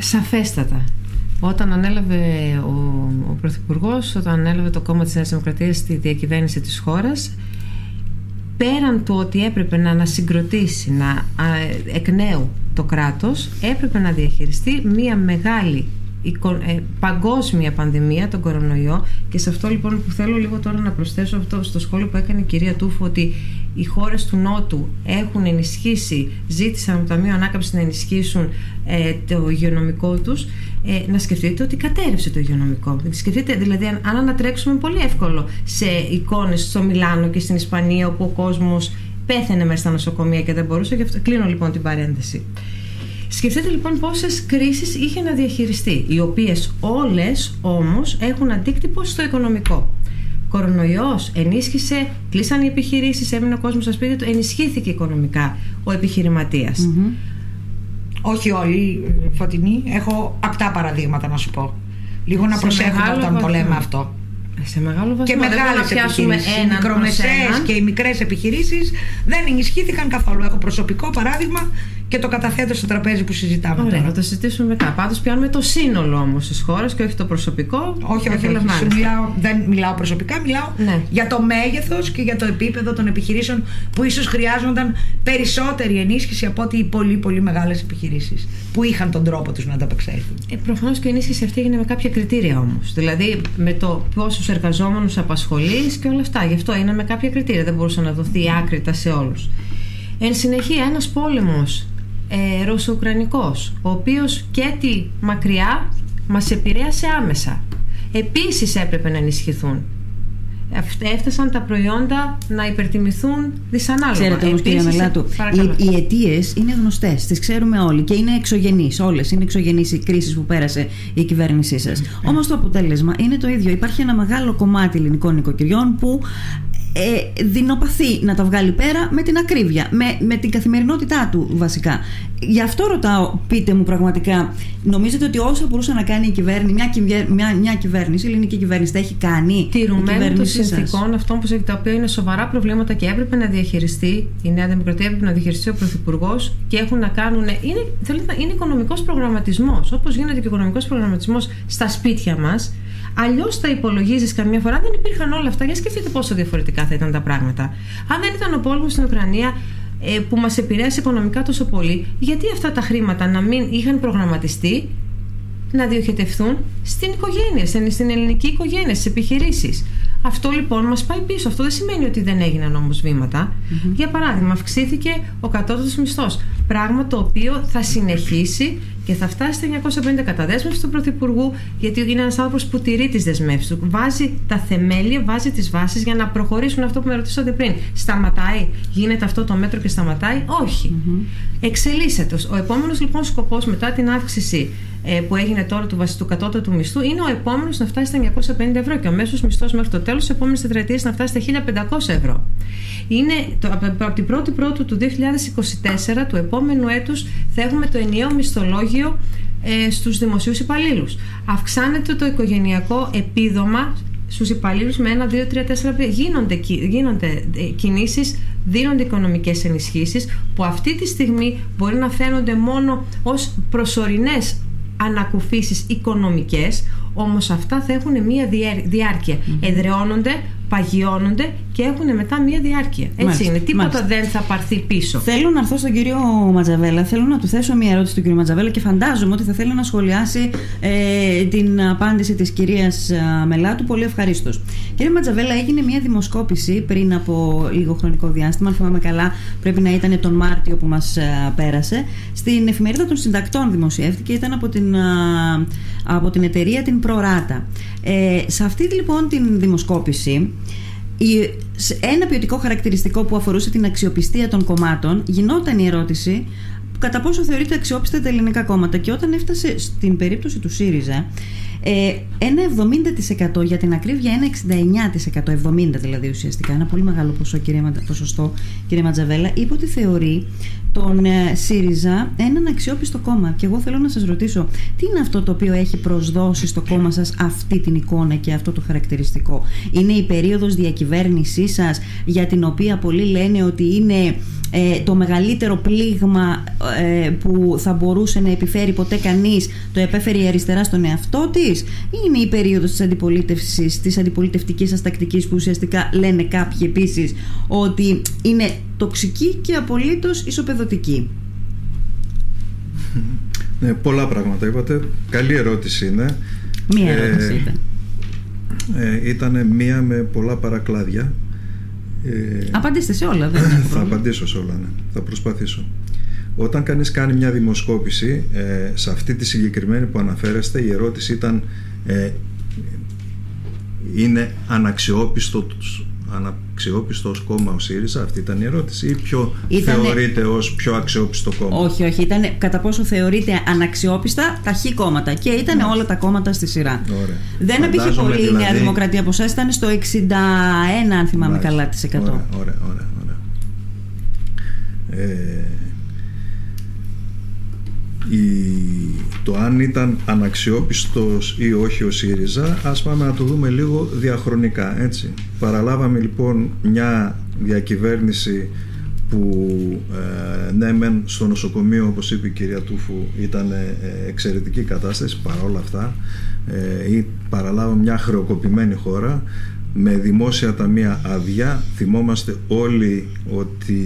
Σαφέστατα. Όταν ανέλαβε ο, ο Πρωθυπουργός, όταν ανέλαβε το κόμμα της Νέας Δημοκρατίας στη διακυβέρνηση της χώρας, πέραν του ότι έπρεπε να ανασυγκροτήσει να, εκ νέου το κράτος, έπρεπε να διαχειριστεί μία μεγάλη ε, παγκόσμια πανδημία, τον κορονοϊό. Και σε αυτό λοιπόν που θέλω λίγο τώρα να προσθέσω αυτό στο σχόλιο που έκανε η κυρία Τούφου ότι οι χώρες του Νότου έχουν ενισχύσει, ζήτησαν από το Ταμείο Ανάκαμψης να ενισχύσουν ε, το υγειονομικό τους ε, να σκεφτείτε ότι κατέρευσε το υγειονομικό. Σκεφτείτε, δηλαδή, αν, αν ανατρέξουμε πολύ εύκολο σε εικόνες στο Μιλάνο και στην Ισπανία όπου ο κόσμος πέθαινε μέσα στα νοσοκομεία και δεν μπορούσε. Γι' αυτό κλείνω λοιπόν την παρένθεση. Σκεφτείτε λοιπόν πόσες κρίσεις είχε να διαχειριστεί, οι οποίες όλες όμως έχουν αντίκτυπο στο οικονομικό. Κορονοϊός ενίσχυσε, κλείσαν οι επιχειρήσεις, έμεινε ο κόσμος στο σπίτι του, ενισχύθηκε οικονομικά ο επιχειρηματια Όχι όλοι, Φωτεινή. Έχω απτά παραδείγματα να σου πω. Λίγο να προσέχουμε όταν το λέμε αυτό. Σε μεγάλο βαθμό. Και μεγάλες επιχειρήσεις. Οι μικρομεσαίες και οι μικρές επιχειρήσεις δεν ενισχύθηκαν καθόλου. Έχω προσωπικό παράδειγμα και το καταθέτω στο τραπέζι που συζητάμε. Ωραία, θα το συζητήσουμε μετά. Πάντως πιάνουμε το σύνολο όμως της χώρας και όχι το προσωπικό. Όχι, όχι. όχι. Μιλάω, δεν μιλάω προσωπικά, μιλάω ναι. για το μέγεθος και για το επίπεδο των επιχειρήσεων που ίσως χρειάζονταν περισσότερη ενίσχυση από ότι οι πολύ πολύ μεγάλες επιχειρήσεις που είχαν τον τρόπο τους να ανταπεξέλθουν. Ε, Προφανώς και η ενίσχυση αυτή έγινε με κάποια κριτήρια όμως. Δηλαδή με το πόσους εργαζόμενους απασχολείς και όλα αυτά. Γι' αυτό είναι με κάποια κριτήρια. Δεν μπορούσε να δοθεί άκρητα σε όλους. Εν συνεχεία, ένας πόλεμος ε, Ρωσο-Ουκρανικός, ο οποίος και τη μακριά μας επηρέασε άμεσα. Επίσης έπρεπε να ενισχυθούν. έφτασαν τα προϊόντα να υπερτιμηθούν δυσανάλογα. Ξέρετε όμως, κυρία Μελάτου, οι, οι αιτίες είναι γνωστές, τις ξέρουμε όλοι και είναι εξωγενείς. Όλες είναι εξωγενείς οι κρίσεις που πέρασε η κυβέρνησή σας. Όμως το αποτέλεσμα είναι το ίδιο. Υπάρχει ένα μεγάλο κομμάτι ελληνικών νοικοκυριών που ε, δεινοπαθεί να τα βγάλει πέρα με την ακρίβεια, με, με την καθημερινότητά του βασικά. Γι' αυτό ρωτάω, πείτε μου πραγματικά, νομίζετε ότι όσα μπορούσε να κάνει η κυβέρνηση, μια, μια, μια κυβέρνηση, η ελληνική κυβέρνηση, τα έχει κάνει. Τηρουμένου των συνθηκών αυτών που τα οποία είναι σοβαρά προβλήματα και έπρεπε να διαχειριστεί η Νέα Δημοκρατία, έπρεπε να διαχειριστεί ο Πρωθυπουργός και έχουν να κάνουν. Είναι, είναι οικονομικός προγραμματισμός. Όπως γίνεται και ο οικονομικός προγραμματισμός στα σπίτια μας, Αλλιώς τα υπολογίζεις καμιά φορά. Δεν υπήρχαν όλα αυτά. Για σκεφτείτε πόσο διαφορετικά θα ήταν τα πράγματα. Αν δεν ήταν ο πόλεμος στην Ουκρανία ε, που μας επηρέασε οικονομικά τόσο πολύ, γιατί αυτά τα χρήματα να μην είχαν προγραμματιστεί να διοχετευθούν στην οικογένεια, στην ελληνική οικογένεια, στις επιχειρήσεις; Αυτό λοιπόν μας πάει πίσω. Αυτό δεν σημαίνει ότι δεν έγιναν όμως Για παράδειγμα, αυξήθηκε ο κατώτατος μισθός. Πράγμα το οποίο θα συνεχίσει και θα φτάσει στα 950 κατά δέσμευση του Πρωθυπουργού, γιατί είναι ένα άνθρωπος που τηρεί τις δεσμεύσεις του. Βάζει τα θεμέλια, βάζει τις βάσεις για να προχωρήσουν αυτό που με ρωτήσατε πριν. Σταματάει, γίνεται αυτό το μέτρο και σταματάει; Όχι. Εξελίσσεται. Ο επόμενος λοιπόν σκοπός μετά την αύξηση ε, που έγινε τώρα του βασικού κατώτατου μισθού είναι ο επόμενος να φτάσει στα 950 ευρώ και ο μέσος μισθός μέχρι το τέλος της επόμενης τετραετίας να φτάσει στα 1500 ευρώ. Είναι το, από την 1η Πρώτου του 2024, του επόμενου έτους, θα έχουμε το ενιαίο μισθολόγιο ε, στους δημοσίους υπαλλήλους. Αυξάνεται το οικογενειακό επίδομα στους υπαλλήλους με 1, 2, 3, 4, 5. Γίνονται, γίνονται ε, κινήσεις, δίνονται οικονομικές ενισχύσεις που αυτή τη στιγμή μπορεί να φαίνονται μόνο ως προσωρινές ανακουφίσεις οικονομικές, όμως αυτά θα έχουν μία διάρκεια. Εδραιώνονται, παγιώνονται και έχουν μετά μία διάρκεια. Έτσι μάλιστα, είναι. Τίποτα μάλιστα. δεν θα πάρθει πίσω. Θέλω να έρθω στον κύριο Ματζαβέλα. Θέλω να του θέσω μία ερώτηση του κύριου Ματζαβέλα και φαντάζομαι ότι θα θέλει να σχολιάσει ε, την απάντηση της κυρίας ε, Μελάτου. Πολύ ευχαρίστως. Κύριε Ματζαβέλα, έγινε μία δημοσκόπηση πριν από λίγο χρονικό διάστημα. Αν θυμάμαι καλά, πρέπει να ήταν τον Μάρτιο που μας ε, πέρασε. Στην εφημερίδα των συντακτών δημοσιεύτηκε. Ήταν από την, ε, από την εταιρεία την Προράτα. Ε, σε αυτή λοιπόν την δημοσκόπηση ένα ποιοτικό χαρακτηριστικό που αφορούσε την αξιοπιστία των κομμάτων γινόταν η ερώτηση κατά πόσο θεωρείται αξιόπιστα τα ελληνικά κόμματα. Και όταν έφτασε στην περίπτωση του ΣΥΡΙΖΑ ε, ένα 70% για την ακρίβεια, ένα 69%, 70% δηλαδή ουσιαστικά, ένα πολύ μεγάλο ποσό, κύριε, ποσοστό, κύριε Ματζαβέλα, είπε ότι θεωρεί τον ε, ΣΥΡΙΖΑ έναν αξιόπιστο κόμμα. Και εγώ θέλω να σας ρωτήσω, τι είναι αυτό το οποίο έχει προσδώσει στο κόμμα σας αυτή την εικόνα και αυτό το χαρακτηριστικό; Είναι η περίοδος διακυβέρνησής σας για την οποία πολλοί λένε ότι είναι ε, το μεγαλύτερο πλήγμα ε, που θα μπορούσε να επιφέρει ποτέ κανείς το επέφερε η αριστερά στον εαυτό της; Ή είναι η περίοδος της αντιπολίτευσης, της αντιπολιτευτικής σας τακτικής που ουσιαστικά λένε κάποιοι επίσης ότι είναι τοξική και απολύτως ισοπεδωτική; Ναι, πολλά πράγματα είπατε. Καλή ερώτηση είναι. Μία ερώτηση ε, ήταν. Ε, ήταν μία με πολλά παρακλάδια ε, Απαντήστε σε όλα, δεν Θα απαντήσω σε όλα, ναι. Θα προσπαθήσω. Όταν κανείς κάνει μια δημοσκόπηση, ε, σε αυτή τη συγκεκριμένη που αναφέρεστε, η ερώτηση ήταν ε, είναι αναξιόπιστο αξιόπιστο κόμμα ο ΣΥΡΙΖΑ, αυτή ήταν η ερώτηση, ή ποιο ήτανε... θεωρείται ως πιο αξιόπιστο κόμμα; Όχι, όχι. Ήταν κατά πόσο θεωρείται αναξιόπιστα τα χ κόμματα. Και ήταν όλα τα κόμματα στη σειρά. Ωραία. Δεν απήχε πολύ δηλαδή... η Νέα Δημοκρατία από εσά, ήταν στο 61, αν θυμάμαι καλά, τη 100. Ωραία, ωραία, ωραία. Ε, το αν ήταν αναξιόπιστος ή όχι ο ΣΥΡΙΖΑ ας πάμε να το δούμε λίγο διαχρονικά έτσι. Παραλάβαμε λοιπόν μια διακυβέρνηση που ε, ναι μεν στο νοσοκομείο όπως είπε η κυρία Τούφου ήταν ε, εξαιρετική κατάσταση παρόλα αυτά ε, ή παραλάβαμε μια χρεοκοπημένη χώρα με δημόσια ταμεία αδειά θυμόμαστε όλοι ότι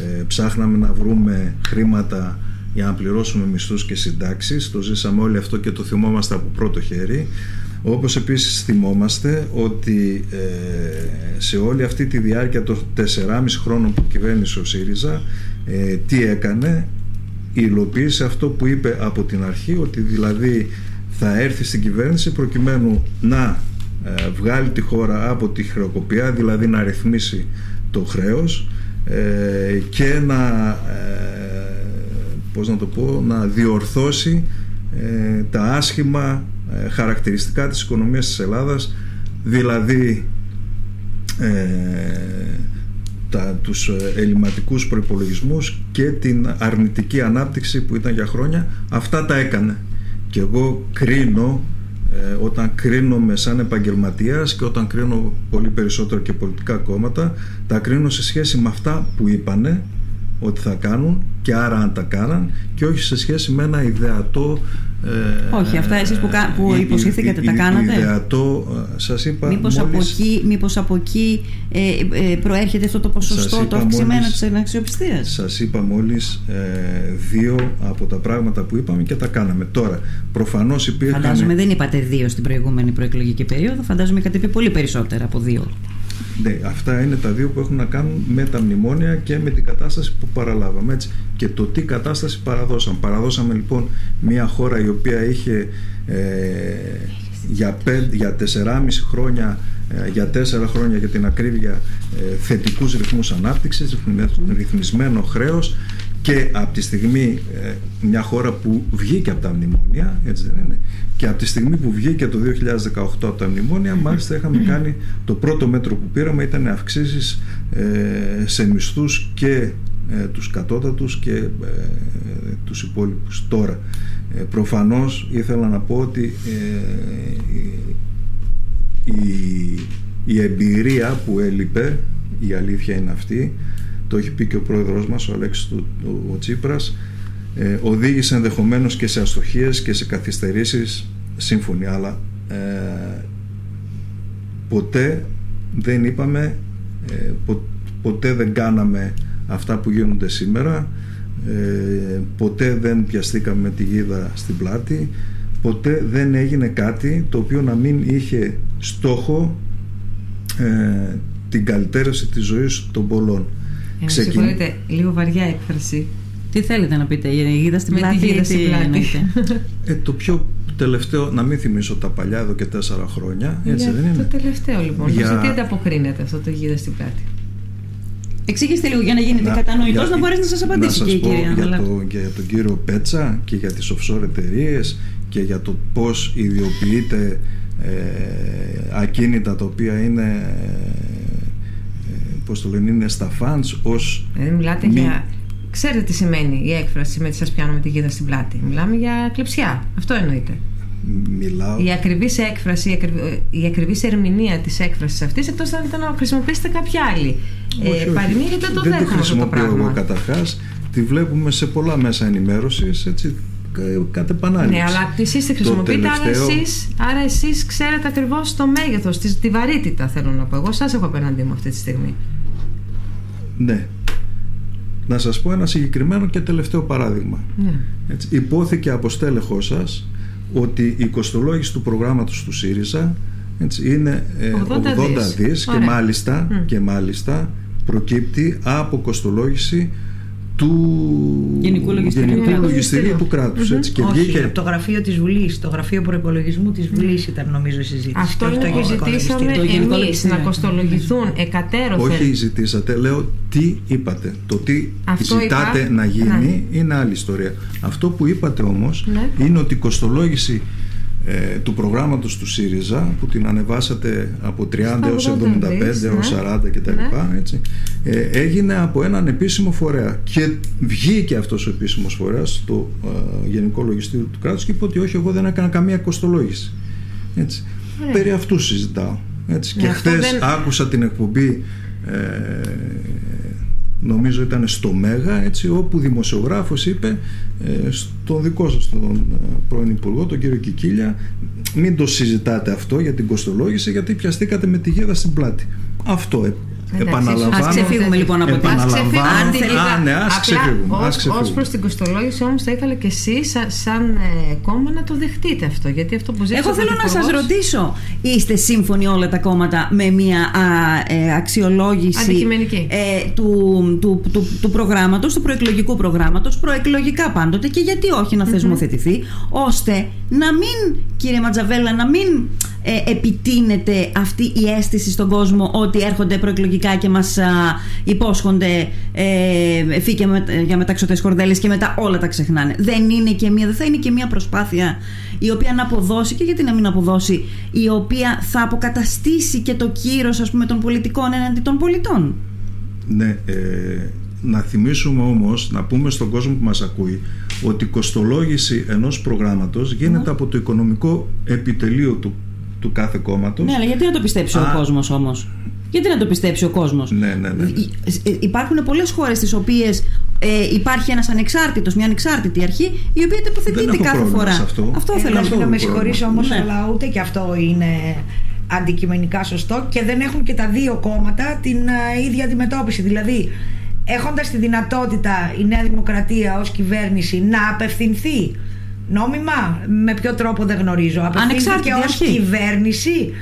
ε, ψάχναμε να βρούμε χρήματα για να πληρώσουμε μισθούς και συντάξεις. Το ζήσαμε όλοι αυτό και το θυμόμαστε από πρώτο χέρι. Όπως επίσης θυμόμαστε ότι ε, σε όλη αυτή τη διάρκεια των 4,5 χρόνων που κυβέρνησε ο ΣΥΡΙΖΑ ε, τι έκανε, υλοποίησε αυτό που είπε από την αρχή ότι δηλαδή θα έρθει στην κυβέρνηση προκειμένου να βγάλει τη χώρα από τη χρεοκοπία, δηλαδή να ρυθμίσει το χρέος και να, πώς να το πω, να διορθώσει τα άσχημα χαρακτηριστικά της οικονομίας της Ελλάδας. Δηλαδή τα, τους ε, ελληματικούς προϋπολογισμούς και την αρνητική ανάπτυξη που ήταν για χρόνια. Αυτά τα έκανε. Και εγώ κρίνω ε, όταν κρίνομαι σαν επαγγελματίας και όταν κρίνω πολύ περισσότερο και πολιτικά κόμματα τα κρίνω σε σχέση με αυτά που είπανε ότι θα κάνουν και άρα αν τα κάναν και όχι σε σχέση με ένα ιδεατό ε, όχι, αυτά εσείς που, που υποσχεθήκατε τα κάνατε. Ιδεατό, σας είπα μήπως, από εκεί, μήπως από εκεί ε, ε, προέρχεται αυτό το ποσοστό το αυξημένο της αξιοπιστίας. Σας είπα μόλις ε, δύο από τα πράγματα που είπαμε και τα κάναμε. Τώρα, προφανώς υπήρχαν... Φαντάζομαι δεν είπατε δύο στην προηγούμενη προεκλογική περίοδο, φαντάζομαι είχατε πει πολύ περισσότερα από δύο. Ναι, αυτά είναι τα δύο που έχουν να κάνουν με τα μνημόνια και με την κατάσταση που παραλάβαμε. Έτσι. Και το τι κατάσταση παραδώσαμε. Παραδώσαμε λοιπόν μια χώρα η οποία είχε ε, για, για 4,5 χρόνια ε, για 4 χρόνια για την ακρίβεια ε, θετικούς ρυθμούς ανάπτυξης, ρυθμισμένο χρέος και από τη στιγμή ε, μια χώρα που βγήκε από τα μνημόνια έτσι δεν είναι και από τη στιγμή που βγήκε το 2018 από τα μνημόνια μάλιστα είχαμε κάνει το πρώτο μέτρο που πήραμε ήταν αυξήσεις ε, σε μισθούς και ε, τους κατώτατους και ε, τους υπόλοιπους. Τώρα ε, προφανώς ήθελα να πω ότι η, η εμπειρία που έλειπε η αλήθεια είναι αυτή το έχει πει και ο πρόεδρος μας ο Αλέξης του, ο Τσίπρας ε, οδήγησε ενδεχομένως και σε αστοχίες και σε καθυστερήσεις σύμφωνοι αλλά ε, ποτέ δεν είπαμε ε, ποτέ δεν κάναμε αυτά που γίνονται σήμερα ε, ποτέ δεν πιαστήκαμε με τη γίδα στην πλάτη ποτέ δεν έγινε κάτι το οποίο να μην είχε στόχο ε, την καλυτέρευση της ζωής των πολλών ε, Ξεκιν... Συγχωρείτε, λίγο βαριά έκφραση. Τι θέλετε να πείτε, η γίδα στην πλάτη. Με τη γίδα στην πλάτη. ε, το πιο τελευταίο, να μην θυμίσω τα παλιά εδώ και τέσσερα χρόνια. Έτσι Για δεν είναι; Το τελευταίο λοιπόν. Για... Τι ανταποκρίνεται αυτό το γίδα στην πλάτη; Εξήγηστε λίγο για να γίνετε κατανοητός να μπορέσει να σας απαντήσει και η κυρία. Για, το, για τον κύριο Πέτσα και για τις offshore εταιρείες και για το πώς ιδιοποιείται ε, ακίνητα τα οποία είναι πώς το λένε, είναι στα fans ως... Ε, μιλάτε για... Ξέρετε τι σημαίνει η έκφραση με τη σας πιάνω με τη γίδα στην πλάτη. Μιλάμε για κλεψιά. Αυτό εννοείται. Μιλάω... Η ακριβής έκφραση, η, ακριβής ερμηνεία της έκφρασης αυτής εκτός αν ήταν να χρησιμοποιήσετε κάποια άλλη. Όχι, ε, Παροιμήρετε το δεν, δεν τη χρησιμοποιώ εγώ καταρχάς. Τη βλέπουμε σε πολλά μέσα ενημέρωσης, έτσι, κατ' επανάληψη. Ναι, αλλά εσείς τη χρησιμοποιείτε, τελευταίο... άρα εσεί άρα εσείς ξέρετε ακριβώς το μέγεθος, τη, τη βαρύτητα θέλω να πω. Εγώ σας έχω απέναντί μου αυτή τη στιγμή. Ναι. Να σας πω ένα συγκεκριμένο και τελευταίο παράδειγμα. Ναι. Έτσι, υπόθηκε από στέλεχό σας ότι η κοστολόγηση του προγράμματος του ΣΥΡΙΖΑ έτσι, είναι 80, 80 δις, και, μάλιστα, και μάλιστα προκύπτει από κοστολόγηση του Γενικού Λογιστηρίου, του κράτους. Mm-hmm. Και Όχι, βγήκε... από το γραφείο της Βουλής, το γραφείο προπολογισμού της Βουλής ήταν νομίζω η συζήτηση. Αυτό είναι που ζητήσαμε εμείς να κοστολογηθούν εκατέρωθεν. Όχι, ζητήσατε, λέω τι είπατε. Το τι Αυτό ζητάτε είπα... να γίνει ναι. είναι άλλη ιστορία. Αυτό που είπατε όμως ναι. είναι ότι η κοστολόγηση ε, του προγράμματος του ΣΥΡΙΖΑ που την ανεβάσατε από 30 έως 75 έως 40 κτλ ναι. έτσι, ε, έγινε από έναν επίσημο φορέα και βγήκε αυτός ο επίσημος φορέας στο ε, Γενικό Λογιστήριο του κράτους και είπε ότι όχι εγώ δεν έκανα καμία κοστολόγηση έτσι. περί αυτού συζητάω έτσι. και χθες άκουσα την εκπομπή ε, νομίζω ήταν στο Μέγα έτσι, όπου δημοσιογράφος είπε ε, στον δικό σας τον ε, πρώην Υπουργό τον κύριο Κικίλια μην το συζητάτε αυτό για την κοστολόγηση γιατί πιαστήκατε με τη γίδα στην πλάτη αυτό ε, Επαναλαμβάνω. Ας ξεφύγουμε λοιπόν από την Α, ναι, ας ξεφύγουμε. Ως προς την κοστολόγηση όμως θα ήθελα και εσείς σαν ε, κόμμα να το δεχτείτε αυτό. Γιατί αυτό που Εγώ θέλω να σας ρωτήσω, είστε σύμφωνοι όλα τα κόμματα με μια ε, αξιολόγηση ε, του, του, του, του προγράμματος, του προεκλογικού προγράμματος, προεκλογικά πάντοτε και γιατί όχι να θεσμοθετηθεί, ώστε να μην, κύριε Ματζαβέλα, να μην ε, επιτείνεται αυτή η αίσθηση στον κόσμο ότι έρχονται προεκλογικά και μας υπόσχονται ε, φύκια για μεταξωτές κορδέλες και μετά όλα τα ξεχνάνε. Δεν είναι και μία, δεν θα είναι και μία προσπάθεια η οποία να αποδώσει και γιατί να μην αποδώσει η οποία θα αποκαταστήσει και το κύρος ας πούμε των πολιτικών έναντι των πολιτών. Ναι, ε, να θυμίσουμε όμως, να πούμε στον κόσμο που μας ακούει ότι η κοστολόγηση ενός προγράμματος γίνεται ναι. από το οικονομικό επιτελείο του, του κάθε κόμματος. Ναι, αλλά γιατί να το πιστέψει ο κόσμος όμως; Γιατί να το πιστέψει ο κόσμος; Ναι, ναι, ναι. ναι. Ε, υπάρχουν πολλές χώρες στις οποίες ε, υπάρχει ένας ανεξάρτητος, μια ανεξάρτητη αρχή η οποία τοποθετείται κάθε φορά. αυτό, αυτό θέλω να με συγχωρήσει όμως, ναι. αλλά ούτε και αυτό είναι αντικειμενικά σωστό και δεν έχουν και τα δύο κόμματα την uh, ίδια αντιμετώπιση. Δηλαδή, έχοντας τη δυνατότητα η Νέα Δημοκρατία ως κυβέρνηση να απευθυνθεί νόμιμα, με ποιο τρόπο δεν γνωρίζω, απευθύνθηκε ως κυβέρνηση;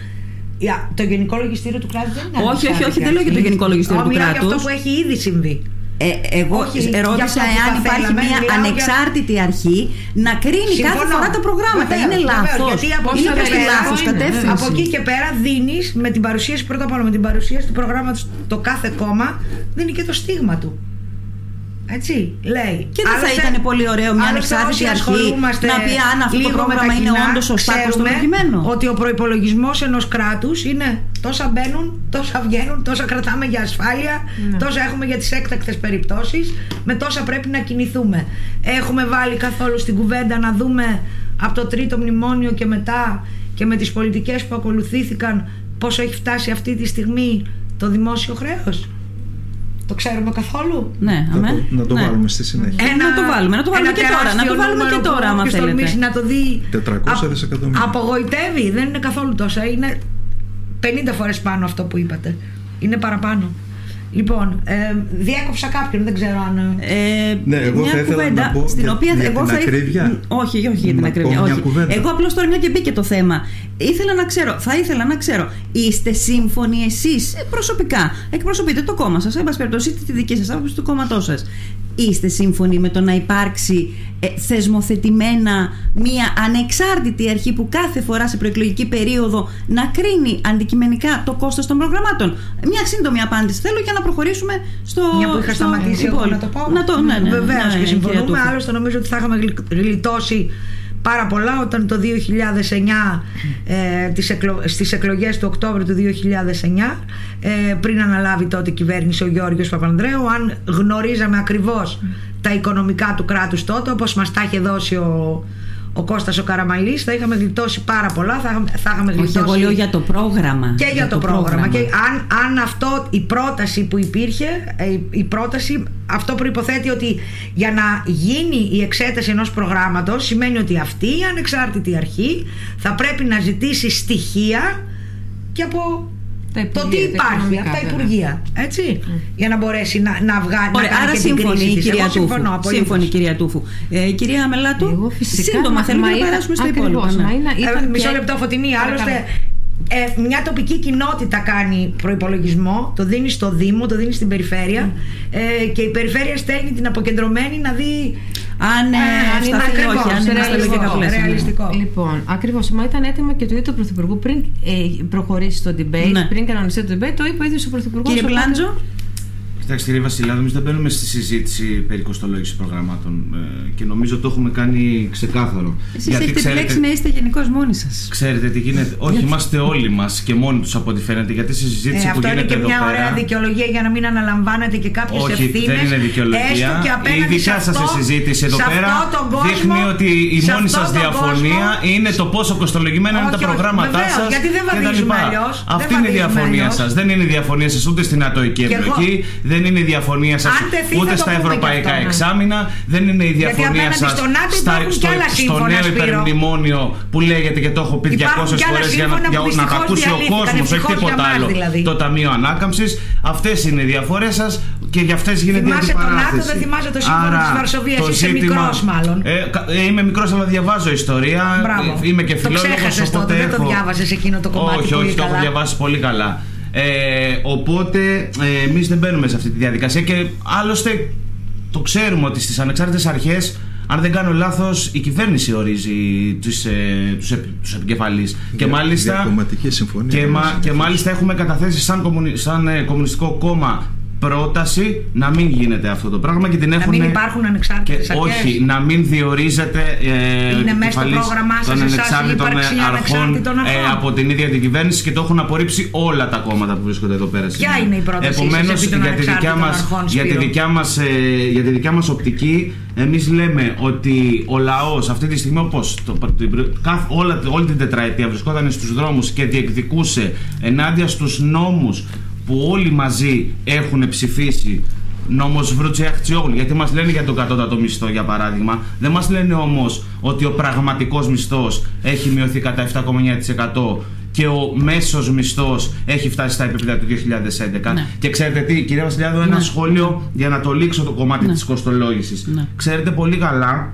Το Γενικό Λογιστήριο του κράτους δεν είναι Όχι, όχι, όχι, δεν λέω για το Γενικό Λογιστήριο του κράτους. αυτό που έχει ήδη συμβεί. Ε, εγώ Όχι, ερώτησα εάν υπάρχει μια ανεξάρτητη για... αρχή να κρίνει Συμφωνώ. κάθε φορά τα προγράμματα. Βεβαίως, είναι λάθος. Είναι προς τη λάθος κατεύθυνση. Από εκεί και πέρα δίνεις με την παρουσίαση, πρώτα απ' όλα με την παρουσίαση του προγράμματος το κάθε κόμμα δίνει και το στίγμα του. Έτσι, λέει. Και δεν θα ήταν πολύ ωραίο μια ανεξάρτητη αρχή να πει αν αυτό το πρόγραμμα είναι όντως σωστά κοστολογημένο. Ότι ο προπολογισμό ενός κράτους είναι τόσα μπαίνουν, τόσα βγαίνουν, τόσα κρατάμε για ασφάλεια, ναι. τόσα έχουμε για τις έκτακτες περιπτώσεις, με τόσα πρέπει να κινηθούμε. Έχουμε βάλει καθόλου στην κουβέντα να δούμε από το τρίτο μνημόνιο και μετά και με τις πολιτικές που ακολουθήθηκαν πόσο έχει φτάσει αυτή τη στιγμή το δημόσιο χρέος. Το ξέρουμε καθόλου; Ναι, να, το, να το ναι. βάλουμε στη συνέχεια. Ένα, να το βάλουμε, να το βάλουμε και τώρα. Να το βάλουμε και τώρα, άμα θέλετε. να το δει. 400 δισεκατομμύρια. Απογοητεύει, δεν είναι καθόλου τόσα. Είναι 50 φορές πάνω αυτό που είπατε. Είναι παραπάνω. Λοιπόν, ε, διέκοψα κάποιον, δεν ξέρω αν. Ε, ναι, εγώ μια θα ήθελα να πω στην οποία για εγώ την θα ακρίβεια. Όχι, όχι για την ακρίβεια. Όχι. Εγώ απλώς τώρα μια και μπήκε το θέμα. Ήθελα να ξέρω, θα ήθελα να ξέρω, είστε σύμφωνοι εσείς ε, προσωπικά, εκπροσωπείτε το κόμμα σας, εν πάση περιπτώσει, τη δική σας άποψη του κόμματό σας είστε σύμφωνοι με το να υπάρξει ε, θεσμοθετημένα μία ανεξάρτητη αρχή που κάθε φορά σε προεκλογική περίοδο να κρίνει αντικειμενικά το κόστος των προγραμμάτων; Μια σύντομη απάντηση θέλω για να προχωρήσουμε στο. Μια που είχα σταματήσει εγώ να το πω. Να το, ναι, ναι, Βεβαίως ναι, και συμφωνούμε. Άλλωστε νομίζω ότι θα είχαμε γλιτώσει πάρα πολλά. Όταν το 2009 ε, τις εκλο... στις εκλογές του Οκτώβριου του 2009 ε, πριν αναλάβει τότε η κυβέρνηση ο Γιώργος Παπανδρέου αν γνωρίζαμε ακριβώς τα οικονομικά του κράτους τότε όπως μας τα είχε δώσει ο, ο Κώστας ο Καραμαλής θα είχαμε γλιτώσει πάρα πολλά θα, θα είχαμε γλιτώσει Όχι, εγώ λέω για το πρόγραμμα. Και για, το, πρόγραμμα, και αν, αν αυτό η πρόταση που υπήρχε ε, η πρόταση αυτό προϋποθέτει ότι για να γίνει η εξέταση ενός προγράμματος σημαίνει ότι αυτή η ανεξάρτητη αρχή θα πρέπει να ζητήσει στοιχεία και από το τι υπάρχει από τα Υπουργεία. Έτσι, mm. Για να μπορέσει να, να βγάλει. Ωραία, άρα σύμφωνη η κυρία Τούφου. Συμφωνώ, σύμφωνη η κυρία Τούφου. Ε, κυρία Μελάτου, σύντομα θέλουμε να περάσουμε στο υπόλοιπο. Ναι. Ε, μισό λεπτό φωτεινή. Άλλωστε, ε, μια τοπική κοινότητα κάνει προπολογισμό, το δίνει στο Δήμο, το δίνει στην περιφέρεια ε, και η περιφέρεια στέλνει την αποκεντρωμένη να δει αν, ε, αν είναι ακριβώς, αν είναι ρεαλιστικό. Λοιπόν, ακριβώς. Μα ήταν έτοιμο και το ίδιο του Πρωθυπουργού πριν ε, προχωρήσει το debate, ναι. πριν κανονιστεί το debate, το είπε ο ίδιος ο Πρωθυπουργός. Κύριε Πλάντζο. Κοιτάξτε, κύριε Βασιλιά, νομίζω δεν μπαίνουμε στη συζήτηση περί κοστολόγησης προγραμμάτων ε, και νομίζω το έχουμε κάνει ξεκάθαρο. Εσείς έχετε ξέρετε, επιλέξει να είστε γενικώς μόνοι σας. Ξέρετε τι γίνεται. Όχι, είμαστε όλοι μας και μόνοι τους από ό,τι φαίνεται. Γιατί στη συζήτηση ε, που γίνεται εδώ πέρα. Αυτό είναι και μια ωραία δικαιολογία για να μην αναλαμβάνετε και κάποιες ευθύνε. Όχι, δεν είναι δικαιολογία. Η δικά σας συζήτηση εδώ πέρα δείχνει ότι η μόνη σας διαφωνία είναι το πόσο κοστολογημένα είναι τα προγράμματά σας. Γιατί δεν βαδίζουμε αλλιώς. Αυτή είναι η διαφωνία σας. Δεν είναι η διαφωνία σας ούτε στην ατοική εμπλοκή, δεν είναι η διαφωνία σας ούτε στα ευρωπαϊκά ναι. εξάμεινα, δεν είναι η διαφωνία σας στο νέο υπερμνημόνιο που λέγεται και το έχω πει 200 φορές για να τα ακούσει ο κόσμος, όχι τίποτα άλλο. Δηλαδή. Το Ταμείο Ανάκαμψης. Αυτές είναι οι διαφορές σας και για αυτές γίνεται η αντιπαράθεση. Θυμάσαι τον ΝΑΤΟ, δεν θυμάσαι το σύμφωνο της Βαρσοβίας. Είσαι μικρός μάλλον. Ε, ε, είμαι μικρός, αλλά διαβάζω ιστορία. Μπράβο. Είμαι και φιλόλογος. Το τότε, δεν το διάβασε εκείνο το κομμάτι. Όχι, όχι, το έχω διαβάσει πολύ καλά. Ε, οπότε ε, εμείς δεν μπαίνουμε σε αυτή τη διαδικασία και άλλωστε το ξέρουμε ότι στις ανεξάρτητες αρχές αν δεν κάνω λάθος, η κυβέρνηση ορίζει του ε, τους επικεφαλείς. Και μάλιστα. συμφωνία. Και, μα, και μάλιστα έχουμε καταθέσει σαν, κομμουνι, σαν ε, κομμουνιστικό κόμμα πρόταση να μην γίνεται αυτό το πράγμα και την έχουν. Να μην υπάρχουν ανεξάρτητες Όχι, να μην διορίζεται ε, Είναι μέσα στο πρόγραμμά σας των ανεξάρτητων αρχών ε, από την ίδια την κυβέρνηση και το έχουν απορρίψει όλα τα κόμματα που βρίσκονται εδώ πέρα. Ποια είναι η πρόταση Επομένως, για, τη δικιά μας, για, τη δικιά μας, ε, για τη δικιά μας οπτική, εμείς λέμε ότι ο λαός αυτή τη στιγμή, όπως όλη την τετραετία βρισκόταν στους δρόμους και διεκδικούσε ενάντια στους νόμους που όλοι μαζί έχουν ψηφίσει νόμος Βρούτσε Αχτσιόγλου, γιατί μας λένε για τον κατώτατο μισθό, για παράδειγμα. Δεν μας λένε όμως ότι ο πραγματικός μισθός έχει μειωθεί κατά 7,9% και ο μέσος μισθός έχει φτάσει στα επίπεδα του 2011. Ναι. Και ξέρετε τι, κυρία Βασιλιάδου, ένα ναι. σχόλιο για να το λήξω το κομμάτι ναι. της κοστολόγησης. Ναι. Ξέρετε πολύ καλά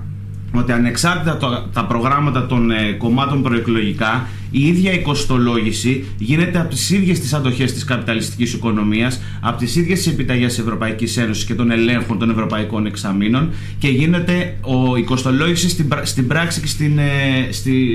ότι ανεξάρτητα το, τα προγράμματα των ε, κομμάτων προεκλογικά, η ίδια η κοστολόγηση γίνεται από τις ίδιες τις αντοχές της καπιταλιστικής οικονομίας, από τις ίδιες τις επιταγές της Ευρωπαϊκής Ένωσης και των ελέγχων των ευρωπαϊκών εξαμήνων και γίνεται ο, η κοστολόγηση στην, στην πράξη και στην, ε, στη,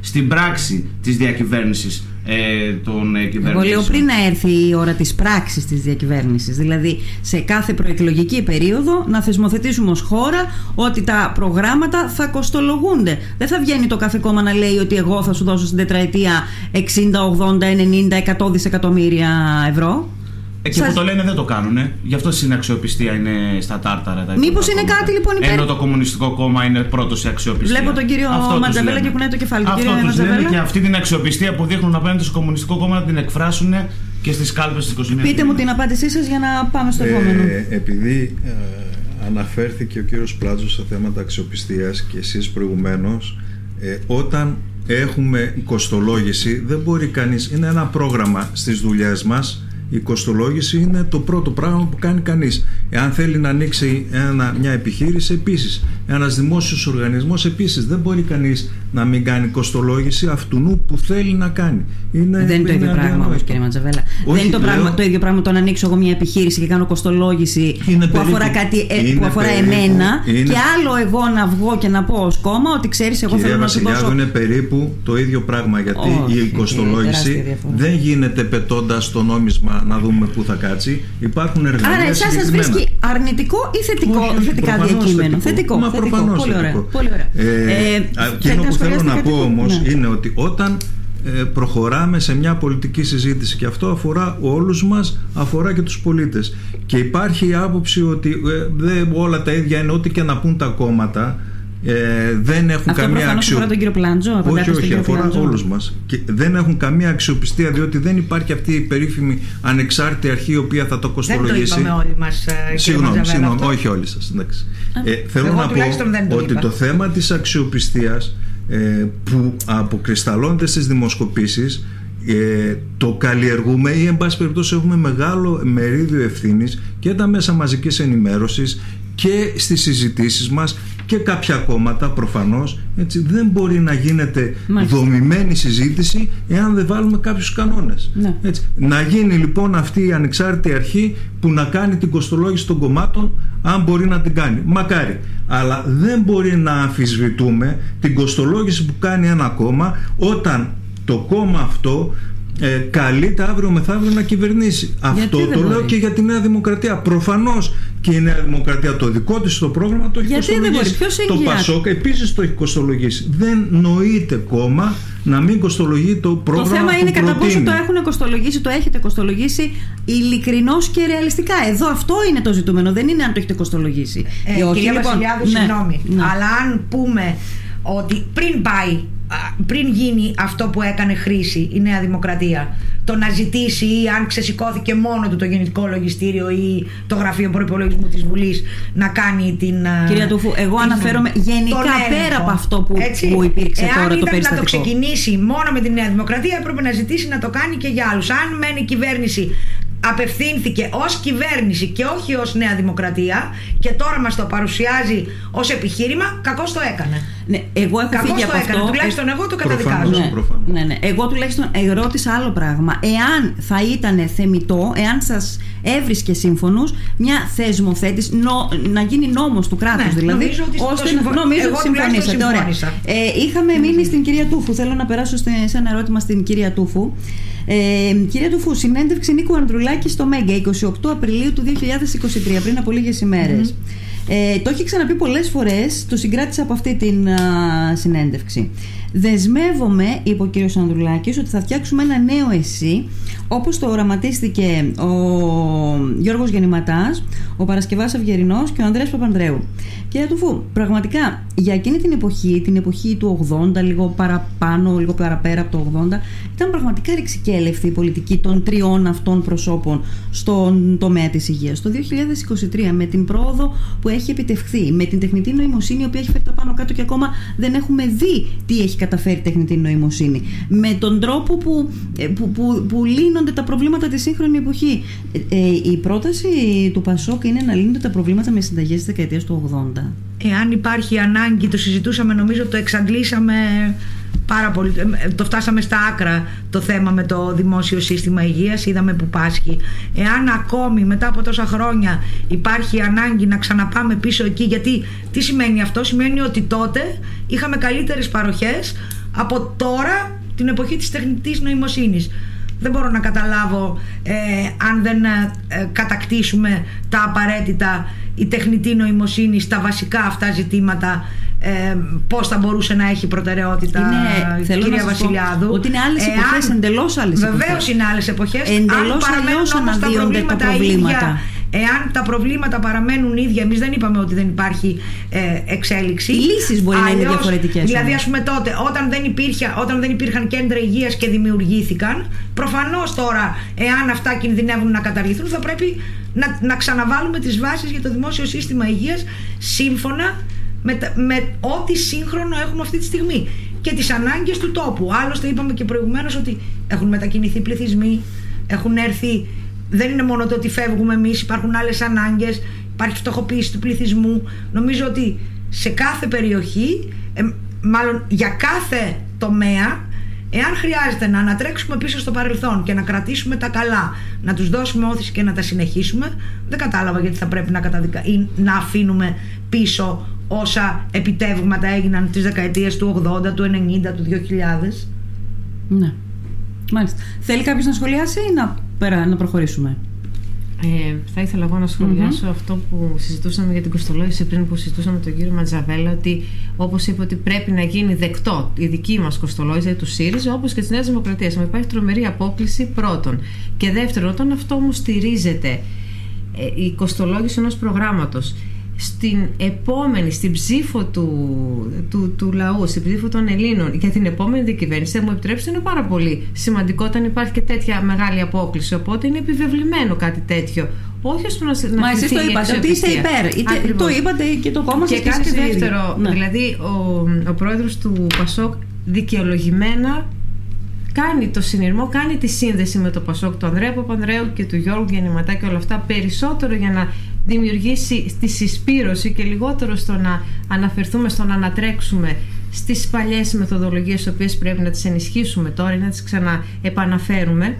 στην πράξη της διακυβέρνησης ε, των ε, κυβερνήσεων. Εγώ λέω πριν να έρθει η ώρα της πράξης της διακυβέρνησης, δηλαδή σε κάθε προεκλογική περίοδο να θεσμοθετήσουμε ως χώρα ότι τα προγράμματα θα κοστολογούνται. Δεν θα βγαίνει το κάθε κόμμα να λέει ότι εγώ θα σου δώσω στην τετραετία 60, 80, 90, 100 δισεκατομμύρια ευρώ. Εκεί Σας... που το λένε δεν το κάνουν. Γι' αυτό η αξιοπιστία είναι στα τάρταρα. Μήπως είναι κάτι λοιπόν υπέρ. Ενώ το Κομμουνιστικό Κόμμα είναι πρώτος σε αξιοπιστία. Βλέπω τον κύριο Ματζαβέλα και κουνάει το κεφάλι. Αυτό τους λένε και αυτή την αξιοπιστία που δείχνουν απέναντι στο Κομμουνιστικό Κόμμα να την εκφράσουν και στις κάλπες της 21. Πείτε μου την απάντησή σας για να πάμε στο ε, επόμενο. Επειδή ε, αναφέρθηκε ο κύριος Πλάτζος σε θέματα αξιοπιστίας και εσείς προηγουμένως, ε, όταν έχουμε κοστολόγηση δεν μπορεί κανείς, είναι ένα πρόγραμμα στις δουλειές μας η κοστολόγηση είναι το πρώτο πράγμα που κάνει κανείς. Εάν θέλει να ανοίξει ένα, μια επιχείρηση, επίσης. Ένας δημόσιος οργανισμός, επίσης. Δεν μπορεί κανείς να μην κάνει κοστολόγηση αυτού που θέλει να κάνει. Είναι, δεν είναι το ίδιο πράγμα όμω, κύριε Ματζαβέλα. δεν είναι το, πράγμα, το ίδιο πράγμα το να ανοίξω εγώ μια επιχείρηση και κάνω κοστολόγηση που αφορά, κάτι, ε, που αφορά εμένα και άλλο εγώ να βγω και να πω ως κόμμα ότι ξέρεις, εγώ θέλω να σου δώσω. είναι περίπου το ίδιο πράγμα γιατί η κοστολόγηση δεν γίνεται πετώντας το νόμισμα να δούμε πού θα κάτσει. Υπάρχουν εργαλεία. Άρα, εσάς σας βρίσκει αρνητικό ή θετικό, Όχι, θετικά διακείμενο. Θετικό. Μα προφανώς. Πολύ ωραία. Πολύ ωραία. Ε, ε, εκείνο που θέλω να πω όμως ναι. είναι ότι όταν ε, προχωράμε σε μια πολιτική συζήτηση και αυτό αφορά όλους μας, αφορά και τους πολίτες και υπάρχει η άποψη ότι ε, δεν όλα τα ίδια είναι ό,τι και να πούν τα κόμματα ε, δεν έχουν Αυτό καμία αξιοπιστία. αφορά τον κύριο Πλάντζο, όχι, όχι, αφορά όλους μας. Δεν έχουν καμία αξιοπιστία διότι δεν υπάρχει αυτή η περίφημη ανεξάρτητη αρχή η οποία θα το κοστολογήσει. Δεν το είπαμε όλοι μας. Ε, συγγνώμη, συγγνώμη όχι όλοι σας. Ε, θέλω να πω ότι το θέμα της αξιοπιστίας ε, που αποκρισταλώνεται στις δημοσκοπήσεις ε, το καλλιεργούμε ή εν πάση περιπτώσει έχουμε μεγάλο μερίδιο ευθύνης και τα μέσα μαζικής ενημέρωσης και στις συζητήσεις μας και κάποια κόμματα προφανώς έτσι, δεν μπορεί να γίνεται Μάλιστα. δομημένη συζήτηση εάν δεν βάλουμε κάποιους κανόνες ναι. έτσι. να γίνει λοιπόν αυτή η ανεξάρτητη αρχή που να κάνει την κοστολόγηση των κομμάτων αν μπορεί να την κάνει μακάρι αλλά δεν μπορεί να αμφισβητούμε την κοστολόγηση που κάνει ένα κόμμα όταν το κόμμα αυτό ε, καλείται αύριο μεθαύριο να κυβερνήσει. Αυτό το λέω και για τη Νέα Δημοκρατία. Προφανώς και η Νέα Δημοκρατία το δικό της το πρόγραμμα το έχει Γιατί κοστολογήσει. το Πασόκ επίσης το έχει κοστολογήσει. Δεν νοείται κόμμα να μην κοστολογεί το πρόγραμμα. Το θέμα είναι κατά πόσο το έχουν κοστολογήσει, το έχετε κοστολογήσει ειλικρινώς και ρεαλιστικά. Εδώ αυτό είναι το ζητούμενο. Δεν είναι αν το έχετε κοστολογήσει. Ε, κυρία λοιπόν, Βασιλιάδου, ναι, συγγνώμη. Ναι. Αλλά αν πούμε ότι πριν πάει πριν γίνει αυτό που έκανε χρήση η Νέα Δημοκρατία το να ζητήσει ή αν ξεσηκώθηκε μόνο του το γεννητικό λογιστήριο ή το γραφείο προπολογισμού της Βουλής να κάνει την Κυρία Τούφου, εγώ την, αναφέρομαι γενικά πέρα από αυτό που, Έτσι, που υπήρξε εάν τώρα το περιστατικό. να το ξεκινήσει μόνο με τη Νέα Δημοκρατία έπρεπε να ζητήσει να το κάνει και για άλλους αν μένει η κυβέρνηση απευθύνθηκε ως κυβέρνηση και όχι ως Νέα Δημοκρατία και τώρα μας το παρουσιάζει ως επιχείρημα, κακώς το έκανε. Ναι, εγώ έχω κακώς φύγει το από έκανε, αυτό. τουλάχιστον εγώ το καταδικάζω. Ναι, ναι, ναι, Εγώ τουλάχιστον ερώτησα άλλο πράγμα. Εάν θα ήταν θεμητό, εάν σας έβρισκε σύμφωνου μια θεσμοθέτηση, νο, να γίνει νόμος του κράτους Ναι, δηλαδή. νομίζω ότι ώστε το να, συμφω- νομίζω εγώ ότι τουλάχιστον συμφωνήσατε. Ωραία. συμφώνησα. Ε, είχαμε μείνει στην κυρία Τούφου. Θέλω να περάσω σε σε ένα ερώτημα στην κυρία Τούφου. Ε, κυρία Τούφου, συνέντευξη Νίκου Ανδρουλάκη στο Μέγκα 28 Απριλίου του 2023, πριν από λίγες ημέρες. Ε, το έχει ξαναπεί πολλές φορές, το συγκράτησα από αυτή την α, συνέντευξη. Δεσμεύομαι, είπε ο κύριος Ανδρουλάκης, ότι θα φτιάξουμε ένα νέο εσύ, όπως το οραματίστηκε ο Γιώργος Γεννηματάς, ο Παρασκευάς Αυγερινός και ο Ανδρέας Παπανδρέου. Κύριε Τουφού, πραγματικά για εκείνη την εποχή, την εποχή του 80, λίγο παραπάνω, λίγο παραπέρα από το 80, ήταν πραγματικά ρηξικέλευτη η πολιτική των τριών αυτών προσώπων στον τομέα της υγείας. Το 2023 με την πρόοδο που έχει επιτευχθεί, με την τεχνητή νοημοσύνη η οποία έχει φέρει τα πάνω κάτω και ακόμα δεν έχουμε δει τι έχει καταφέρει η τεχνητή νοημοσύνη, με τον τρόπο που, ε, που, που, που λύνονται τα προβλήματα της σύγχρονη εποχή. Ε, ε, η πρόταση του Πασόκ είναι να λύνονται τα προβλήματα με συνταγές της δεκαετίας του 80. Εάν υπάρχει ανάγκη, το συζητούσαμε, νομίζω το εξαντλήσαμε πάρα πολύ. ε, Το φτάσαμε στα άκρα το θέμα με το δημόσιο σύστημα υγείας, είδαμε που πάσχει. Εάν ακόμη μετά από τόσα χρόνια υπάρχει ανάγκη να ξαναπάμε πίσω εκεί, γιατί τι σημαίνει αυτό, σημαίνει ότι τότε είχαμε καλύτερες παροχές από τώρα την εποχή της τεχνητής νοημοσύνης. Δεν μπορώ να καταλάβω ε, αν δεν ε, κατακτήσουμε τα απαραίτητα η τεχνητή νοημοσύνη στα βασικά αυτά ζητήματα ε, πώς θα μπορούσε να έχει προτεραιότητα Είναι- θέλω κυρία να σας πω Βασιλιάδου. ότι είναι άλλες εποχές, εντελώς άλλες Βεβαίως εποχές. είναι άλλες εποχές. Εντελώς Αν παραμένουν αλλιώς όμως τα αναδύονται τα προβλήματα προβλήματα. ίδια, Εάν τα προβλήματα παραμένουν ίδια, εμείς δεν είπαμε ότι δεν υπάρχει ε, εξέλιξη. Οι λύσεις μπορεί να είναι Αλλιώς, διαφορετικές Δηλαδή, όμως. ας πούμε τότε, όταν δεν, υπήρχε, όταν δεν υπήρχαν κέντρα υγείας και δημιουργήθηκαν, προφανώς τώρα, εάν αυτά κινδυνεύουν να καταργηθούν, θα πρέπει να, να ξαναβάλουμε τις βάσεις για το δημόσιο σύστημα υγείας σύμφωνα με, τα- με ό,τι σύγχρονο έχουμε αυτή τη στιγμή και τις ανάγκες του τόπου. Άλλωστε είπαμε και προηγουμένως ότι έχουν μετακινηθεί πληθυσμοί, έχουν έρθει, δεν είναι μόνο το ότι φεύγουμε εμείς, υπάρχουν άλλες ανάγκες, υπάρχει φτωχοποίηση του πληθυσμού. Νομίζω ότι σε κάθε περιοχή, ε, μάλλον για κάθε τομέα, Εάν χρειάζεται να ανατρέξουμε πίσω στο παρελθόν και να κρατήσουμε τα καλά, να τους δώσουμε όθηση και να τα συνεχίσουμε, δεν κατάλαβα γιατί θα πρέπει να, καταδικα... ή να αφήνουμε πίσω όσα επιτεύγματα έγιναν τις δεκαετίες του 80, του 90, του 2000. Ναι. Μάλιστα. Θέλει κάποιος να σχολιάσει ή να, πέρα, να προχωρήσουμε. Ε, θα ήθελα εγώ να σχολιασω αυτό που συζητούσαμε για την κοστολόγηση πριν που συζητούσαμε με τον κύριο Ματζαβέλα ότι όπως είπε ότι πρέπει να γίνει δεκτό η δική μας κοστολόγηση δηλαδή του ΣΥΡΙΖΑ όπως και της Νέας Δημοκρατίας. Μα υπάρχει τρομερή απόκληση πρώτον. Και δεύτερον όταν αυτό όμως στηρίζεται ε, η κοστολόγηση ενός προγράμματος στην επόμενη, στην ψήφο του, του, του λαού, στην ψήφο των Ελλήνων για την επόμενη διακυβέρνηση, θα μου επιτρέψετε, είναι πάρα πολύ σημαντικό όταν υπάρχει και τέτοια μεγάλη απόκληση. Οπότε είναι επιβεβλημένο κάτι τέτοιο. Όχι ώστε να, να Μα εσείς κρυφθεί το η είπατε ότι είστε αξιοπιστία. υπέρ. Είτε, Ακριβώς. το είπατε και το κόμμα Και σας κάτι εσείς οι ίδιοι. δεύτερο, Ναι. δηλαδή ο, ο πρόεδρος του Πασόκ δικαιολογημένα κάνει το συνειρμό, κάνει τη σύνδεση με το Πασόκ του Ανδρέα Παπανδρέου και του Γιώργου Γεννηματά και όλα αυτά περισσότερο για να δημιουργήσει τη συσπήρωση και λιγότερο στο να αναφερθούμε, στο να ανατρέξουμε στις παλιές μεθοδολογίες τις οποίες πρέπει να τις ενισχύσουμε τώρα ή να τις ξαναεπαναφέρουμε.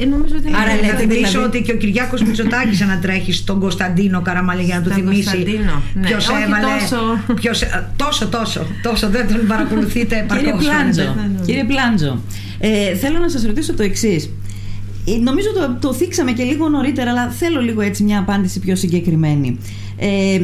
Ε, νομίζω ότι είναι Άρα πολύ λέτε Να καλή. θυμίσω δηλαδή- ότι και ο Κυριάκος Μητσοτάκης ανατρέχει στον Κωνσταντίνο Καραμαλή για να του Στον θυμίσει Κωνσταντίνο, ναι. ποιος Όχι έβαλε. τόσο. ποιος- ε, τόσο, τόσο, τόσο. Δεν τον παρακολουθείτε Κύριε επαρκώς. Πλάντζο, φαίνεται. κύριε Πλάντζο ε, θέλω να σας ρωτήσω το εξής. Νομίζω το, το θίξαμε και λίγο νωρίτερα, αλλά θέλω λίγο έτσι μια απάντηση πιο συγκεκριμένη. Ε, ε,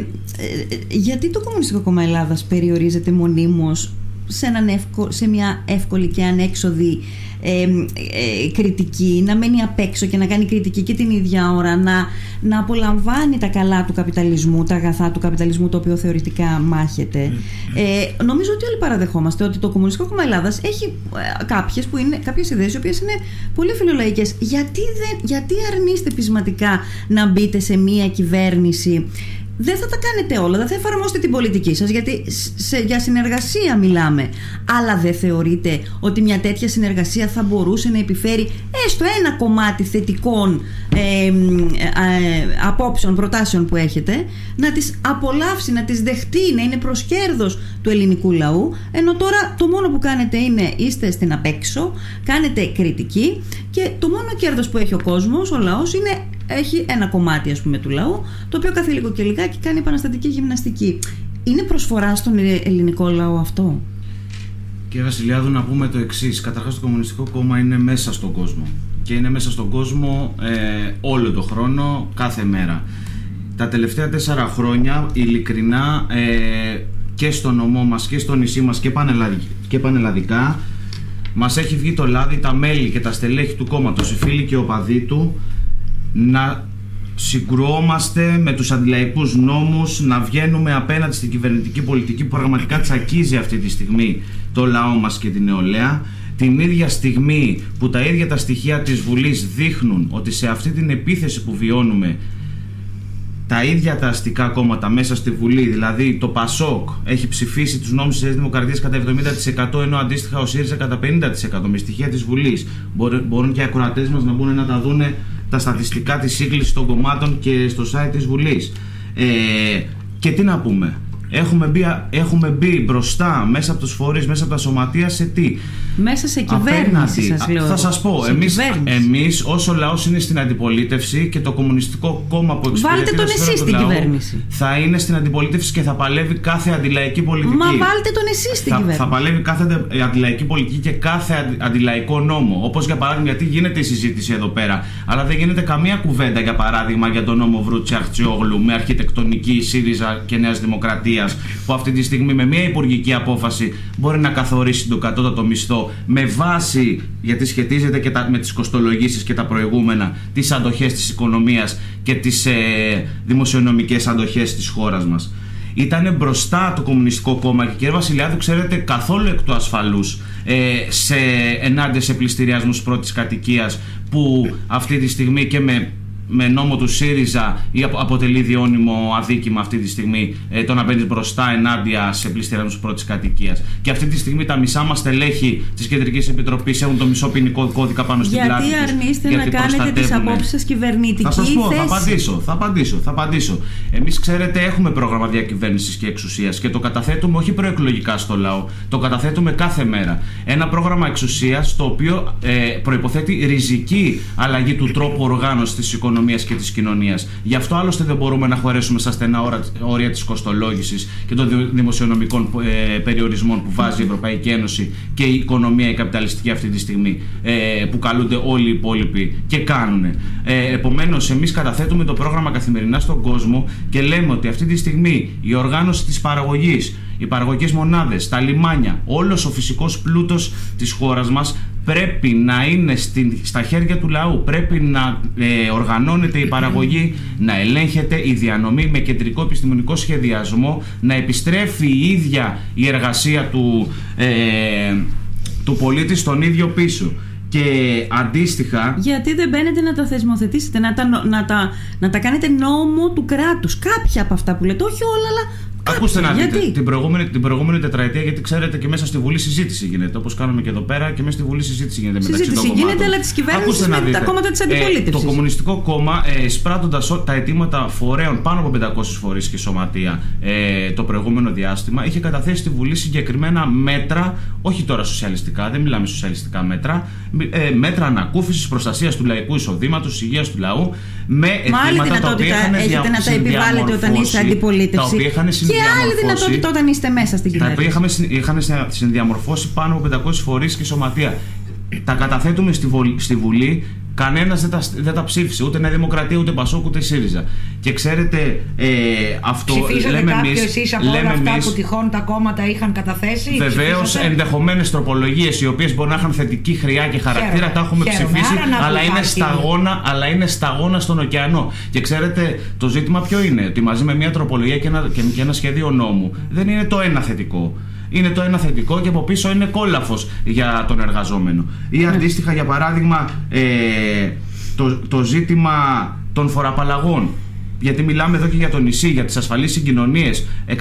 γιατί το Κομμουνιστικό Κόμμα Ελλάδας περιορίζεται μονίμως σε, έναν εύκο- σε μια εύκολη και ανέξοδη ε, ε, κριτική, να μένει απ' έξω και να κάνει κριτική και την ίδια ώρα, να, να απολαμβάνει τα καλά του καπιταλισμού, τα αγαθά του καπιταλισμού, το οποίο θεωρητικά μάχεται. Ε, νομίζω ότι όλοι παραδεχόμαστε ότι το Κομμουνιστικό Κόμμα Ελλάδας έχει ε, κάποιες, που είναι, κάποιες ιδέες οι οποίες είναι πολύ φιλολαϊκές. Γιατί, δεν, γιατί αρνείστε πεισματικά να μπείτε σε μια κυβέρνηση δεν θα τα κάνετε όλα, δεν θα εφαρμόσετε την πολιτική σας γιατί σε, για συνεργασία μιλάμε. Αλλά δεν θεωρείτε ότι μια τέτοια συνεργασία θα μπορούσε να επιφέρει έστω ένα κομμάτι θετικών ε, ε, ε, απόψεων, προτάσεων που έχετε, να τις απολαύσει, να τις δεχτεί, να είναι προς κέρδος του ελληνικού λαού, ενώ τώρα το μόνο που κάνετε είναι είστε στην απέξω, κάνετε κριτική και το μόνο κέρδος που έχει ο κόσμος, ο λαός, είναι έχει ένα κομμάτι ας πούμε του λαού, το οποίο κάθε λίγο και λιγάκι κάνει επαναστατική γυμναστική. Είναι προσφορά στον ελληνικό λαό αυτό; Κύριε Βασιλιάδου, να πούμε το εξής. Καταρχάς, το Κομμουνιστικό Κόμμα είναι μέσα στον κόσμο. Και είναι μέσα στον κόσμο ε, όλο το χρόνο, κάθε μέρα. Τα τελευταία τέσσερα χρόνια, ειλικρινά, ε, και στο νομό μας και στο νησί μας και, πανελλαδικά, και πανελλαδικά, μας έχει βγει το λάδι τα μέλη και τα στελέχη του κόμματος, οι φίλοι και οπαδοί του, να συγκρουόμαστε με τους αντιλαϊκούς νόμους, να βγαίνουμε απέναντι στην κυβερνητική πολιτική που πραγματικά τσακίζει αυτή τη στιγμή το λαό μας και την νεολαία. Την ίδια στιγμή που τα ίδια τα στοιχεία της Βουλής δείχνουν ότι σε αυτή την επίθεση που βιώνουμε τα ίδια τα αστικά κόμματα μέσα στη Βουλή, δηλαδή το ΠΑΣΟΚ έχει ψηφίσει τους νόμους της Δημοκρατίας κατά 70% ενώ αντίστοιχα ο ΣΥΡΙΖΑ κατά 50% με στοιχεία της Βουλής. Μπορούν και οι ακροατές μας να μπουν να τα δούνε τα στατιστικά της σύγκλησης των κομμάτων και στο site της Βουλής. Ε, και τι να πούμε, Έχουμε μπει, έχουμε μπει μπροστά μέσα από τους φορείς, μέσα από τα σωματεία σε τι; Μέσα σε κυβέρνηση σας λέω. Θα σας πω, εμείς, εμείς όσο λαός είναι στην αντιπολίτευση και το κομμουνιστικό κόμμα που εξυπηρετεί Βάλτε τον εσείς στην κυβέρνηση. Θα είναι στην αντιπολίτευση και θα παλεύει κάθε αντιλαϊκή πολιτική. Μα βάλτε τον εσείς στην θα, κυβέρνηση. Θα παλεύει κάθε αντιλαϊκή πολιτική και κάθε αντιλαϊκό νόμο. Όπως για παράδειγμα γιατί γίνεται η συζήτηση εδώ πέρα. Αλλά δεν γίνεται καμία κουβέντα για παράδειγμα για τον νόμο Βρούτσι Αχτσιόγλου με αρχιτεκτονική ΣΥΡΙΖΑ και Νέας Δημοκρατίας που αυτή τη στιγμή με μια υπουργική απόφαση μπορεί να καθορίσει τον κατώτατο μισθό με βάση, γιατί σχετίζεται και τα, με τις κοστολογήσεις και τα προηγούμενα, τις αντοχές της οικονομίας και τις ε, δημοσιονομικές αντοχές της χώρας μας. Ήταν μπροστά το Κομμουνιστικό Κόμμα και κύριε Βασιλιάδου, ξέρετε, καθόλου εκ του ασφαλούς ε, σε, ενάντια σε πληστηριασμούς πρώτης κατοικίας που αυτή τη στιγμή και με με νόμο του ΣΥΡΙΖΑ ή αποτελεί διώνυμο αδίκημα αυτή τη στιγμή ε, το να μπαίνει μπροστά ενάντια σε πληστηριασμού πρώτης κατοικίας. Και αυτή τη στιγμή τα μισά μας στελέχη της Κεντρικής Επιτροπής έχουν το μισό ποινικό κώδικα πάνω στην πλάτη. Γιατί αρνείστε να κάνετε τις απόψεις σα κυβερνητική Θα σας πω, θέση; θα απαντήσω. Θα απαντήσω. Θα απαντήσω. Εμείς, ξέρετε, έχουμε πρόγραμμα διακυβέρνησης και εξουσίας και το καταθέτουμε όχι προεκλογικά στο λαό. Το καταθέτουμε κάθε μέρα. Ένα πρόγραμμα εξουσίας το οποίο ε, προποθέτει ριζική αλλαγή του τρόπου οργάνωσης της οικονομίας και της κοινωνίας. Γι' αυτό άλλωστε δεν μπορούμε να χωρέσουμε στα στενά όρια της κοστολόγησης και των δημοσιονομικών ε, περιορισμών που βάζει η Ευρωπαϊκή Ένωση και η οικονομία η καπιταλιστική αυτή τη στιγμή, ε, που καλούνται όλοι οι υπόλοιποι και κάνουν. Ε, Επομένως, εμείς καταθέτουμε το πρόγραμμα καθημερινά στον κόσμο και λέμε ότι αυτή τη στιγμή η οργάνωση της παραγωγής, οι παραγωγικές μονάδες, τα λιμάνια, όλος ο φυσικός πλούτος της χώρας μας πρέπει να είναι στην, στα χέρια του λαού. Πρέπει να ε, οργανώνεται η παραγωγή, να ελέγχεται η διανομή με κεντρικό επιστημονικό σχεδιασμό, να επιστρέφει η ίδια η εργασία του, ε, του πολίτη στον ίδιο πίσω. Και αντίστοιχα. Γιατί δεν μπαίνετε να τα θεσμοθετήσετε, να τα, να τα, να τα κάνετε νόμο του κράτους. Κάποια από αυτά που λέτε, όχι όλα, αλλά Ακούστε να δείτε την προηγούμενη, την προηγούμενη τετραετία, γιατί ξέρετε και μέσα στη Βουλή συζήτηση γίνεται. Όπως κάνουμε και εδώ πέρα και μέσα στη Βουλή συζήτηση γίνεται μεταξύ συζήτηση των γίνεται, αλλά της κυβέρνησης με τα κόμματα της αντιπολίτευσης. Ε, το Κομμουνιστικό Κόμμα, ε, εισπράττοντα τα αιτήματα φορέων πάνω από 500 φορείς και σωματεία ε, το προηγούμενο διάστημα, είχε καταθέσει στη Βουλή συγκεκριμένα μέτρα, όχι τώρα σοσιαλιστικά, δεν μιλάμε σοσιαλιστικά μέτρα, ε, μέτρα ανακούφισης, προστασίας του λαϊκού εισοδήματος, υγείας του λαού, με αιτήματα τα οποία έχετε να τα επιβάλλετε όταν είστε αντιπολίτευση και άλλη δυνατότητα όταν είστε μέσα στην κυβέρνηση. Τα οποία είχαμε, συνδιαμορφώσει πάνω από 500 φορείς και σωματεία. Τα καταθέτουμε στη, στη Βουλή Κανένας δεν, τα, δεν τα ψήφισε, ούτε Νέα Δημοκρατία, ούτε Πασόκ, ούτε ΣΥΡΙΖΑ. Και ξέρετε, ε, αυτό Ψηφίσατε λέμε εμείς. εσείς από όλα αυτά εμείς, που τυχόν τα κόμματα είχαν καταθέσει. Βεβαίως, ενδεχομένες τροπολογίες οι οποίες μπορεί να είχαν θετική χρειά και χαρακτήρα, Χαίρομαι. τα έχουμε Χαίρομαι. ψηφίσει, αλλά είναι, σταγόνα, αλλά είναι σταγόνα στον ωκεανό. Και ξέρετε, το ζήτημα ποιο είναι, ότι μαζί με μια τροπολογία και ένα, και ένα σχέδιο νόμου δεν είναι το ένα θετικό είναι το ένα θετικό και από πίσω είναι κόλαφος για τον εργαζόμενο. Ή ναι. αντίστοιχα, για παράδειγμα, ε, το, το ζήτημα των φοραπαλλαγών. Γιατί μιλάμε εδώ και για το νησί, για τις ασφαλείς συγκοινωνίες. 136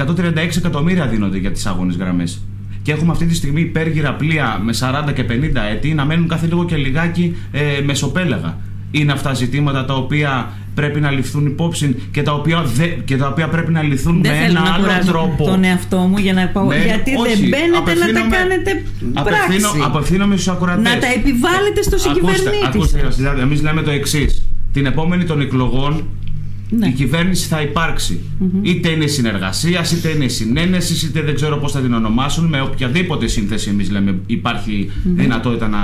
εκατομμύρια δίνονται για τις άγονε γραμμές. Και έχουμε αυτή τη στιγμή υπέργυρα πλοία με 40 και 50 έτη να μένουν κάθε λίγο και λιγάκι ε, μεσοπέλαγα. είναι αυτά ζητήματα τα οποία πρέπει να ληφθούν υπόψη και τα οποία, δε, και τα οποία πρέπει να λυθούν δεν με ένα να άλλο τρόπο. τον εαυτό μου για να πάω. γιατί δεν μπαίνετε να τα κάνετε πράξη. Απευθύνομαι στους ακροατές. Να τα επιβάλλετε στο συγκυβερνήτη. Ακούστε, ακούστε εμείς λέμε το εξής. Την επόμενη των εκλογών ναι. η κυβέρνηση θα υπαρξει Είτε είναι συνεργασίας, είτε είναι συνένεσης, είτε δεν ξέρω πώς θα την ονομάσουν. Με οποιαδήποτε σύνθεση, εμείς λέμε, υπάρχει δυνατότητα να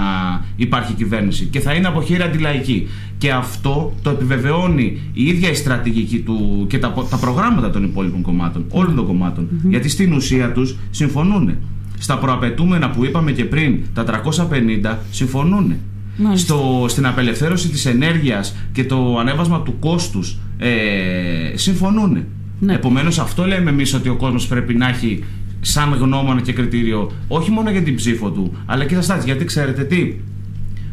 υπάρχει κυβέρνηση. Και θα είναι από χείρα αντιλαϊκή. Και αυτό το επιβεβαιώνει η ίδια η στρατηγική του και τα, τα προγράμματα των υπόλοιπων κομμάτων, όλων των κομματων Γιατί στην ουσία τους συμφωνούν. Στα προαπαιτούμενα που είπαμε και πριν, τα 350 συμφωνούν στο, στην απελευθέρωση της ενέργειας και το ανέβασμα του κόστους ε, συμφωνούν. Ναι. Επομένως αυτό λέμε εμείς ότι ο κόσμος πρέπει να έχει σαν γνώμονα και κριτήριο όχι μόνο για την ψήφο του αλλά και τα στάτια. Γιατί ξέρετε τι,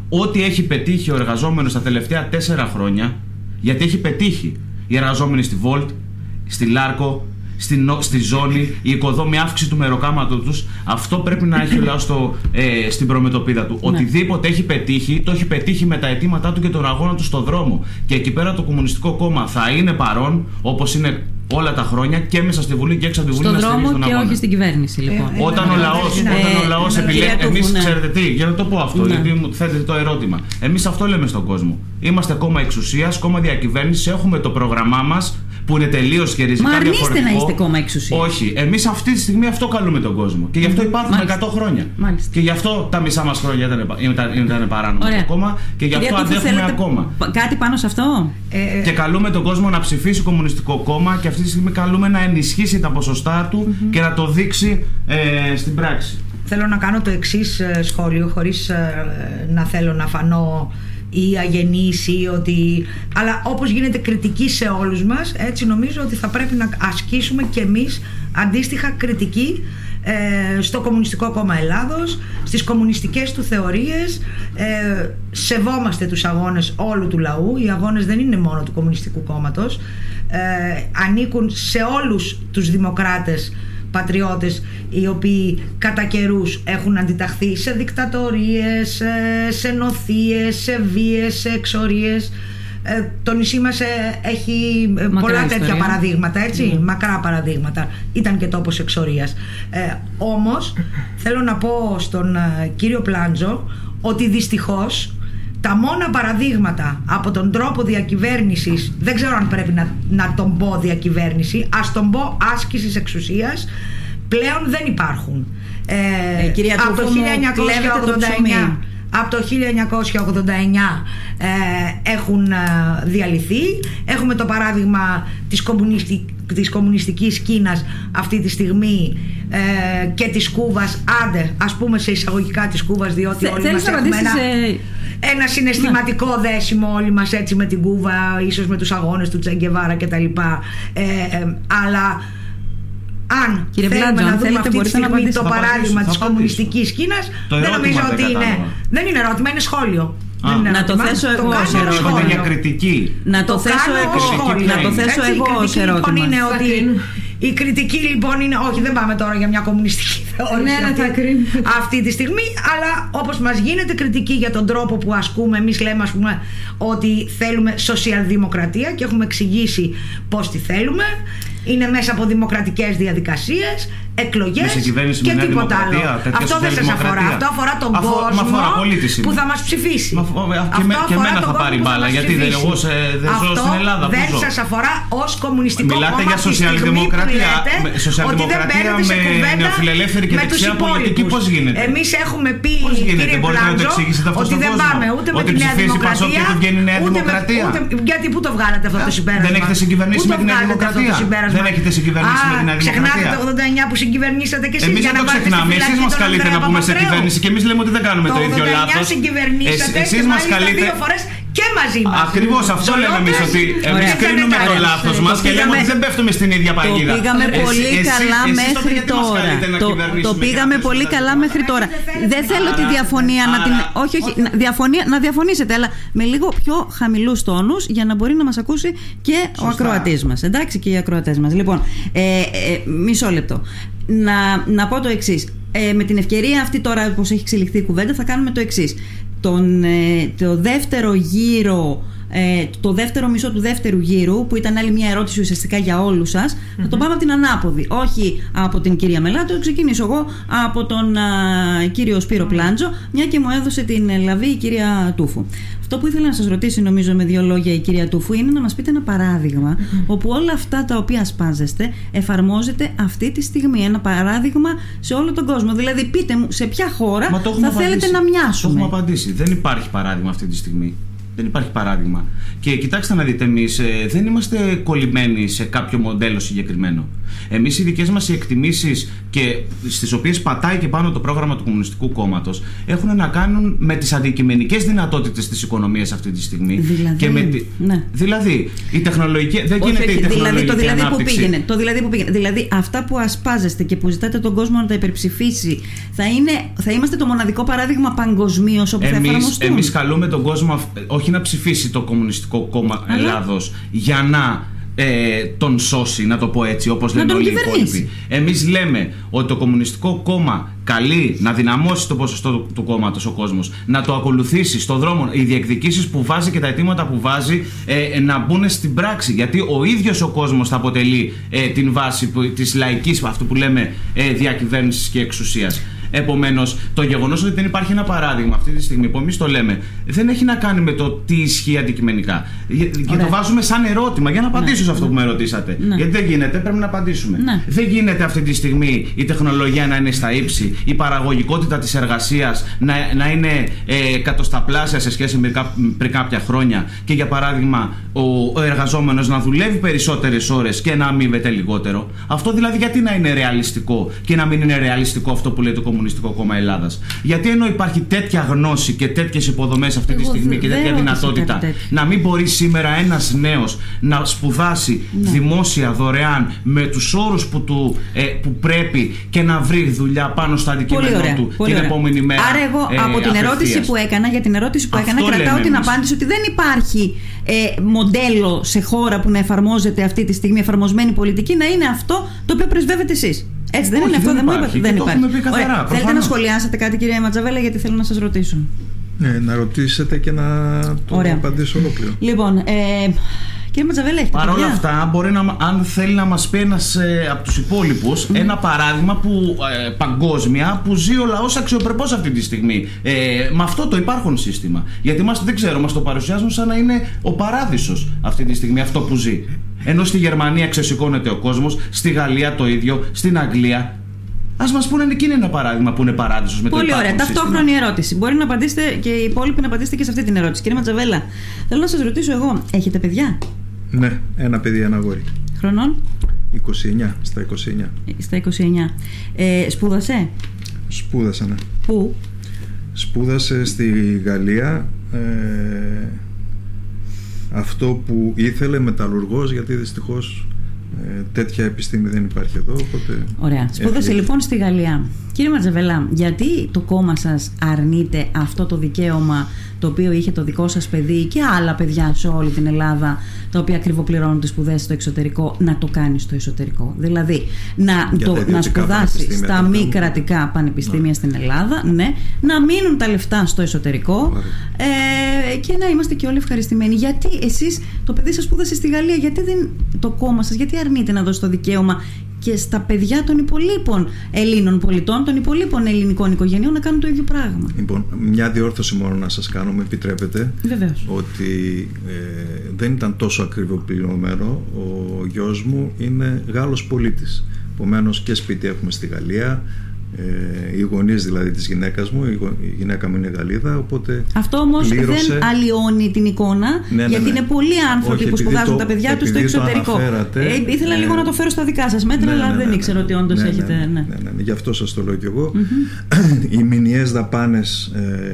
ό,τι έχει πετύχει ο εργαζόμενος τα τελευταία τέσσερα χρόνια γιατί έχει πετύχει οι εργαζόμενοι στη Volt, στη Λάρκο, στην, στη ζώνη, η οικοδόμη αύξηση του μεροκάματο του. Αυτό πρέπει να έχει ο λαό ε, στην προμετωπίδα του. Ναι. Οτιδήποτε έχει πετύχει, το έχει πετύχει με τα αιτήματά του και τον αγώνα του στον δρόμο. Και εκεί πέρα το Κομμουνιστικό Κόμμα θα είναι παρόν, όπω είναι όλα τα χρόνια και μέσα στη Βουλή και έξω από τη Βουλή Στον δρόμο και όχι στην κυβέρνηση, λοιπόν. Ε, όταν, ο λαό όταν ο λαός επιλέγει. Εμεί, ξέρετε τι, για να το πω αυτό, ναι. γιατί μου θέτετε το ερώτημα. Εμεί αυτό λέμε στον κόσμο. Είμαστε κόμμα εξουσία, κόμμα διακυβέρνηση, έχουμε το πρόγραμμά μα που είναι τελείως και ριζικά Μα αρνείστε να είστε κόμμα εξουσίας. Όχι. Εμείς αυτή τη στιγμή αυτό καλούμε τον κόσμο. Και γι' αυτό υπάρχουμε Μάλιστα. 100 χρόνια. Μάλιστα. Και γι' αυτό τα μισά μας χρόνια ήταν, ήταν, ήταν παράνομα το κόμμα και γι' αυτό αντέχουμε ακόμα. Κάτι πάνω σε αυτό; Ε, ε, και καλούμε τον κόσμο να ψηφίσει κομμουνιστικό κόμμα και αυτή τη στιγμή καλούμε να ενισχύσει τα ποσοστά του mm-hmm. και να το δείξει ε, στην πράξη. Θέλω να κάνω το εξής ε, σχόλιο, χωρίς ε, να θέλω να φανώ ή αγενής ή ότι... Αλλά όπως γίνεται κριτική σε όλους μας, έτσι νομίζω ότι θα πρέπει να ασκήσουμε και εμείς αντίστοιχα κριτική ε, στο Κομμουνιστικό Κόμμα Ελλάδος, στις κομμουνιστικές του θεωρίες, ε, σεβόμαστε τους αγώνες όλου του λαού, οι αγώνες δεν είναι μόνο του Κομμουνιστικού Κόμματος, ε, ανήκουν σε όλους τους δημοκράτες πατριώτες οι οποίοι κατά καιρούς έχουν αντιταχθεί σε δικτατορίες, σε νοθείες, σε βίες, σε εξορίες. Ε, το νησί μας ε, έχει ε, πολλά τέτοια παραδείγματα, έτσι, mm. μακρά παραδείγματα. Ήταν και τόπος εξορίας. Ε, όμως, θέλω να πω στον κύριο Πλάντζο ότι δυστυχώς τα μόνα παραδείγματα από τον τρόπο διακυβέρνησης δεν ξέρω αν πρέπει να, να τον πω διακυβέρνηση ας τον πω άσκησης εξουσίας πλέον δεν υπάρχουν. Ε, ε, κυρία από το 1989 από το 1989 ε, έχουν ε, διαλυθεί. Έχουμε το παράδειγμα της, κομμουνιστικής της κομμουνιστικής Κίνας αυτή τη στιγμή ε, και της Κούβας. Άντε ας πούμε σε εισαγωγικά της Κούβας διότι όλοι μας έχουμε ένα, ένα συναισθηματικό ναι. δέσιμο όλοι μας έτσι με την Κούβα ίσως με τους αγώνες του Τσεγκεβάρα κτλ ε, ε, αλλά αν Κύριε θέλουμε Βλάντζο, να δούμε αυτή τη στιγμή το παράδειγμα της κομμουνιστικής Κίνας δεν νομίζω ότι είναι δεν είναι ερώτημα, είναι σχόλιο. Να το θέσω εγώ ως ερώτημα. για κριτική. Να το θέσω εγώ, να το θέσω εγώ ως ερώτημα. Λοιπόν είναι ότι η κριτική λοιπόν είναι. Όχι, δεν πάμε τώρα για μια κομμουνιστική θεώρηση ναι, ναι, αυτή, αυτή τη στιγμή. Αλλά όπως μας γίνεται κριτική για τον τρόπο που ασκούμε, εμείς λέμε ας πούμε, ότι θέλουμε σοσιαλδημοκρατία και έχουμε εξηγήσει πώς τη θέλουμε είναι μέσα από δημοκρατικές διαδικασίες, εκλογές και τίποτα άλλο. Αυτό δεν σας αφορά. Αυτό αφορά τον Αφο, κόσμο αφορά που θα μας ψηφίσει. Μα, και, με, και εμένα θα πάρει μπάλα. Γιατί δεν, εγώ σε, δεν ζω στην Ελλάδα. Δεν σας αφορά ως κομμουνιστικό κόμμα. Μιλάτε για σοσιαλδημοκρατία. Σοσιαλδημοκρατία με νεοφιλελεύθερη και δεξιά πολιτική. Πώς γίνεται; Εμείς έχουμε πει, κύριε Πλάντζο, ότι δεν πάμε ούτε με τη Νέα Δημοκρατία. Γιατί πού το βγάλατε αυτό το συμπέρασμα. Δεν έχετε συγκυβερνήσει με τη Νέα Δημοκρατία; Δεν έχετε συγκυβερνήσει με την Δημοκρατία; Ξεχνάτε το 89 που συγκυβερνήσατε και εσείς. Εμείς δεν το ξεχνάμε. Εσείς μας καλείτε να πούμε σε κυβέρνηση και εμείς λέμε ότι δεν κάνουμε το ίδιο λάθος. Εσεί μας καλείτε. Δύο φορές και μαζί μας. Ακριβώς αυτό λέμε εμείς ότι εμείς κρίνουμε το λάθος μας και λέμε ότι δεν πέφτουμε στην ίδια παγίδα. Το πήγαμε πολύ καλά μέχρι τώρα. Το πήγαμε πολύ καλά μέχρι τώρα. Δεν θέλω τη διαφωνία να την. Όχι, όχι. Να διαφωνήσετε, αλλά με λίγο πιο χαμηλούς τόνους για να μπορεί να μας ακούσει και ο ακροατής μας. Εντάξει, και οι ακροατές μας. Λοιπόν, ε, ε, μισό λεπτό. Να, να πω το εξής. Ε, με την ευκαιρία αυτή τώρα, όπως έχει εξελιχθεί η κουβέντα, θα κάνουμε το εξής τον, ε, το δεύτερο γύρο ε, το δεύτερο μισό του δεύτερου γύρου, που ήταν άλλη μια ερώτηση ουσιαστικά για όλους σας, θα το πάμε από την ανάποδη. Όχι από την κυρία Μελάτο, ξεκινήσω εγώ από τον κύριο Σπύρο Πλάντζο, μια και μου έδωσε την λαβή η κυρία Τούφου. Αυτό που ήθελα να σας ρωτήσει, νομίζω, με δύο λόγια η κυρία Τούφου, είναι να μας πείτε ένα παράδειγμα όπου όλα αυτά τα οποία σπάζεστε εφαρμόζεται αυτή τη στιγμή. Ένα παράδειγμα σε όλο τον κόσμο. Δηλαδή, πείτε μου σε ποια χώρα θα θέλετε να μοιάσουμε. Το έχουμε απαντήσει. Δεν υπάρχει παράδειγμα αυτή τη στιγμή. Δεν υπάρχει παράδειγμα. Και κοιτάξτε να δείτε, εμείς ε, δεν είμαστε κολλημένοι σε κάποιο μοντέλο συγκεκριμένο. Εμείς οι δικές μας εκτιμήσεις και στις οποίες πατάει και πάνω το πρόγραμμα του Κομμουνιστικού Κόμματος έχουν να κάνουν με τις αντικειμενικές δυνατότητες της οικονομίας αυτή τη στιγμή. Δηλαδή, και με ναι. δηλαδή η τεχνολογική. Δεν γίνεται η τεχνολογική δηλαδή, το δηλαδή ανάπτυξη. που πήγαινε. Το δηλαδή που πήγαινε. Δηλαδή αυτά που ασπάζεστε και που ζητάτε τον κόσμο να τα υπερψηφίσει, θα, είναι, θα είμαστε το μοναδικό παράδειγμα παγκοσμίως όπου θα εφαρμοστούν. Εμείς καλούμε τον κόσμο, όχι να ψηφίσει το Κομμουνιστικό Κόμμα Αλλά... Ελλάδος για να ε, τον σώσει, να το πω έτσι, όπως λένε όλοι οι υπόλοιποι. Εμείς λέμε ότι το Κομμουνιστικό Κόμμα καλεί να δυναμώσει το ποσοστό του, του κόμματος ο κόσμος, να το ακολουθήσει στον δρόμο, οι διεκδικήσεις που βάζει και τα αιτήματα που βάζει ε, να μπουν στην πράξη. Γιατί ο ίδιος ο κόσμος θα αποτελεί ε, την βάση της λαϊκής, αυτό που λέμε, ε, διακυβέρνησης και εξουσίας. Επομένως, το γεγονός ότι δεν υπάρχει ένα παράδειγμα αυτή τη στιγμή που εμείς το λέμε, δεν έχει να κάνει με το τι ισχύει αντικειμενικά. Και το βάζουμε σαν ερώτημα για να απαντήσω σε αυτό που με ρωτήσατε. Ναι. Γιατί δεν γίνεται, πρέπει να απαντήσουμε. Ναι. Δεν γίνεται αυτή τη στιγμή η τεχνολογία να είναι στα ύψη, η παραγωγικότητα της εργασίας να, να είναι ε, εκατοσταπλάσια σε σχέση με κά, πριν κάποια χρόνια και για παράδειγμα ο, ο εργαζόμενος να δουλεύει περισσότερες ώρες και να αμείβεται λιγότερο. Αυτό δηλαδή γιατί να είναι ρεαλιστικό και να μην είναι ρεαλιστικό αυτό που λέει το Κομμουνιστικό Κόμμα Ελλάδας. Γιατί ενώ υπάρχει τέτοια γνώση και τέτοιες υποδομές αυτή Εγώ τη στιγμή και δεν τέτοια ρώτησα δυνατότητα, κάτι τέτοιο. να μην μπορεί σήμερα ένας νέος να σπουδάσει Ναι. δημόσια δωρεάν με τους όρους που, του, ε, που πρέπει και να βρει δουλειά πάνω στο Πολύ αντικείμενο ωραία. του πολύ την ωραία. επόμενη μέρα. Άρα, εγώ ε, από την ερώτηση απευθείας. που έκανα, για την ερώτηση που Αυτό έκανα, κρατάω λέμε την εμείς. απάντηση ότι δεν υπάρχει ε, μοντέλο σε χώρα που να εφαρμόζεται αυτή τη στιγμή εφαρμοσμένη πολιτική να είναι αυτό το οποίο πρεσβεύετε εσείς. Έτσι δεν Όχι, είναι αυτό, δεν δεν, μου υπάρχει. είπατε. Και Δεν το υπάρχει. έχουμε πει καθαρά, Ωραία. Θέλετε προφανώς. να σχολιάσετε κάτι, κυρία Ματζαβέλα, γιατί θέλω να σας ρωτήσω. Ναι, να ρωτήσετε και να το Ωραία. απαντήσω ολόκληρο. Λοιπόν, ε, κύριε Ματζαβέλα, έχετε Παρ' όλα παιδιά; αυτά, μπορεί να, αν θέλει να μας πει ένας ε, από τους υπόλοιπους ένα παράδειγμα που, ε, παγκόσμια που ζει ο λαός αξιοπρεπώς αυτή τη στιγμή. Ε, με αυτό το υπάρχον σύστημα. Γιατί μας, δεν ξέρω, μας το παρουσιάζουν σαν να είναι ο παράδεισος αυτή τη στιγμή αυτό που ζει. Ενώ στη Γερμανία ξεσηκώνεται ο κόσμος, στη Γαλλία το ίδιο, στην Αγγλία. Α μας πούνε εκείνη ένα παράδειγμα που είναι παράδεισος με το Πολύ ωραία. υπάρχον Ταυτόχρονη σύστημα. ερώτηση. Μπορεί να απαντήσετε και οι υπόλοιποι να απαντήσετε και σε αυτή την ερώτηση. Κύριε Ματζαβέλα, θέλω να σας ρωτήσω εγώ, έχετε παιδιά; Ναι, ένα παιδί, ένα αγόρι. χρονών; 29, στα 29. στα 29. Ε, σπούδασε; Σπούδασα, ναι. Πού; Σπούδασε στη Γαλλία ε, αυτό που ήθελε μεταλλουργός γιατί δυστυχώς ε, τέτοια επιστήμη δεν υπάρχει εδώ οπότε Ωραία. Σπούδασε έφυγε. λοιπόν στη Γαλλία. Κύριε Ματζαβελά, γιατί το κόμμα σας αρνείται αυτό το δικαίωμα το οποίο είχε το δικό σας παιδί και άλλα παιδιά σε όλη την Ελλάδα τα οποία ακριβοπληρώνουν τις σπουδές στο εξωτερικό να το κάνεις στο εσωτερικό; Δηλαδή να, Για το, τα να ιδιωτικά σπουδάσεις πανεπιστήμια στα το μη κάνουν. κρατικά πανεπιστήμια στην Ελλάδα, ναι, να μείνουν τα λεφτά στο εσωτερικό ε, και να είμαστε και όλοι ευχαριστημένοι. Γιατί εσείς το παιδί σας σπούδασε στη Γαλλία, γιατί δεν το κόμμα σας, γιατί αρνείτε να δώσει το δικαίωμα και στα παιδιά των υπολείπων Ελλήνων πολιτών, των υπολείπων ελληνικών οικογενειών να κάνουν το ίδιο πράγμα. Λοιπόν, μια διόρθωση μόνο να σας κάνω, με επιτρέπετε Βεβαίως. ότι ε, δεν ήταν τόσο ακριβοπληρωμένο ο γιος μου είναι Γάλλος πολίτης Επομένως και σπίτι έχουμε στη Γαλλία ε, οι γονείς δηλαδή της γυναίκας μου η, γο- η γυναίκα μου είναι Γαλλίδα οπότε Αυτό όμως πλήρωσε- δεν αλλοιώνει την εικόνα, Ναι, ναι, γιατί ναι. είναι πολλοί άνθρωποι Όχι, που επειδή σπουδάζουν το- τα παιδιά τους στο επειδή το εξωτερικό. αναφέρατε, ε, ήθελα ναι. λίγο να το φέρω στα δικά σας μέτρα, Ναι, αλλά ναι, δεν ναι, ήξερα ναι. ότι όντως Ναι, ναι, έχετε. ναι, ναι. ναι, ναι, ναι, Γι' αυτό σας το λέω κι εγώ. Οι μηνιαίες δαπάνες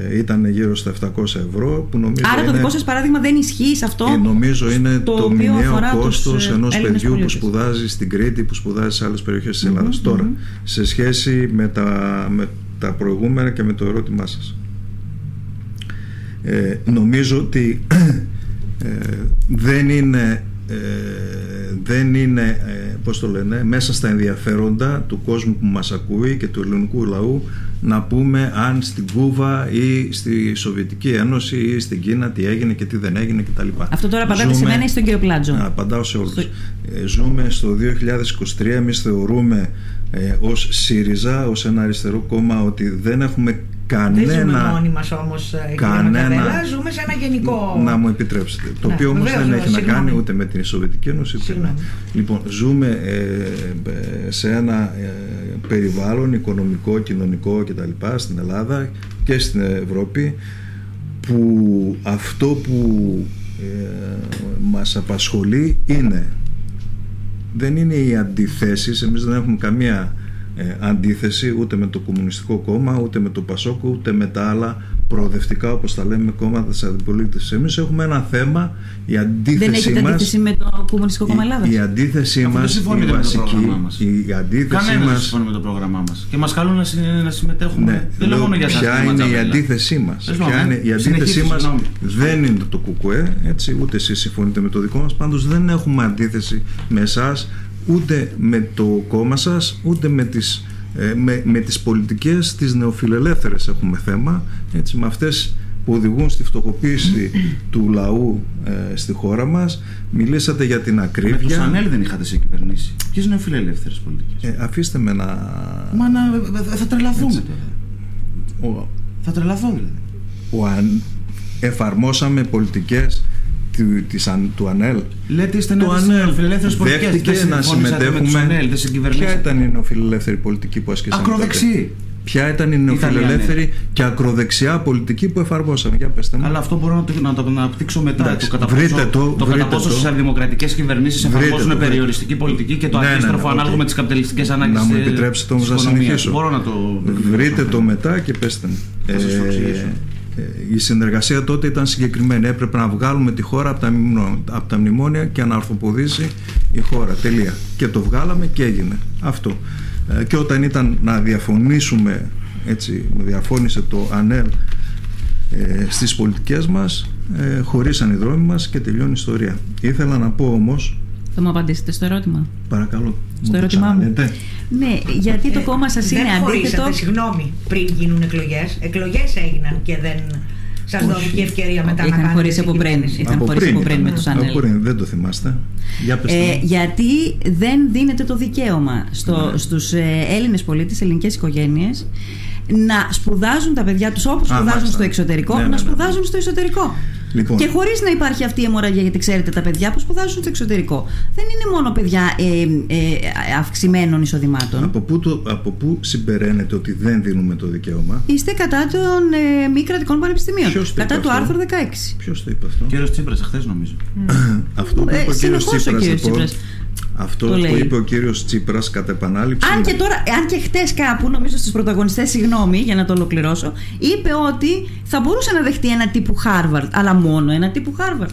ε, ήταν γύρω στα 700 ευρώ που νομίζω Άρα το είναι, δικό σας παράδειγμα δεν ισχύει σε αυτό. ε, νομίζω είναι το το, οποίο μηνιαίο αφορά τους, κόστος ε, ενός Έλληνες παιδιού που πολίτες. σπουδάζει στην Κρήτη, που σπουδάζει σε άλλες περιοχές της ελλαδας Τώρα, σε σχέση με τα, με τα προηγούμενα και με το ερώτημά σας. Ε, νομίζω ότι ε, δεν είναι ε, δεν είναι ε, πώς το λένε μέσα στα ενδιαφέροντα του κόσμου που μας ακούει και του ελληνικού λαού να πούμε αν στην Κούβα ή στη Σοβιετική Ένωση ή στην Κίνα τι έγινε και τι δεν έγινε κτλ. Αυτό τώρα απαντάτε σε μένα ή στον κύριο Πλάτζο; Απαντάω σε όλους. Στο... Ε, ζούμε στο 2023, εμείς θεωρούμε ε, ως ΣΥΡΙΖΑ, ως ένα αριστερό κόμμα ότι δεν έχουμε κανένα. Δεν ζούμε μόνοι μας όμως, ε, κανένα... ζούμε σε ένα γενικό. Να μου επιτρέψετε. Το ναι, οποίο όμως δεν έχει να κάνει ούτε με την Σοβιετική Ένωση. Ούτε Λοιπόν, ζούμε ε, σε ένα ε, περιβάλλον οικονομικό, κοινωνικό κτλ. στην Ελλάδα και στην Ευρώπη που αυτό που ε, μας απασχολεί είναι δεν είναι οι αντιθέσεις. Εμείς δεν έχουμε καμία ε, αντίθεση ούτε με το Κομμουνιστικό Κόμμα, ούτε με το Πασόκο, ούτε με τα άλλα προοδευτικά όπως τα λέμε κόμματα της αντιπολίτευσης. Εμείς έχουμε ένα θέμα, η αντίθεση Δεν έχετε μας, αντίθεση με το Κομμουνιστικό Κόμμα Ελλάδας; Η, η αντίθεση μας, η βασική, η, η αντίθεση Κανένας μας... δεν συμφωνεί με το πρόγραμμά μας. Και μας καλούν να, να συμμετέχουμε. Ναι, δεν λέω μόνο για ποια είναι η αντίθεσή μας. Ποια είναι η αντίθεσή μας δεν είναι το κουκουέ, έτσι, ούτε εσείς συμφωνείτε με το δικό μας. Πάντως δεν έχουμε αντίθεση με εσάς ούτε με το κόμμα σας ούτε με τις, ε, με, με τις πολιτικές τις νεοφιλελεύθερες έχουμε θέμα έτσι, με αυτές που οδηγούν στη φτωχοποίηση του λαού ε, στη χώρα μας. Μιλήσατε για την ακρίβεια. Με το Σανέλ δεν είχατε σε κυβερνήσει. Ποιες νεοφιλελεύθερες πολιτικές; Ε, αφήστε με να μα να, θα τρελαθούμε τώρα. Ο, θα τρελαθώ δηλαδή. Ο, εφαρμόσαμε πολιτικές του, της, του ΑΝΕΛ. Λέτε είστε το ΑΝΕΛ δέχτηκε να συμμετέχουμε. Ποια ήταν η νεοφιλελεύθερη πολιτική που ασκήσαμε. Ακροδεξί. Ποια ήταν η νεοφιλελεύθερη και ακροδεξιά πολιτική που εφαρμόσαμε; Για πέστε μου. Αλλά αυτό μπορώ να το, να το αναπτύξω μετά. Εντάξει, το κατά βρείτε πόσο, το, το βρείτε κατά πόσο σοσιαλδημοκρατικές κυβερνήσεις εφαρμόζουν περιοριστική πολιτική και το ναι, αντίστροφο ναι, ναι, ανάλογα με τις καπιταλιστικές ανάγκες. Να μου επιτρέψετε όμως να συνεχίσω. Μπορώ να το. Βρείτε το μετά και πέστε μου. Ε, η συνεργασία τότε ήταν συγκεκριμένη. Έπρεπε να βγάλουμε τη χώρα από τα, από τα μνημόνια και να αρθοποδήσει η χώρα. Τελεία. Και το βγάλαμε και έγινε. Αυτό. Ε, και όταν ήταν να διαφωνήσουμε, έτσι, διαφώνησε το ΑΝΕΛ ε, στις πολιτικές μας, ε, χωρίσαν οι δρόμοι μας και τελειώνει η ιστορία. Ήθελα να πω όμως θα μου απαντήσετε στο ερώτημα. Παρακαλώ. Στο ερώτημά μου. Ναι, γιατί το ε, κόμμα σας είναι αντίθετο. Συγγνώμη, πριν γίνουν εκλογές. Εκλογές έγιναν και δεν σας δόθηκε ευκαιρία μετά είχαν να κάνετε. Χωρίσει από πριν, είχαν από χωρίσει από πριν με τους Ανέλ. δεν το θυμάστε. Για ε, γιατί δεν δίνεται το δικαίωμα στο, ναι. στους ε, Έλληνες πολίτες, ελληνικές οικογένειες να σπουδάζουν τα παιδιά τους όπως σπουδάζουν στο εξωτερικό, ναι, ναι, να σπουδάζουν στο εσωτερικό. Λοιπόν. Και χωρίς να υπάρχει αυτή η αιμορραγία, γιατί ξέρετε τα παιδιά που σπουδάζουν στο εξωτερικό δεν είναι μόνο παιδιά ε, ε, αυξημένων εισοδημάτων. Από πού, το, από πού συμπεραίνεται ότι δεν δίνουμε το δικαίωμα, Είστε κατά των ε, μη κρατικών πανεπιστημίων. Κατά του άρθρου 16. Ποιος το είπε αυτό, Κύριος Τσίπρας, χθε νομίζω. αυτό που είπε ο κύριος Τσίπρας. Αυτό που είπε ο κύριος Τσίπρας κατά επανάληψη. Αν και τώρα, αν και χτες κάπου, νομίζω στου πρωταγωνιστές, συγγνώμη για να το ολοκληρώσω, είπε ότι θα μπορούσε να δεχτεί ένα τύπου Harvard, αλλά μόνο ένα τύπου Harvard.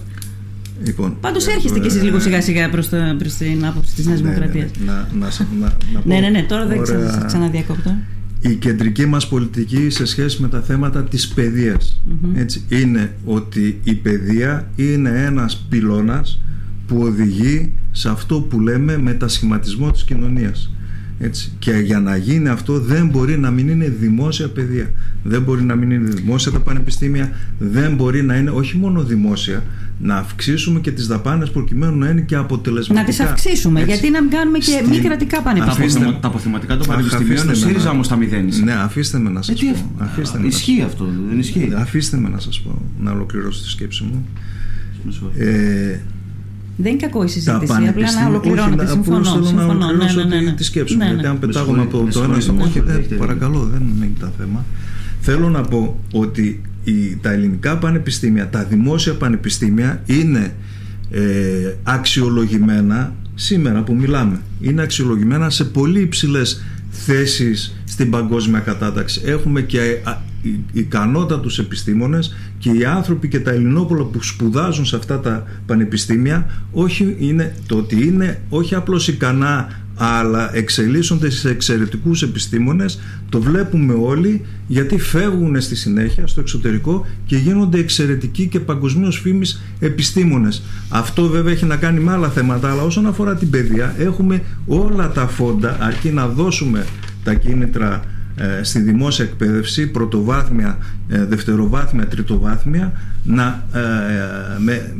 Λοιπόν, Πάντως έρχεστε κι εσείς λίγο σιγά σιγά προς την άποψη της Νέας ναι, Δημοκρατίας. Ναι, ναι. Να, να, να, να ναι, ναι, ναι, τώρα δεν ξανα, ξαναδιακόπτω. Η κεντρική μας πολιτική σε σχέση με τα θέματα της παιδειας έτσι, είναι ότι η παιδεία είναι ένας πυλώνας που οδηγεί σε αυτό που λέμε μετασχηματισμό της κοινωνίας. Έτσι. Και για να γίνει αυτό δεν μπορεί να μην είναι δημόσια παιδεία. Δεν μπορεί να μην είναι δημόσια τα πανεπιστήμια. Δεν μπορεί να είναι όχι μόνο δημόσια, να αυξήσουμε και τις δαπάνες προκειμένου να είναι και αποτελεσματικά. Να τις αυξήσουμε, Έτσι. γιατί να μην κάνουμε και Στην... μη κρατικά πανεπιστήμια. Τα αποθηματικά των πανεπιστημίων, ο ΣΥΡΙΖΑ όμως τα μηδένισε. Ναι, αφήστε με να σας ε, πω. Αφήστε ισχύει αυτό, δεν ισχύει. Αφήστε με να σας πω, να ολοκληρώσω τη σκέψη μου. Ε, δεν είναι κακό η συζήτηση, απλά να ολοκληρώνεται. Συμφωνώ. συμφωνώ. Να ναι, ναι, ναι, ναι. τη σκέψη μου. Ναι, γιατί ναι. αν πετάγουμε από το ένα στο όχι, παρακαλώ, δεν είναι τα θέμα. Θέλω να πω ότι τα ελληνικά πανεπιστήμια, τα δημόσια πανεπιστήμια είναι ε, αξιολογημένα σήμερα που μιλάμε. Είναι αξιολογημένα σε πολύ υψηλές θέσεις στην παγκόσμια κατάταξη. Έχουμε και ικανότατους επιστήμονες και οι άνθρωποι και τα ελληνόπολα που σπουδάζουν σε αυτά τα πανεπιστήμια όχι είναι, το ότι είναι όχι απλώς ικανά αλλά εξελίσσονται σε εξαιρετικούς επιστήμονες το βλέπουμε όλοι γιατί φεύγουν στη συνέχεια στο εξωτερικό και γίνονται εξαιρετικοί και παγκοσμίως φήμης επιστήμονες. Αυτό βέβαια έχει να κάνει με άλλα θέματα αλλά όσον αφορά την παιδεία έχουμε όλα τα φόντα αρκεί να δώσουμε τα κίνητρα ε, στη δημόσια εκπαίδευση, πρωτοβάθμια, ε, δευτεροβάθμια, τριτοβάθμια, να, ε, με,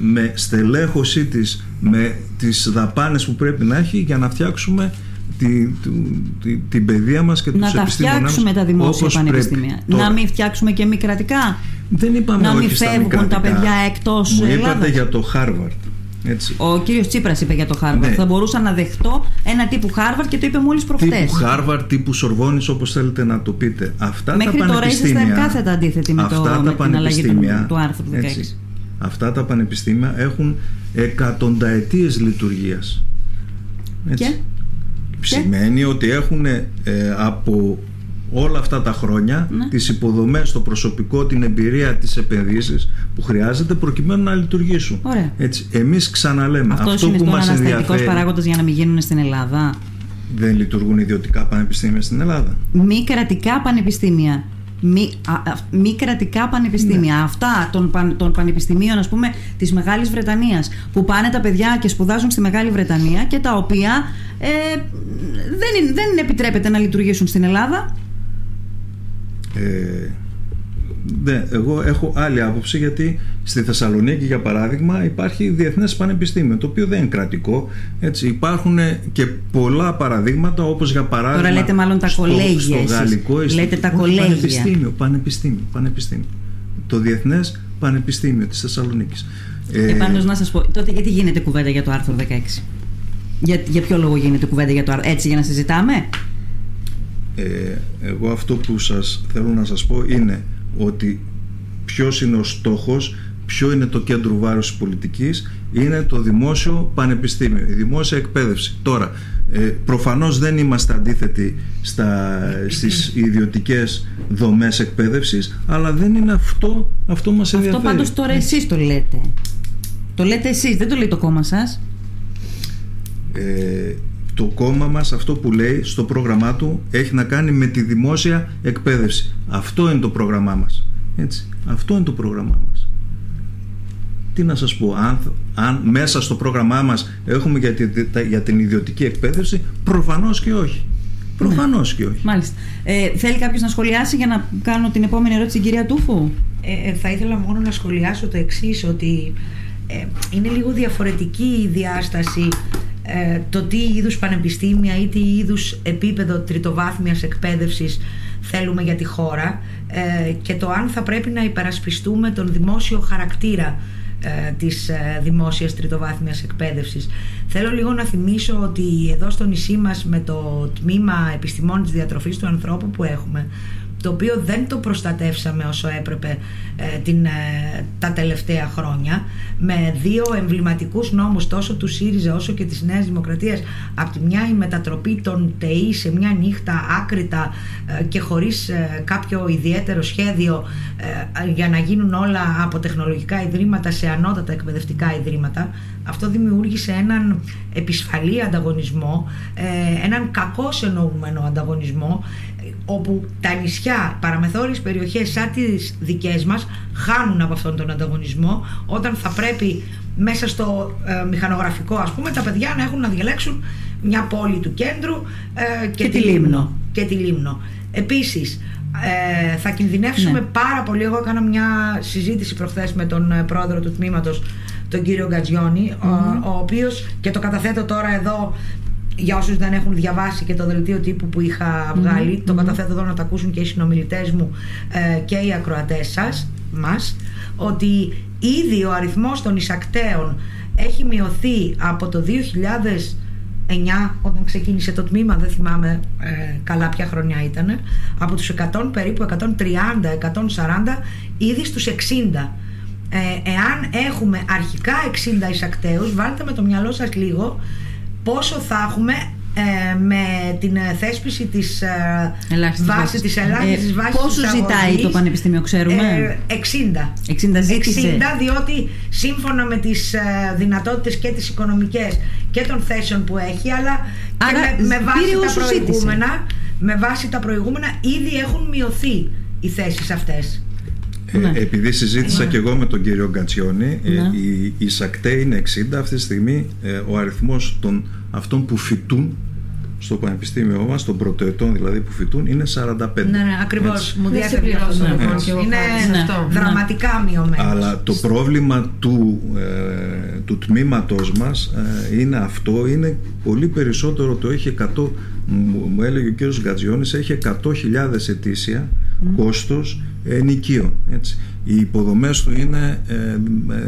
με στελέχωσή της, με τις δαπάνες που πρέπει να έχει για να φτιάξουμε τη, τη, την παιδεία μας και να τους επιστήμονες Να τα φτιάξουμε τα δημόσια πανεπιστήμια. Να μην φτιάξουμε και μη κρατικά. Δεν είπαμε να μην φεύγουν τα παιδιά εκτός Μου Ελλάδας. είπατε για το Χάρβαρντ. Έτσι. Ο κύριος Τσίπρας είπε για το Χάρβαρντ. Ναι. Θα μπορούσα να δεχτώ ένα τύπου Χάρβαρντ και το είπε μόλις προχτές. Τύπου Χάρβαρτ, τύπου Σορβόννης, όπως θέλετε να το πείτε. Αυτά Μέχρι τα τώρα είστε κάθετα αντίθετοι με, το, τα με την αλλαγή του, του άρθρου 16. Έτσι, αυτά τα πανεπιστήμια έχουν εκατονταετίες λειτουργίας. Και; Σημαίνει ότι έχουν ε, από όλα αυτά τα χρόνια ναι. τις υποδομές, το προσωπικό, την εμπειρία, τις επενδύσεις που χρειάζεται προκειμένου να λειτουργήσουν. Ωραία. Έτσι, εμείς ξαναλέμε αυτό, αυτό που μας ενδιαφέρει... παράγοντας για να μην γίνουν στην Ελλάδα; Δεν λειτουργούν ιδιωτικά πανεπιστήμια στην Ελλάδα. Μη κρατικά πανεπιστήμια. Μη, α, μη κρατικά πανεπιστήμια. Ναι. Αυτά των, παν, των πανεπιστημίων, ας πούμε, της Μεγάλης Βρετανίας. Που πάνε τα παιδιά και σπουδάζουν στη Μεγάλη Βρετανία και τα οποία ε, δεν, δεν επιτρέπεται να λειτουργήσουν στην Ελλάδα. Ε, ναι, εγώ έχω άλλη άποψη γιατί στη Θεσσαλονίκη για παράδειγμα υπάρχει διεθνές πανεπιστήμιο το οποίο δεν είναι κρατικό. Έτσι, υπάρχουν και πολλά παραδείγματα όπως για παράδειγμα Τώρα λέτε μάλλον τα κολέγια στο, στο γαλλικό λέτε τα κολέγια. Πανεπιστήμιο, πανεπιστήμιο, πανεπιστήμιο. Το Διεθνές Πανεπιστήμιο της Θεσσαλονίκης. Επάνω να σας πω, τότε γιατί γίνεται κουβέντα για το άρθρο 16 για, για ποιο λόγο γίνεται κουβέντα για το άρθρο, έτσι για να συζητάμε; Ε, εγώ αυτό που σας θέλω να σας πω είναι ότι ποιος είναι ο στόχος, ποιο είναι το κέντρο βάρους της πολιτικής, είναι το δημόσιο πανεπιστήμιο, η δημόσια εκπαίδευση. Τώρα, ε, προφανώς δεν είμαστε αντίθετοι στα, στις ιδιωτικές δομές εκπαίδευσης, αλλά δεν είναι αυτό, αυτό μας ενδιαφέρει. Αυτό πάντως τώρα εσείς το λέτε. Το λέτε εσείς, δεν το λέει το κόμμα σας. Ε, το κόμμα μας αυτό που λέει στο πρόγραμμά του έχει να κάνει με τη δημόσια εκπαίδευση. Αυτό είναι το πρόγραμμά μας. Έτσι. Αυτό είναι το πρόγραμμά μας. Τι να σας πω, αν, αν μέσα στο πρόγραμμά μας έχουμε για, τη, για την ιδιωτική εκπαίδευση, προφανώς και όχι. Προφανώς ναι. και όχι. Μάλιστα. Ε, θέλει κάποιος να σχολιάσει για να κάνω την επόμενη ερώτηση, κυρία Τούφου; Ε, ε, θα ήθελα μόνο να σχολιάσω το εξής ότι ε, είναι λίγο διαφορετική η διάσταση ε, το τι είδους πανεπιστήμια ή τι είδους επίπεδο τριτοβάθμιας εκπαίδευσης θέλουμε για τη χώρα ε, και το αν θα πρέπει να υπερασπιστούμε τον δημόσιο χαρακτήρα ε, της ε, δημόσιας τριτοβάθμιας εκπαίδευσης. Θέλω λίγο να θυμίσω ότι εδώ στο νησί μας με το τμήμα επιστημών της διατροφής του ανθρώπου που έχουμε το οποίο δεν το προστατεύσαμε όσο έπρεπε ε, την, ε, τα τελευταία χρόνια με δύο εμβληματικούς νόμους τόσο του ΣΥΡΙΖΑ όσο και της Νέας Δημοκρατίας από τη μια η μετατροπή των ΤΕΗ σε μια νύχτα άκρητα ε, και χωρίς κάποιο ιδιαίτερο σχέδιο για να γίνουν όλα από τεχνολογικά ιδρύματα σε ανώτατα εκπαιδευτικά ιδρύματα αυτό δημιούργησε έναν επισφαλή ανταγωνισμό έναν κακό εννοούμενο ανταγωνισμό όπου τα νησιά, παραμεθόριες περιοχές σαν τις δικές μας χάνουν από αυτόν τον ανταγωνισμό όταν θα πρέπει μέσα στο ε, μηχανογραφικό ας πούμε τα παιδιά να έχουν να διαλέξουν μια πόλη του κέντρου ε, και, τη Λίμνο. Και τη Λίμνο. Επίσης ε, θα κινδυνεύσουμε ναι. πάρα πολύ. Εγώ έκανα μια συζήτηση προχθές με τον πρόεδρο του τμήματος τον κύριο ο, ο οποίος και το καταθέτω τώρα εδώ για όσους δεν έχουν διαβάσει και το δελτίο τύπου που είχα το καταθέτω εδώ να το ακούσουν και οι συνομιλητές μου ε, και οι ακροατές σας, μας, ότι ήδη ο αριθμός των εισακτέων έχει μειωθεί από το 2009 όταν ξεκίνησε το τμήμα, δεν θυμάμαι ε, καλά ποια χρονιά ήταν, από τους 100 περίπου 130-140 ήδη στους 60. Ε, εάν έχουμε αρχικά 60 εισακτέους, βάλτε με το μυαλό σας λίγο πόσο θα έχουμε ε, με την ε, θέσπιση της ε, βάσης της ελάχιστης ε, βάσης Πόσο ζητάει το Πανεπιστήμιο, ξέρουμε; 60. 60 ζήτησε. 60 διότι σύμφωνα με τις δυνατότητες και τις οικονομικές και των θέσεων που έχει αλλά Άρα, με, με, βάση τα προηγούμενα, με βάση τα προηγούμενα ήδη έχουν μειωθεί οι θέσεις αυτές. Ε, ναι. Επειδή συζήτησα ναι. και εγώ με τον κύριο Γκατσιόνη, ε, ναι. η, η ΣΑΚΤΕ είναι 60. Αυτή τη στιγμή ε, ο αριθμός των αυτών που φοιτούν στο πανεπιστήμιό μας, των πρωτοετών δηλαδή που φοιτούν, είναι 45. Ναι, ναι, ακριβώς. Μου διέφερε αυτό. Είναι δραματικά μειωμένος. Αλλά το πρόβλημα του, ε, του τμήματος μας ε, είναι αυτό, είναι πολύ περισσότερο, το έχει 100, μου, έλεγε ο κύριος Γκατζιώνης, έχει 100.000 ετήσια mm. Κόστος ενοικίων. Έτσι. Οι υποδομές του είναι ε,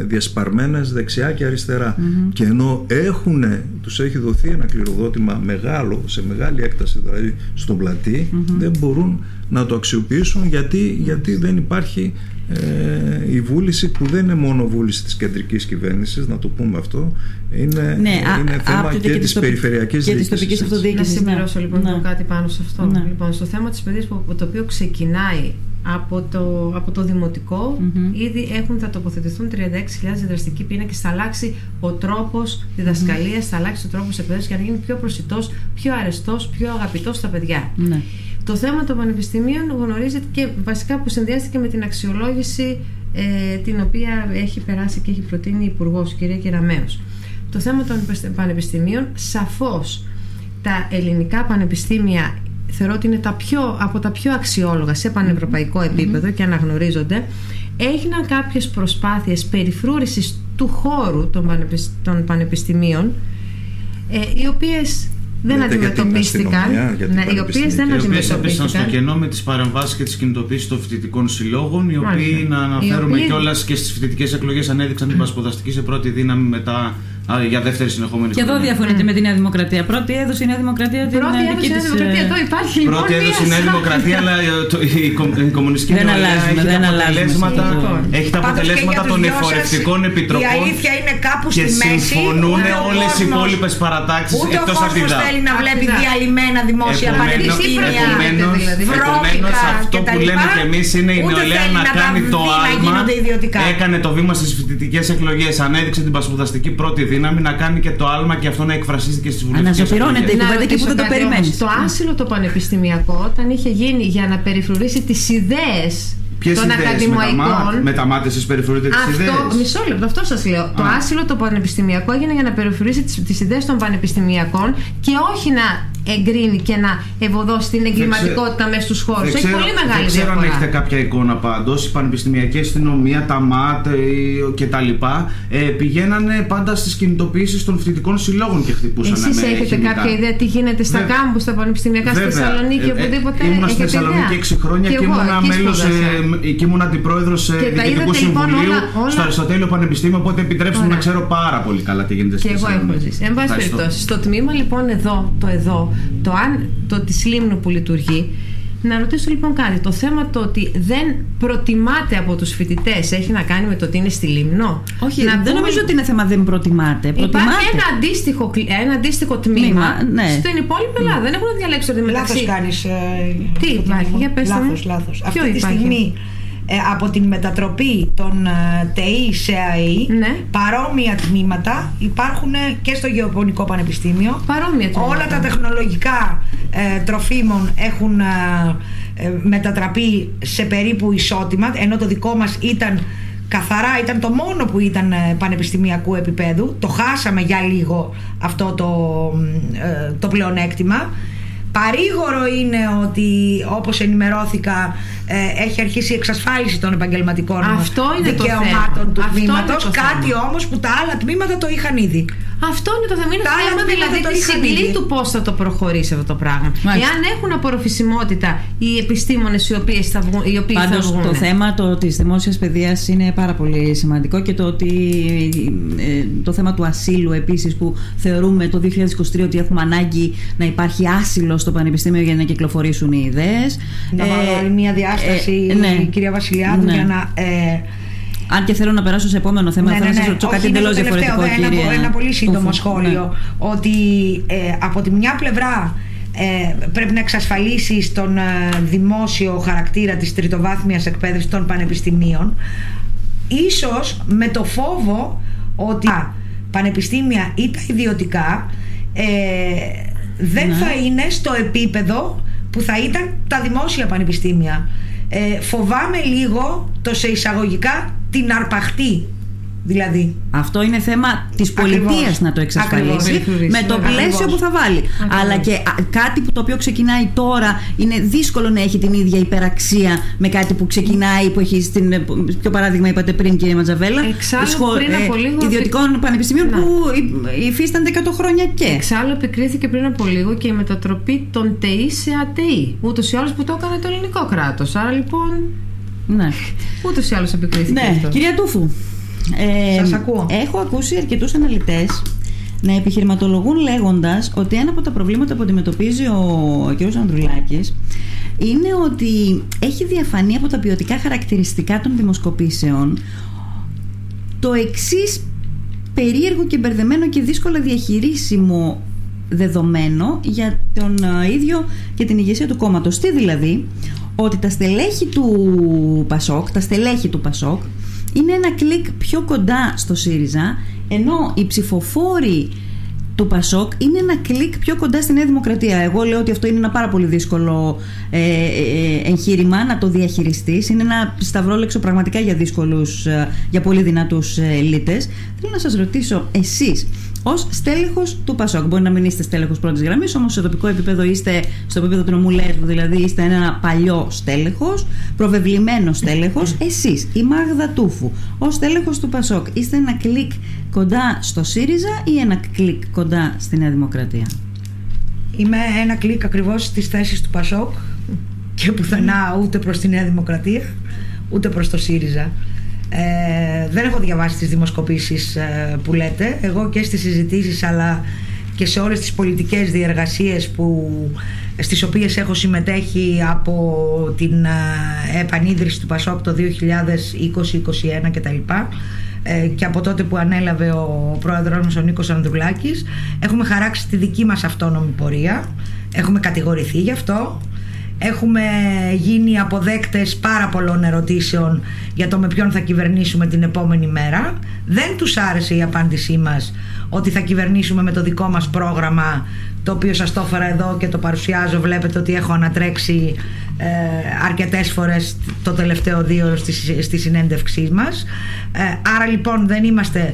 διασπαρμένες δεξιά και αριστερά και ενώ έχουν, τους έχει δοθεί ένα κληροδότημα μεγάλο, σε μεγάλη έκταση δηλαδή στον πλατή, δεν μπορούν να το αξιοποιήσουν γιατί, γιατί δεν υπάρχει ε, η βούληση που δεν είναι μόνο βούληση της κεντρικής κυβέρνησης να το πούμε αυτό είναι, ναι, είναι θέμα και, και της περιφερειακής και της τοπικής αυτοδιοίκησης να συμπληρώσω λοιπόν ναι. κάτι πάνω σε αυτό ναι. λοιπόν, στο θέμα της παιδείας το οποίο ξεκινάει από το, από το δημοτικο ήδη έχουν, θα τοποθετηθούν 36.000 διδραστικοί πίνακε. Θα αλλάξει ο τρόπος διδασκαλίας, θα αλλάξει ο τρόπος εκπαίδευσης για να γίνει πιο προσιτός, πιο αρεστός, πιο αγαπητός στα παιδιά. Ναι. Το θέμα των πανεπιστημίων γνωρίζετε και βασικά που συνδυάστηκε με την αξιολόγηση ε, την οποία έχει περάσει και έχει προτείνει η Υπουργός, η κυρία Κεραμέως. Το θέμα των πανεπιστημίων, σαφώς τα ελληνικά πανεπιστήμια θεωρώ ότι είναι τα πιο, από τα πιο αξιόλογα σε πανευρωπαϊκό επίπεδο και αναγνωρίζονται έγιναν κάποιες προσπάθειες περιφρούρησης του χώρου των, πανεπιστημίων ε, οι οποίες δεν αντιμετωπίστηκαν. Ναι, οι οποίες δεν αντιμετωπίστηκαν. στο κενό με τις παρεμβάσεις και τις κινητοποίησεις των φοιτητικών συλλόγων, οι οποίοι, να αναφέρουμε οποίοι... κιόλας και στις φοιτητικές εκλογές, ανέδειξαν την πασποδαστική σε πρώτη δύναμη μετά για δεύτερη συνεχόμενη Και εδώ διαφωνείτε με τη Νέα Δημοκρατία. Πρώτη έδωσε η Νέα Δημοκρατία την Πρώτη έδωσε η Νέα Δημοκρατία. Εδώ υπάρχει λοιπόν. Πρώτη έδωσε η Νέα Δημοκρατία, αλλά η κομμουνιστική δεν αλλάζουμε, δεν αποτελέσματα, έχει τα αποτελέσματα των εφορευτικών επιτροπών. Η αλήθεια είναι κάπου στη μέση. Και συμφωνούν όλες οι υπόλοιπες παρατάξεις εκτός από την θέλει να βλέπει διαλυμένα δημόσια πανεπιστήμια. Επομένω, αυτό που λέμε κι εμείς είναι η νεολαία να κάνει το άλμα. Έκανε το βήμα στις φοιτητικές εκλογές, ανέδειξε την πασπουδαστική πρώτη δύναμη να κάνει και το άλμα και αυτό να εκφραστεί στι βουλευτέ. Αναζωπηρώνεται η κουβέντα και που δεν το περιμένει. Το άσυλο το πανεπιστημιακό, όταν είχε γίνει για να περιφρουρήσει τι ιδέε των ακαδημαϊκών. Μεταμάτευση περιφρουρείται τι ιδέε. Μισό λεπτό, αυτό σα λέω. Το άσυλο το πανεπιστημιακό έγινε για να περιφρουρήσει τι ιδέε των πανεπιστημιακών και όχι να εγκρίνει και να ευωδώσει την εγκληματικότητα μέσα στους χώρους. Έχει πολύ μεγάλη δεν ξέρω αν έχετε κάποια εικόνα πάντως. Η πανεπιστημιακή αστυνομία, τα ΜΑΤ ε, κτλ. Ε, πηγαίνανε πάντα στις κινητοποιήσεις των φοιτητικών συλλόγων και χτυπούσαν Εσείς έχετε χημικά. κάποια ιδέα τι γίνεται στα Βέβαια. κάμπους, στα πανεπιστημιακά στη Θεσσαλονίκη, ε, ε, οπουδήποτε; Ήμουν στη Θεσσαλονίκη 6 χρόνια και, και ήμουν μέλος και ήμουν αντιπρόεδρος Διοικητικού Συμβουλίου στο Αριστοτέλειο Πανεπιστήμιο. Οπότε επιτρέψτε μου να ξέρω πάρα πολύ καλά τι γίνεται στη Θεσσαλονίκη. Και εγώ έχω ζήσει. Εν πάση περιπτώσει, στο τμήμα λοιπόν εδώ, το εδώ, το, αν, το της Λίμνου που λειτουργεί να ρωτήσω λοιπόν κάτι. Το θέμα το ότι δεν προτιμάται από τους φοιτητές έχει να κάνει με το ότι είναι στη Λίμνο; Όχι, να δεν πούμε... νομίζω ότι είναι θέμα δεν προτιμάται. προτιμάται. Υπάρχει ένα αντίστοιχο, ένα αντίστοιχο τμήμα ναι. στην υπόλοιπη Ελλάδα. Δεν έχουν διαλέξει ότι μεταξύ. Λάθος κάνεις. Ε, Τι υπάρχει, για πες Λάθος, λάθος. Αυτή τη στιγμή ε, από την μετατροπή των ε, ΤΕΗ σε ΑΕΗ ναι. παρόμοια τμήματα υπάρχουν και στο Γεωπονικό Πανεπιστήμιο παρόμοια τμήματα. όλα τα τεχνολογικά ε, τροφίμων έχουν μετατραπεί σε περίπου ισότιμα ενώ το δικό μας ήταν καθαρά ήταν το μόνο που ήταν πανεπιστημιακού επίπεδου το χάσαμε για λίγο αυτό το, το πλεονέκτημα Παρήγορο είναι ότι όπως ενημερώθηκα ε, έχει αρχίσει η εξασφάλιση των επαγγελματικών Αυτό είναι δικαιωμάτων το του τμήματος κάτι όμως που τα άλλα τμήματα το είχαν ήδη. Αυτό είναι το θέμα. Είναι θέμα δηλαδή της συγκλή του πώς θα το προχωρήσει αυτό το πράγμα. Μάλιστα. Εάν έχουν απορροφησιμότητα οι επιστήμονες οι, οποίες θα βγουν, οι οποίοι Πάντως, θα βγουν. Το θέμα το, της δημόσιας παιδείας είναι πάρα πολύ σημαντικό και το ότι ε, το θέμα του ασύλου επίσης που θεωρούμε το 2023 ότι έχουμε ανάγκη να υπάρχει άσυλο στο Πανεπιστήμιο για να κυκλοφορήσουν οι ιδέες. Να βάλω άλλη μια διάσταση, ε, ναι. κυρία Βασιλιάδου, ναι. για να. Ε, αν και θέλω να περάσω σε επόμενο θέμα, ναι, θα ναι, σας ναι. ρωτήσω κάτι εντελώς διαφορετικό. Ένα, κύριε... ένα πολύ σύντομο σχόλιο. Ναι. Ότι ε, από τη μια πλευρά ε, πρέπει να εξασφαλίσεις τον ε, δημόσιο χαρακτήρα της τριτοβάθμιας εκπαίδευσης των πανεπιστημίων ίσως με το φόβο ότι τα πανεπιστήμια ή τα ιδιωτικά ε, δεν θα είναι στο επίπεδο που θα ήταν τα δημόσια πανεπιστήμια. Ε, φοβάμαι λίγο το σε εισαγωγικά την αρπαχτή Δηλαδή. Αυτό είναι θέμα της πολιτείας να το εξασφαλίσει με το πλαίσιο που θα βάλει. Αλλά και κάτι που το οποίο ξεκινάει τώρα είναι δύσκολο να έχει την ίδια υπεραξία με κάτι που ξεκινάει, που έχει στην. Ποιο παράδειγμα είπατε πριν, κύριε Ματζαβέλα. Εξάλλου, πριν από ε, λίγο. Ιδιωτικών πανεπιστημίων που υφίστανται 100 χρόνια και. Εξάλλου, επικρίθηκε πριν από λίγο και η μετατροπή των ΤΕΗ σε ΑΤΕΗ. Ούτως ή άλλως που το έκανε το ελληνικό κράτος. Άρα λοιπόν. Ναι. Ούτως ή άλλως επικρίθηκε. Ναι, αυτό. κυρία Τούφου. Ε, Σας ακούω. Έχω ακούσει αρκετούς αναλυτές να επιχειρηματολογούν λέγοντας ότι ένα από τα προβλήματα που αντιμετωπίζει ο κ. Ανδρουλάκης είναι ότι έχει διαφανεί από τα ποιοτικά χαρακτηριστικά των δημοσκοπήσεων το εξής περίεργο και μπερδεμένο και δύσκολα διαχειρίσιμο δεδομένο για τον ίδιο και την ηγεσία του κόμματος. Τι δηλαδή, ότι τα στελέχη του Πασόκ, τα στελέχη του Πασόκ είναι ένα κλικ πιο κοντά στο ΣΥΡΙΖΑ, ενώ οι ψηφοφόροι του Πασόκ είναι ένα κλικ πιο κοντά στη Νέα Δημοκρατία. Εγώ λέω ότι αυτό είναι ένα πάρα πολύ δύσκολο ε, ε, εγχείρημα να το διαχειριστείς. Είναι ένα σταυρόλεξο πραγματικά για δύσκολους, ε, για πολύ δυνατούς ελίτε. Θέλω να σας ρωτήσω, εσείς ως στέλεχος του Πασόκ. Μπορεί να μην είστε στέλεχος πρώτης γραμμής, όμως σε τοπικό επίπεδο είστε στο επίπεδο του νομού Λέσβου, δηλαδή είστε ένα παλιό στέλεχος, προβεβλημένο στέλεχος. Εσείς, η Μάγδα Τούφου, ως στέλεχος του Πασόκ, είστε ένα κλικ κοντά στο ΣΥΡΙΖΑ ή ένα κλικ κοντά στη Νέα Δημοκρατία; Είμαι ένα κλικ ακριβώς στις θέσεις του Πασόκ και πουθενά ούτε προς τη Νέα Δημοκρατία ούτε προς το ΣΥΡΙΖΑ. Ε, δεν έχω διαβάσει τις δημοσκοπήσεις ε, που λέτε. Εγώ και στις συζητήσεις αλλά και σε όλες τις πολιτικές διεργασίες που, στις οποίες έχω συμμετέχει από την ε, επανίδρυση του ΠΑΣΟΚ το 2020-2021 κτλ. Ε, και από τότε που ανέλαβε ο πρόεδρος μας ο Νίκος Ανδρουλάκης έχουμε χαράξει τη δική μας αυτόνομη πορεία. Έχουμε κατηγορηθεί γι' αυτό Έχουμε γίνει αποδέκτες πάρα πολλών ερωτήσεων για το με ποιον θα κυβερνήσουμε την επόμενη μέρα. Δεν τους άρεσε η απάντησή μας ότι θα κυβερνήσουμε με το δικό μας πρόγραμμα το οποίο σας το έφερα εδώ και το παρουσιάζω. Βλέπετε ότι έχω ανατρέξει ε, αρκετές φορές το τελευταίο δύο στη, στη συνέντευξή μας. Ε, άρα λοιπόν δεν είμαστε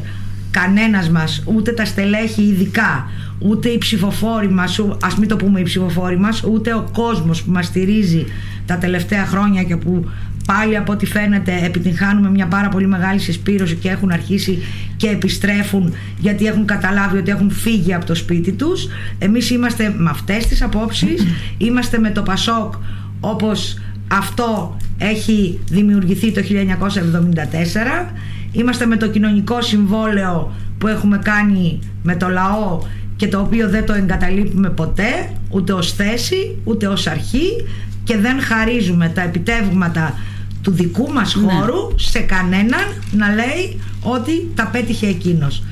κανένας μας, ούτε τα στελέχη ειδικά, ούτε οι ψηφοφόροι μας, ας μην το πούμε οι ψηφοφόροι μας, ούτε ο κόσμος που μας στηρίζει τα τελευταία χρόνια και που πάλι από ό,τι φαίνεται επιτυγχάνουμε μια πάρα πολύ μεγάλη συσπήρωση και έχουν αρχίσει και επιστρέφουν γιατί έχουν καταλάβει ότι έχουν φύγει από το σπίτι τους. Εμείς είμαστε με αυτές τις απόψεις, είμαστε με το Πασόκ όπως αυτό έχει δημιουργηθεί το 1974 Είμαστε με το κοινωνικό συμβόλαιο που έχουμε κάνει με το λαό και το οποίο δεν το εγκαταλείπουμε ποτέ ούτε ως θέση ούτε ως αρχή και δεν χαρίζουμε τα επιτεύγματα του δικού μας ναι. χώρου σε κανέναν να λέει ότι τα πέτυχε εκείνος.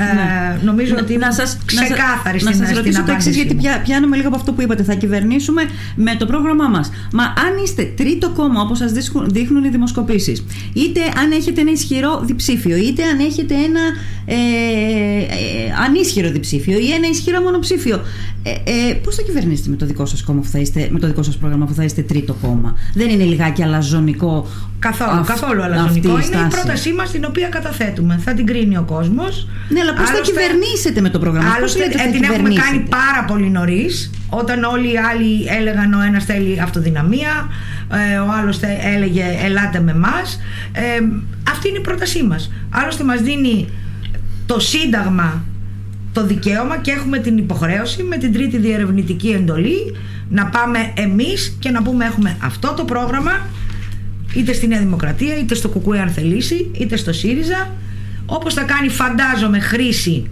Ε, ναι. νομίζω ότι να σας, ξεκάθαρη να, στην, να σας ρωτήσω το εξής, γιατί πια, πιάνουμε λίγο από αυτό που είπατε. Θα κυβερνήσουμε με το πρόγραμμά μας. Μα αν είστε τρίτο κόμμα, όπως σας δείχνουν οι δημοσκοπήσεις, είτε αν έχετε ένα ισχυρό διψήφιο, είτε αν έχετε ένα ε, ε, ανίσχυρο διψήφιο ή ένα ισχυρό μονοψήφιο, ε, ε, πώς θα κυβερνήσετε με το δικό σας κόμμα που θα είστε, με το δικό σας πρόγραμμα που θα είστε τρίτο κόμμα; Δεν είναι λιγάκι αλαζονικό; Καθόλου, καθόλου αλαζονικό. Είναι η πρότασή μας την οποία καταθέτουμε. Θα την κρίνει ο κόσμος. Ναι, αλλά πώς θα κυβερνήσετε με το πρόγραμμα; Άλλωστε, ε, την έχουμε κάνει πάρα πολύ νωρίς. Όταν όλοι οι άλλοι έλεγαν ο ένας θέλει αυτοδυναμία, ε, ο άλλος έλεγε ελάτε με εμάς. Ε, αυτή είναι η πρότασή μας. Άλλωστε, μας δίνει το Σύνταγμα το δικαίωμα και έχουμε την υποχρέωση με την τρίτη διερευνητική εντολή να πάμε εμείς και να πούμε έχουμε αυτό το πρόγραμμα είτε στη Νέα Δημοκρατία είτε στο Κουκούε αν θελήσει είτε στο ΣΥΡΙΖΑ. Όπως θα κάνει φαντάζομαι χρήση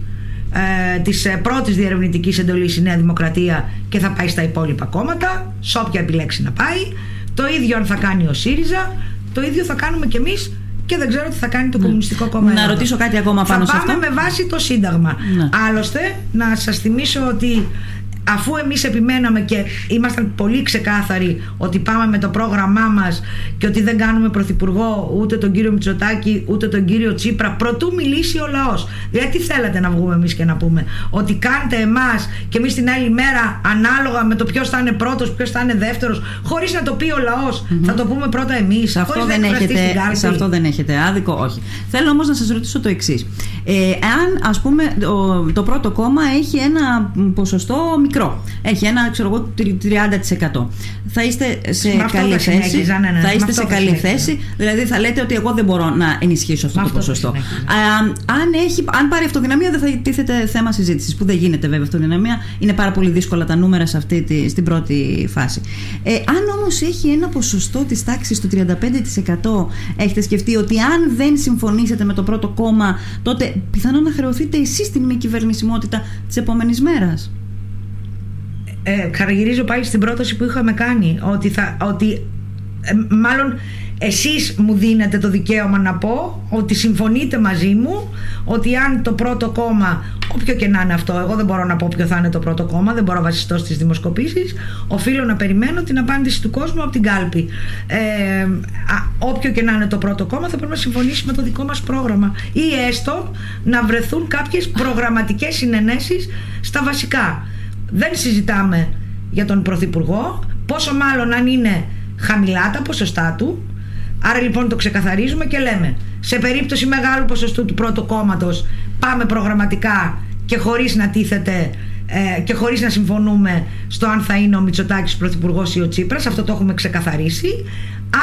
ε, της ε, πρώτης διερευνητικής εντολής η Νέα Δημοκρατία και θα πάει στα υπόλοιπα κόμματα σε όποια επιλέξει να πάει. Το ίδιο αν θα κάνει ο ΣΥΡΙΖΑ το ίδιο θα κάνουμε κι εμείς και δεν ξέρω τι θα κάνει το ναι. Κομμουνιστικό Κόμμα. Να ρωτήσω κάτι ακόμα πάνω θα σε αυτό. Θα πάμε με βάση το Σύνταγμα. Ναι. Άλλωστε, να σας θυμίσω ότι αφού εμείς επιμέναμε και ήμασταν πολύ ξεκάθαροι ότι πάμε με το πρόγραμμά μας και ότι δεν κάνουμε πρωθυπουργό ούτε τον κύριο Μητσοτάκη ούτε τον κύριο Τσίπρα προτού μιλήσει ο λαός δηλαδή τι θέλετε να βγούμε εμείς και να πούμε ότι κάντε εμάς και εμείς την άλλη μέρα ανάλογα με το ποιος θα είναι πρώτος ποιος θα είναι δεύτερος χωρίς να το πει ο λαός θα το πούμε πρώτα εμείς σε αυτό, δεν έχετε, σε αυτό δεν έχετε άδικο όχι θέλω όμως να σας ρωτήσω το εξής. Ε, αν ας πούμε το, το πρώτο κόμμα έχει ένα ποσοστό μικρό. Έχει ένα, ξέρω εγώ, 30%. Θα είστε σε καλή θέση. Ναι, ναι, θα είστε σε καλή θέση. Δηλαδή θα λέτε ότι εγώ δεν μπορώ να ενισχύσω αυτό, το ποσοστό. αν, έχει, αν πάρει αυτοδυναμία δεν θα τίθεται θέμα συζήτησης. Που δεν γίνεται βέβαια αυτοδυναμία. Είναι πάρα πολύ δύσκολα τα νούμερα σε αυτή τη, στην πρώτη φάση. Ε, αν όμως έχει ένα ποσοστό της τάξης του 35%, έχετε σκεφτεί ότι αν δεν συμφωνήσετε με το πρώτο κόμμα, τότε πιθανόν να χρεωθείτε εσείς την μη κυβερνησιμότητα της επόμενης μέρας; Ε, χαραγυρίζω πάλι στην πρόταση που είχαμε κάνει ότι, θα, ότι ε, μάλλον εσείς μου δίνετε το δικαίωμα να πω ότι συμφωνείτε μαζί μου ότι αν το πρώτο κόμμα όποιο και να είναι αυτό εγώ δεν μπορώ να πω ποιο θα είναι το πρώτο κόμμα δεν μπορώ να βασιστώ στις δημοσκοπήσεις οφείλω να περιμένω την απάντηση του κόσμου από την κάλπη. Ε, όποιο και να είναι το πρώτο κόμμα θα πρέπει να συμφωνήσει με το δικό μας πρόγραμμα ή έστω να βρεθούν κάποιες προγραμματικές συνενέσεις στα βασικά δεν συζητάμε για τον Πρωθυπουργό, πόσο μάλλον αν είναι χαμηλά τα ποσοστά του. Άρα λοιπόν το ξεκαθαρίζουμε και λέμε σε περίπτωση μεγάλου ποσοστού του πρώτου κόμματος πάμε προγραμματικά και χωρίς να τίθεται ε, και χωρίς να συμφωνούμε στο αν θα είναι ο Μητσοτάκης Πρωθυπουργός ή ο Τσίπρας αυτό το έχουμε ξεκαθαρίσει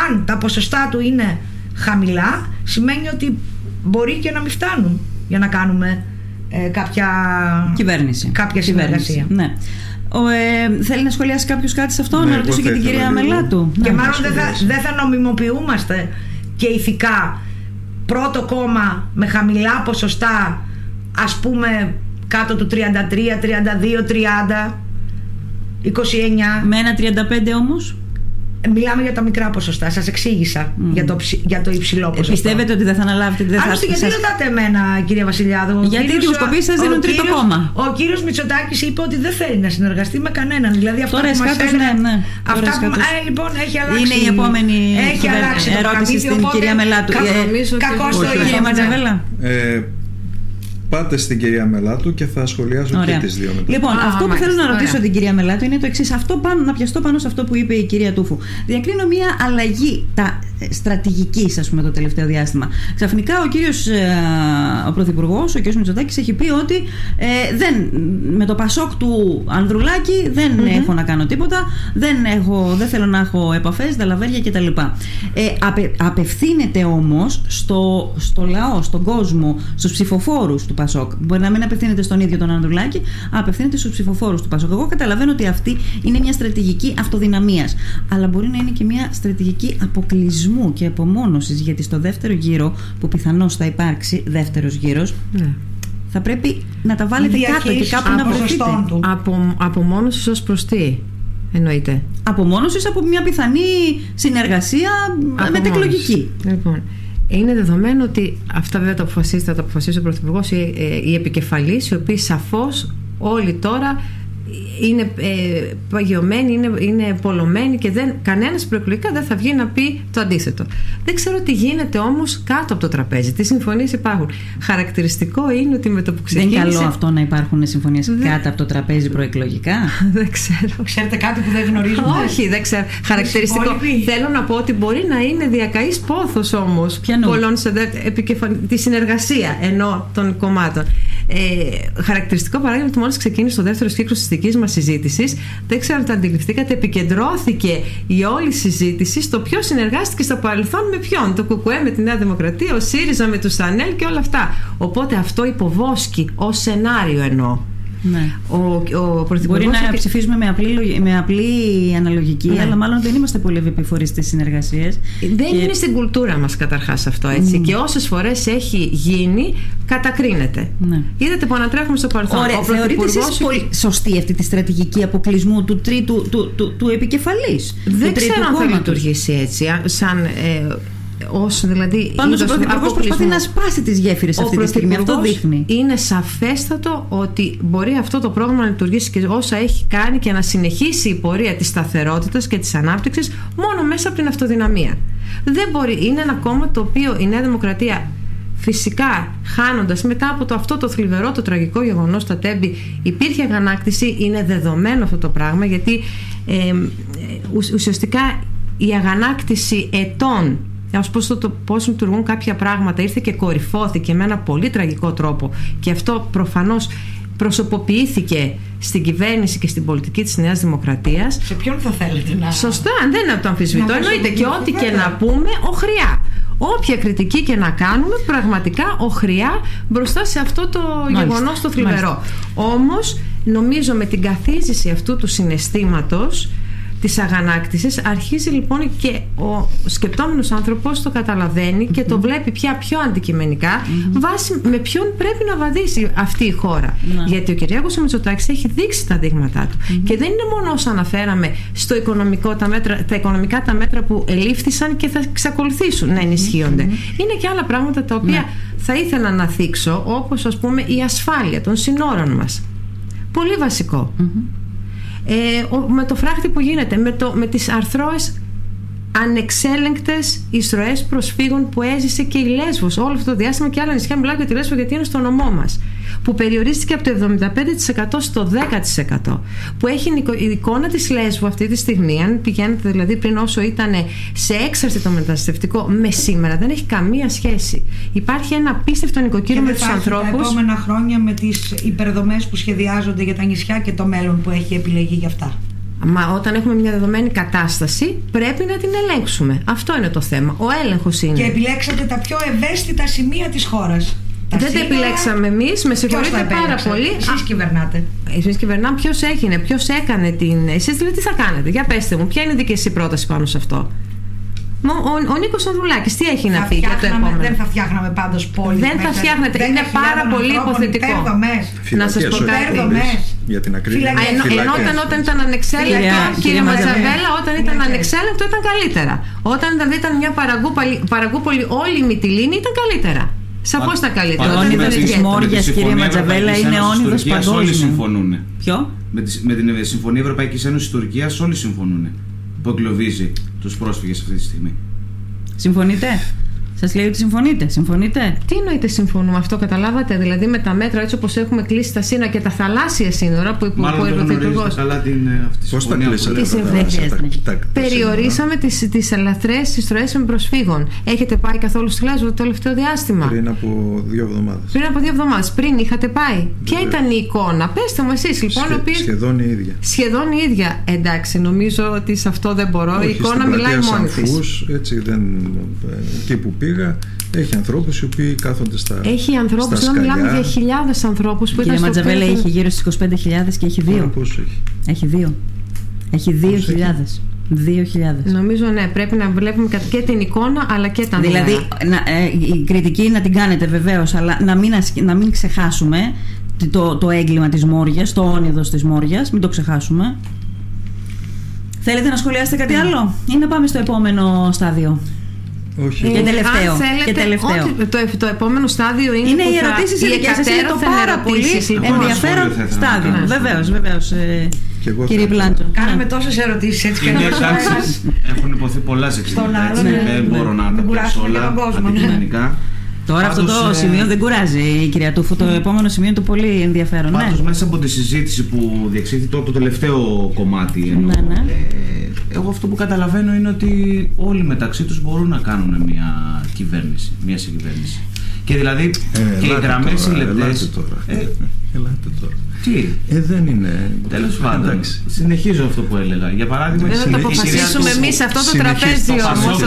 αν τα ποσοστά του είναι χαμηλά σημαίνει ότι μπορεί και να μην φτάνουν για να κάνουμε ε, κάποια κυβέρνηση. Κάποια συνεργασία. Ναι. Ο, ε, θέλει να σχολιάσει κάποιος κάτι σε αυτό, ναι, να ρωτήσω και την κυρία Μελάτου. Και μάλλον δεν θα, δεν θα νομιμοποιούμαστε και ηθικά πρώτο κόμμα με χαμηλά ποσοστά, ας πούμε κάτω του 33, 32, 30, 29. Με ένα 35 όμως; Μιλάμε για τα μικρά ποσοστά. Σας εξήγησα για, το, για το υψηλό ποσοστό. πιστεύετε ότι δεν θα αναλάβετε. Δεν Άλλωστε, γιατί σας... ρωτάτε εμένα, κυρία Βασιλιάδου. Γιατί οι δημοσκοπήσει σας δίνουν τρίτο κύριος, κόμμα. Ο κύριος Μητσοτάκης είπε ότι δεν θέλει να συνεργαστεί με κανέναν. Δηλαδή αυτά Τώρα που μας ναι, ναι. Αυτά που, ε, λοιπόν, έχει αλλάξει. Είναι η επόμενη έχει αλλάξει ερώτηση στην κυρία Μελάτου. Κακό το ίδιο. Πάτε στην κυρία Μελάτου και θα σχολιάσω Ωραία. και τις δύο μετά. Λοιπόν, αυτό που θέλω να ρωτήσω την κυρία Μελάτου είναι το εξής. Αυτό πάνω, να πιαστώ πάνω σε αυτό που είπε η κυρία Τούφου. Διακρίνω μια αλλαγή τα, ε, στρατηγικής, ας πούμε, το τελευταίο διάστημα. Ξαφνικά ο κύριος ε, ο Πρωθυπουργός, ο κύριο Μητσοτάκης, έχει πει ότι ε, δεν, με το πασόκ του Ανδρουλάκη δεν mm-hmm. έχω να κάνω τίποτα, δεν, έχω, δεν θέλω να έχω επαφές, δαλαβέρια κτλ. Ε, απε, απευθύνεται όμως στο, στο λαό, στον κόσμο, στους ψηφοφόρους του Πασόκ. Μπορεί να μην απευθύνεται στον ίδιο τον Ανδρουλάκη, απευθύνεται στους ψηφοφόρους του Πασόκ. Εγώ καταλαβαίνω ότι αυτή είναι μια στρατηγική αυτοδυναμίας. Αλλά μπορεί να είναι και μια στρατηγική αποκλεισμού και απομόνωσης, γιατί στο δεύτερο γύρο, που πιθανώς θα υπάρξει δεύτερος γύρος, ναι. θα πρέπει να τα βάλετε κάτω και κάπου να βρεθείτε. Από, απομόνωσης ως προς τι. Εννοείται; Απομόνωσης από μια πιθανή συνεργασία μετεκλογική. Λοιπόν, είναι δεδομένο ότι αυτά βέβαια τα αποφασίζει, θα τα αποφασίσει ο Πρωθυπουργός ή οι ε, επικεφαλείς, οι οποίοι σαφώς όλοι τώρα είναι ε, παγιωμένοι, είναι, είναι πολλωμένοι και δεν, κανένας προεκλογικά δεν θα βγει να πει το αντίθετο. Δεν ξέρω τι γίνεται όμως κάτω από το τραπέζι, τι συμφωνίες υπάρχουν. Χαρακτηριστικό είναι ότι με το που ξεκίνησε... Δεν είναι καλό αυτό να υπάρχουν συμφωνίες κάτω από το τραπέζι προεκλογικά; δεν ξέρω. Ξέρετε κάτι που δεν γνωρίζουμε; Όχι, δεν ξέρω. Χαρακτηριστικό. Θέλω να πω ότι μπορεί να είναι διακαής πόθος όμως πολλών σε τη συνεργασία ενώ των κομμάτων. Ε, χαρακτηριστικό παράδειγμα ότι μόλις ξεκίνησε το δεύτερο κύκλο της δικής μας συζήτησης, δεν ξέρω αν το αντιληφθήκατε, επικεντρώθηκε η όλη συζήτηση στο ποιος συνεργάστηκε στο παρελθόν με ποιον. Το ΚΚΕ με τη Νέα Δημοκρατία, ο ΣΥΡΙΖΑ με τους ΣΑΝΕΛ και όλα αυτά. Οπότε αυτό υποβόσκει ως σενάριο εννοώ. Ναι. Ο, ο Μπορεί να έχει... ψηφίσουμε με απλή, με απλή αναλογική, ναι. αλλά μάλλον δεν είμαστε πολύ επιφορεί στις συνεργασίες. Δεν και... είναι στην κουλτούρα μας καταρχάς αυτό έτσι. Mm. Και όσες φορές έχει γίνει, κατακρίνεται. Ναι. Είδατε που ανατρέχουμε στο παρελθόν. Ωραία, θεωρείτε εσείς πολύ σωστή αυτή τη στρατηγική αποκλεισμού του τρίτου του, του, του, του επικεφαλής. Δεν ξέρω αν θα λειτουργήσει έτσι. Σαν, ε, όσο δηλαδή. Πάντω ο Πρωθυπουργό προσπαθεί να σπάσει τις γέφυρες αυτή τη στιγμή. Αυτό δείχνει. Είναι σαφέστατο ότι μπορεί αυτό το πρόγραμμα να λειτουργήσει και όσα έχει κάνει και να συνεχίσει η πορεία της σταθερότητας και της ανάπτυξης μόνο μέσα από την αυτοδυναμία. Δεν μπορεί. Είναι ένα κόμμα το οποίο η Νέα Δημοκρατία Φυσικά, χάνοντας μετά από το, αυτό το θλιβερό, το τραγικό γεγονός στα Τέμπη, υπήρχε αγανάκτηση. Είναι δεδομένο αυτό το πράγμα γιατί ε, ουσιαστικά η αγανάκτηση ετών ως πώς, το, πώς λειτουργούν κάποια πράγματα. Ήρθε και κορυφώθηκε με ένα πολύ τραγικό τρόπο και αυτό προφανώς προσωποποιήθηκε στην κυβέρνηση και στην πολιτική της Νέας Δημοκρατίας. Σε ποιον θα θέλετε να... Σωστά, δεν το αμφισβητώ εννοείται. και ό,τι και να πούμε οχριά. Όποια κριτική και να κάνουμε πραγματικά οχριά μπροστά σε αυτό το μάλιστα, γεγονός το θλιβερό. όμως νομίζω με την καθίζηση αυτού του συναισθήματος της αγανάκτησης αρχίζει λοιπόν και ο σκεπτόμενος άνθρωπος το καταλαβαίνει και το βλέπει πια πιο αντικειμενικά βάσει με ποιον πρέπει να βαδίσει αυτή η χώρα. Ναι. Γιατί ο Κυριάκος Μητσοτάκης έχει δείξει τα δείγματά του και δεν είναι μόνο όσα αναφέραμε στο οικονομικό, τα, μέτρα, τα οικονομικά τα μέτρα που ελήφθησαν και θα εξακολουθήσουν να ενισχύονται. Είναι και άλλα πράγματα τα οποία ναι. θα ήθελα να θίξω όπως ας πούμε η ασφάλεια των συνόρων μας. Πολύ βασικό ε, με το φράχτη που γίνεται, με, το, με τις αρθρώες ανεξέλεγκτες εισρωές προσφύγων που έζησε και η Λέσβος όλο αυτό το διάστημα και άλλα νησιά μιλάω για τη Λέσβο γιατί είναι στο νομό μας που περιορίστηκε από το 75% στο 10% που έχει η εικόνα της Λέσβου αυτή τη στιγμή αν πηγαίνετε δηλαδή πριν όσο ήταν σε έξαρση το μεταναστευτικό με σήμερα δεν έχει καμία σχέση υπάρχει ένα απίστευτο νοικοκύριο με τους ανθρώπους τα επόμενα χρόνια με τις υπερδομές που σχεδιάζονται για τα νησιά και το μέλλον που έχει επιλεγεί για αυτά Μα όταν έχουμε μια δεδομένη κατάσταση, πρέπει να την ελέγξουμε. Αυτό είναι το θέμα. Ο έλεγχος είναι. Και επιλέξατε τα πιο ευαίσθητα σημεία της χώρας. Δεν τα επιλέξαμε εμείς, με συγχωρείτε πάρα πολύ. Εσείς κυβερνάτε. Εσείς κυβερνάμε, ποιος έγινε, ποιος έκανε την. Εσείς δηλαδή τι θα κάνετε, για πέστε μου, ποια είναι η δική σας πρόταση πάνω σε αυτό; Ο, ο, ο Νίκος Ανδρουλάκης τι έχει να πει για το επόμενο; Δεν θα φτιάχναμε πάντως πόλη. Δεν θα φτιάχνετε. Είναι πάρα πολύ υποθετικό. Να σας πω κάτι. Για την ακρίβεια. Ενώ όταν, όταν ήταν ανεξέλεγκτο, κύριε Ματζαβέλα, όταν ήταν ανεξέλεγκτο ήταν καλύτερα. Όταν δηλαδή ήταν μια παραγκούπολη όλη η Μυτιλίνη ήταν καλύτερα. Σαφώς τα καλύτερα. Το όνειρο τη Μόρια, κύριε Ματζαβέλα, είναι όνειρος παγκόσμιο. Όλοι συμφωνούν. Ποιο; Με, τη, με την Συμφωνία Ευρωπαϊκής Ένωσης Τουρκίας όλοι συμφωνούν που εγκλωβίζει τους πρόσφυγες αυτή τη στιγμή. Συμφωνείτε; Σας λέει ότι συμφωνείτε. Συμφωνείτε; Τι εννοείται συμφωνούμε, αυτό καταλάβατε; Δηλαδή με τα μέτρα έτσι όπως έχουμε κλείσει τα σύνορα και τα θαλάσσια σύνορα που είπε ο Πρωθυπουργό. καλά την ε, Πώς τα κλείσατε. Περιορίσαμε τις ελαφρές εισρωές με προσφύγων. Έχετε πάει καθόλου στη Λάσβο το τελευταίο διάστημα; Πριν από δύο εβδομάδες. Πριν από δύο εβδομάδες. Πριν είχατε πάει. Ποια ήταν η εικόνα; Πετε μου εσείς λοιπόν. Σχεδόν η ίδια. Σχεδόν η ίδια. Εντάξει, νομίζω ότι σε αυτό δεν μπορώ. Η εικόνα μιλάει μόνη της. Έτσι δεν. Εκεί που πήγα έχει ανθρώπους οι οποίοι κάθονται στα. Έχει ανθρώπους, να μιλάμε για χιλιάδες ανθρώπους που Κύριε ήταν. Ματζαβέλα έχει γύρω στι 25.000 και έχει δύο. Πόσο έχει; Έχει δύο. Έχει 2.000. 2.000. Νομίζω ναι, πρέπει να βλέπουμε και την εικόνα αλλά και τα Δηλαδή, να, ε, η κριτική να την κάνετε βεβαίως, αλλά να μην, να μην ξεχάσουμε το, το έγκλημα της Μόριας, το όνειδος της Μόριας, μην το ξεχάσουμε. Θέλετε να σχολιάσετε κάτι άλλο; Ή να πάμε στο επόμενο στάδιο; Όχι. Και τελευταίο. Αν θέλετε, και τελευταίο. Όχι, το, το επόμενο στάδιο είναι. Είναι οι ερωτήσει ειδικέ. Είναι το πάρα πολύ ενδιαφέρον στάδιο. Βεβαίως, βεβαίως. Κύριε Πλάντζο. Κάναμε τόσες ερωτήσεις έτσι και Έχουν υποθεί πολλά ζητήματα. Δεν μπορώ να τα πω όλα αντικειμενικά. Τώρα αυτό το σημείο δεν κουράζει η κυρία Τούφου. Το επόμενο σημείο είναι το πολύ ενδιαφέρον. Πάντως μέσα από τη συζήτηση που διεξήχθη το, το τελευταίο κομμάτι εννοώ, ναι, ναι. Ε, εγώ αυτό που καταλαβαίνω είναι ότι όλοι μεταξύ τους μπορούν να κάνουν μια κυβέρνηση, μια συγκυβέρνηση. Και δηλαδή ε, και οι γραμμές οι λεπτέ. Ελάτε τώρα. Ε, ελάτε τώρα. Τι; Ε, δεν είναι. Τέλος πάντων. Συνεχίζω αυτό που έλεγα. Για παράδειγμα, δεν θα το αποφασίσουμε εμείς αυτό το τραπέζι όμως.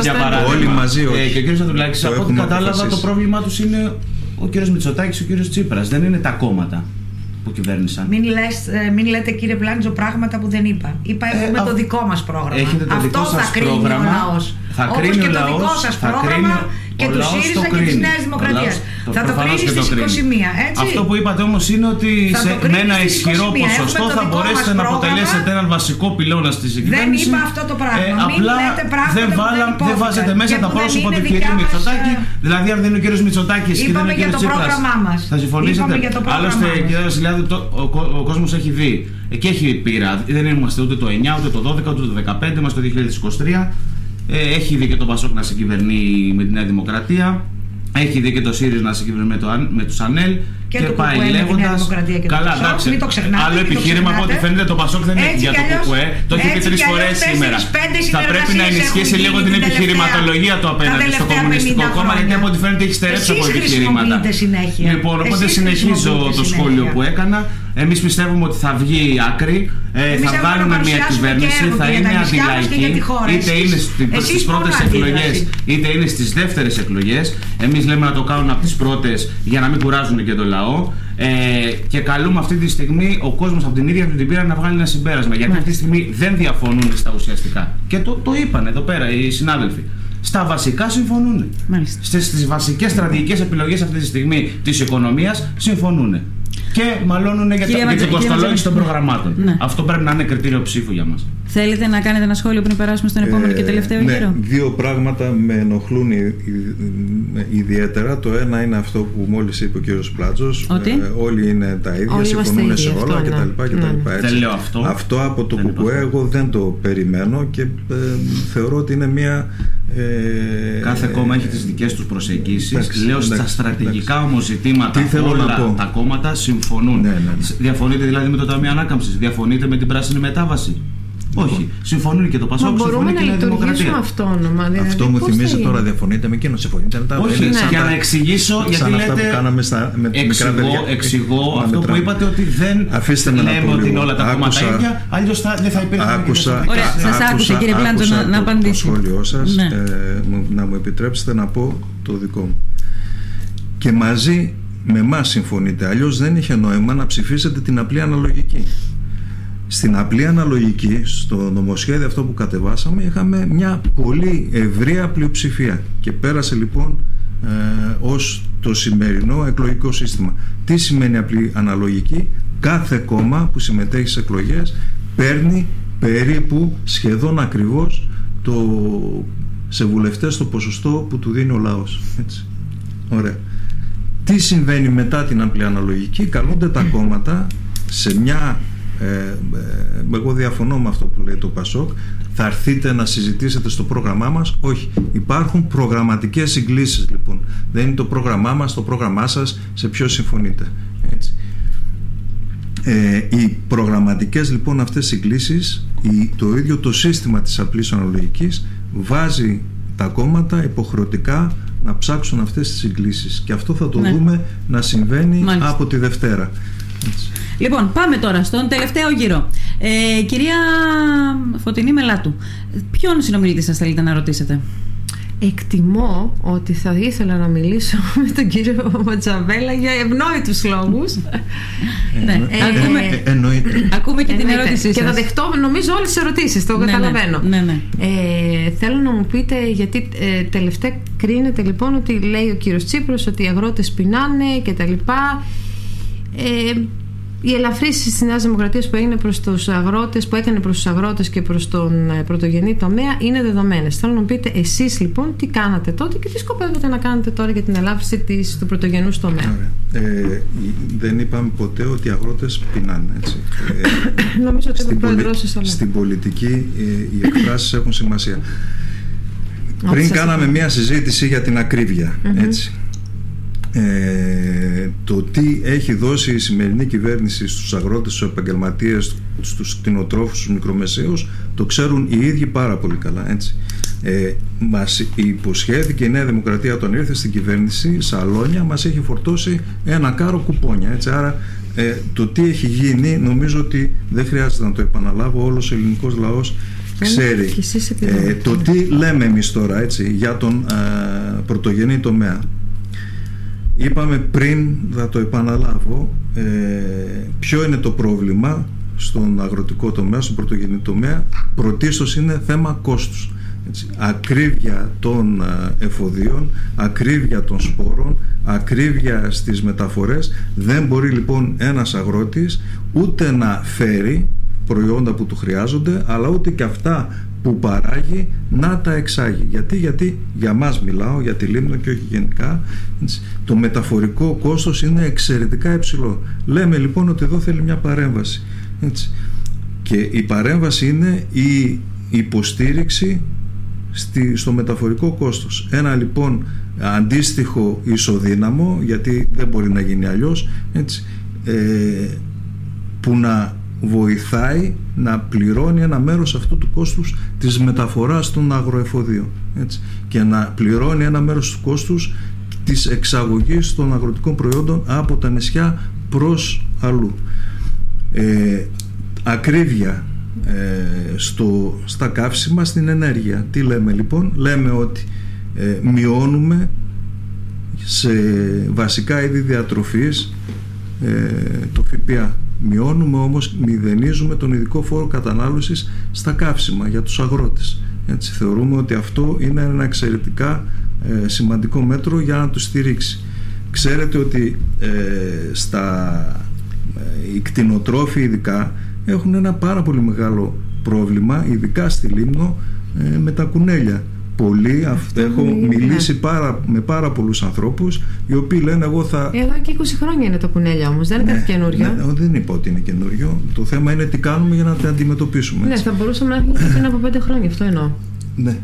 Όλοι μαζί, όχι. Ε, και ο κ. Αντουλάκη, από ό,τι κατάλαβα, το πρόβλημά τους είναι ο κ. Μητσοτάκης και ο κ. Τσίπρας. Δεν είναι τα κόμματα που κυβέρνησαν. Μην, λες, ε, μην λέτε κύριε Πλάντζο πράγματα που δεν είπα. Είπα έχουμε ε, το δικό μας πρόγραμμα. Έχετε το Αυτό δικό θα κρίνει πρόγραμμα. ο λαός. Θα Όπως κρίνει και ο το δικό σας πρόγραμμα και του ΣΥΡΙΖΑ και τη Νέα Δημοκρατία. Θα το κρίνεις στι 21, έτσι; Αυτό που είπατε όμως είναι ότι σε, με ένα ισχυρό ποσοστό θα μπορέσετε να αποτελέσετε έναν βασικό πυλώνα στη συγκυβέρνηση. Δεν είπα αυτό το πράγμα. Ε, απλά δεν, βάλα, δεν βάζετε μέσα τα πρόσωπα του κ. Μητσοτάκη. Δηλαδή, αν δεν είναι ο κ. Μητσοτάκης και δεν είναι ο κ. Τσίπρας. Θα συμφωνήσετε; Άλλωστε, κ. Βασιλιάδη, ο κόσμος έχει δει και έχει πείρα. Δεν είμαστε ούτε το 9, ούτε το 12, ούτε το 15, είμαστε το 2023. Ε, έχει δει και τον Πασόκ να συγκυβερνεί με τη Νέα Δημοκρατία. Έχει δει και το ΣΥΡΙΖ να συγκυβερνεί με, το, με τους ΑΝΕΛ. Και, και πάει λέγοντας. Καλά, εντάξει. Άλλο επιχείρημα από ό,τι φαίνεται το Πασόκ δεν είναι για το ΚΚΕ. Το έχει πει τρει φορές σήμερα. Θα πρέπει να ενισχύσει λίγο την επιχειρηματολογία του απέναντι στο Κομμουνιστικό Κόμμα, γιατί από ό,τι φαίνεται έχει στερέψει από επιχειρήματα. Λοιπόν, οπότε συνεχίζω το σχόλιο που έκανα. Εμείς πιστεύουμε ότι θα βγει η άκρη, ε, θα βγάλουμε μια κυβέρνηση, θα είναι αντιλαϊκή, είτε είναι στι πρώτες εκλογές, είτε είναι στις δεύτερες εκλογές. Εμείς λέμε να το κάνουν από τις πρώτες για να μην κουράζουν και το λαό. Ε, και καλούμε αυτή τη στιγμή ο κόσμος από την ίδια του την πείρα να βγάλει ένα συμπέρασμα. Γιατί αυτή τη στιγμή δεν διαφωνούν στα ουσιαστικά. Και το, το είπαν εδώ πέρα οι συνάδελφοι. Στα βασικά συμφωνούν. Στις βασικές στρατηγικές επιλογές αυτή τη στιγμή της οικονομίας συμφωνούν και μαλώνουν για, τα, την κοστολόγηση των προγραμμάτων. Ναι. Αυτό πρέπει να είναι κριτήριο ψήφου για μας. Θέλετε να κάνετε ένα σχόλιο πριν περάσουμε στον επόμενο και ε, τελευταίο ναι, γύρο; Δύο πράγματα με ενοχλούν ιδιαίτερα. Το ένα είναι αυτό που μόλις είπε ο κύριος Πλάτζο. Ε, όλοι είναι τα ίδια, συμφωνούν σε όλα κτλ. Ναι. αυτό. Αυτό από το ΚΚΕ εγώ δεν το περιμένω και ε, θεωρώ ότι είναι μια ε, Κάθε κόμμα έχει τις δικές τους προσεγγίσεις. Λέω στα στρατηγικά όμως ζητήματα όλα τα κόμματα συμφωνούν. Ναι, ναι, ναι. Διαφωνείτε δηλαδή με το Ταμείο Ανάκαμψης, διαφωνείτε με την πράσινη μετάβαση; Όχι. Συμφωνούν και το Πασόκ, συμφωνούν και η Δημοκρατία. αυτόνομα. Δηλαδή, Αυτό μου θυμίζει τώρα, διαφωνείτε με εκείνο, συμφωνείτε με τα Όχι, ναι. για να εξηγήσω, γιατί λέτε. Που κάναμε στα, με εξηγώ, εξηγώ αυτό που είπατε ότι δεν Αφήστε με λέμε ότι είναι όλα τα κόμματα ίδια, αλλιώς δεν θα υπήρχε. Άκουσα, σας άκουσα κύριε Πλάντο να απαντήσω. Το σχόλιο σας, ναι. ε, να μου επιτρέψετε να πω το δικό μου. Και μαζί με εμάς συμφωνείτε. Αλλιώς δεν είχε νόημα να ψηφίσετε την απλή αναλογική. Στην απλή αναλογική, στο νομοσχέδιο αυτό που κατεβάσαμε, είχαμε μια πολύ ευρεία πλειοψηφία και πέρασε λοιπόν ε, ως το σημερινό εκλογικό σύστημα. Τι σημαίνει απλή αναλογική; Κάθε κόμμα που συμμετέχει σε εκλογές παίρνει περίπου σχεδόν ακριβώς το, σε βουλευτές το ποσοστό που του δίνει ο λαός. Έτσι. Ωραία. Τι συμβαίνει μετά την απλή αναλογική; Καλούνται τα κόμματα σε μια ε, ε, εγώ διαφωνώ με αυτό που λέει το Πασόκ. Θα έρθείτε να συζητήσετε στο πρόγραμμά μας. Όχι, υπάρχουν προγραμματικές συγκλήσεις λοιπόν. Δεν είναι το πρόγραμμά μας, το πρόγραμμά σας σε ποιο συμφωνείτε. Έτσι. Ε, οι προγραμματικές λοιπόν αυτές συγκλήσεις η, το ίδιο το σύστημα της απλής αναλογικής βάζει τα κόμματα υποχρεωτικά να ψάξουν αυτές τις συγκλήσεις. Και αυτό θα το ναι. δούμε να συμβαίνει από τη Δευτέρα. Έτσι. Λοιπόν, πάμε τώρα στον τελευταίο γύρο. Ε, κυρία Φωτεινή Μελάτου, ποιον συνομιλητή σας θέλετε να ρωτήσετε; Εκτιμώ ότι θα ήθελα να μιλήσω με τον κύριο Ματζαβέλα για ευνόητους λόγους. Ε, ναι, ε, ακούμε, ε, εννοείται. ακούμε και την ερώτησή σας. Και θα δεχτώ νομίζω όλες τις ερωτήσεις, το ναι, ναι. καταλαβαίνω. Ναι, ναι. Ε, θέλω να μου πείτε, γιατί ε, τελευταία κρίνεται λοιπόν ότι λέει ο κύριος Τσίπρος ότι οι αγρότες πεινάνε κτλ. Ε, οι ελαφρύσει τη Νέα Δημοκρατία που έγινε προς τους αγρότες, που έκανε προς τους αγρότες και προς τον ε, πρωτογενή τομέα είναι δεδομένες. Θέλω να μου πείτε εσείς λοιπόν τι κάνατε τότε και τι σκοπεύετε να κάνετε τώρα για την ελάφρυση της, του πρωτογενούς τομέα; Ε, δεν είπαμε ποτέ ότι οι αγρότες πεινάνε. Έτσι. Ε, Νομίζω ότι στην, πολι... στην πολιτική ε, οι εκφράσεις έχουν σημασία. Πριν κάναμε μια συζήτηση για την ακρίβεια. Έτσι ε, το τι έχει δώσει η σημερινή κυβέρνηση στους αγρότες, στους επαγγελματίες, στους κτηνοτρόφους, στους μικρομεσαίους το ξέρουν οι ίδιοι πάρα πολύ καλά έτσι. Ε, μας υποσχέθηκε η Νέα Δημοκρατία όταν ήρθε στην κυβέρνηση σαλόνια μας έχει φορτώσει ένα κάρο κουπόνια έτσι. άρα ε, το τι έχει γίνει νομίζω ότι δεν χρειάζεται να το επαναλάβω όλος ο ελληνικός λαός ξέρει ε, το τι λέμε εμείς τώρα έτσι, για τον ε, πρωτογενή τομέα Είπαμε πριν, θα το επαναλάβω, ε, ποιο είναι το πρόβλημα στον αγροτικό τομέα, στον πρωτογενή τομέα. Πρωτίστως είναι θέμα κόστους. Έτσι, ακρίβεια των ε, εφοδίων, ακρίβεια των σπόρων, ακρίβεια στις μεταφορές. Δεν μπορεί λοιπόν ένας αγρότης ούτε να φέρει προϊόντα που του χρειάζονται, αλλά ούτε και αυτά που παράγει να τα εξάγει. Γιατί, γιατί για μας μιλάω, για τη Λίμνο και όχι γενικά, το μεταφορικό κόστος είναι εξαιρετικά υψηλό. Λέμε λοιπόν ότι εδώ θέλει μια παρέμβαση. Έτσι. Και η παρέμβαση είναι η υποστήριξη στη, στο μεταφορικό κόστος. Ένα λοιπόν αντίστοιχο ισοδύναμο, γιατί δεν μπορεί να γίνει αλλιώς, έτσι, ε, που να βοηθάει να πληρώνει ένα μέρος αυτού του κόστους της μεταφοράς των αγροεφοδίων έτσι, και να πληρώνει ένα μέρος του κόστους της εξαγωγής των αγροτικών προϊόντων από τα νησιά προς αλλού. Ε, ακρίβεια ε, στο, στα καύσιμα στην ενέργεια. Τι λέμε λοιπόν, λέμε ότι ε, μειώνουμε σε βασικά είδη διατροφής ε, το ΦΠΑ Μειώνουμε όμως, μηδενίζουμε τον ειδικό φόρο κατανάλωσης στα καύσιμα για τους αγρότες. Έτσι, θεωρούμε ότι αυτό είναι ένα εξαιρετικά ε, σημαντικό μέτρο για να τους στηρίξει. Ξέρετε ότι ε, στα, ε, οι κτηνοτρόφοι ειδικά έχουν ένα πάρα πολύ μεγάλο πρόβλημα, ειδικά στη Λίμνο, ε, με τα κουνέλια πολύ. Αυτό έχω μιλήσει πάρα, με πάρα πολλούς ανθρώπους οι οποίοι λένε εγώ θα. Εδώ και 20 χρόνια είναι το κουνέλια όμως, δεν είναι ναι, κάτι καινούριο. Ναι, δεν είπα ότι είναι καινούριο. Το θέμα είναι τι κάνουμε για να τα αντιμετωπίσουμε. Ναι, θα μπορούσαμε να έχουμε πριν από 5 χρόνια, αυτό εννοώ. Ναι.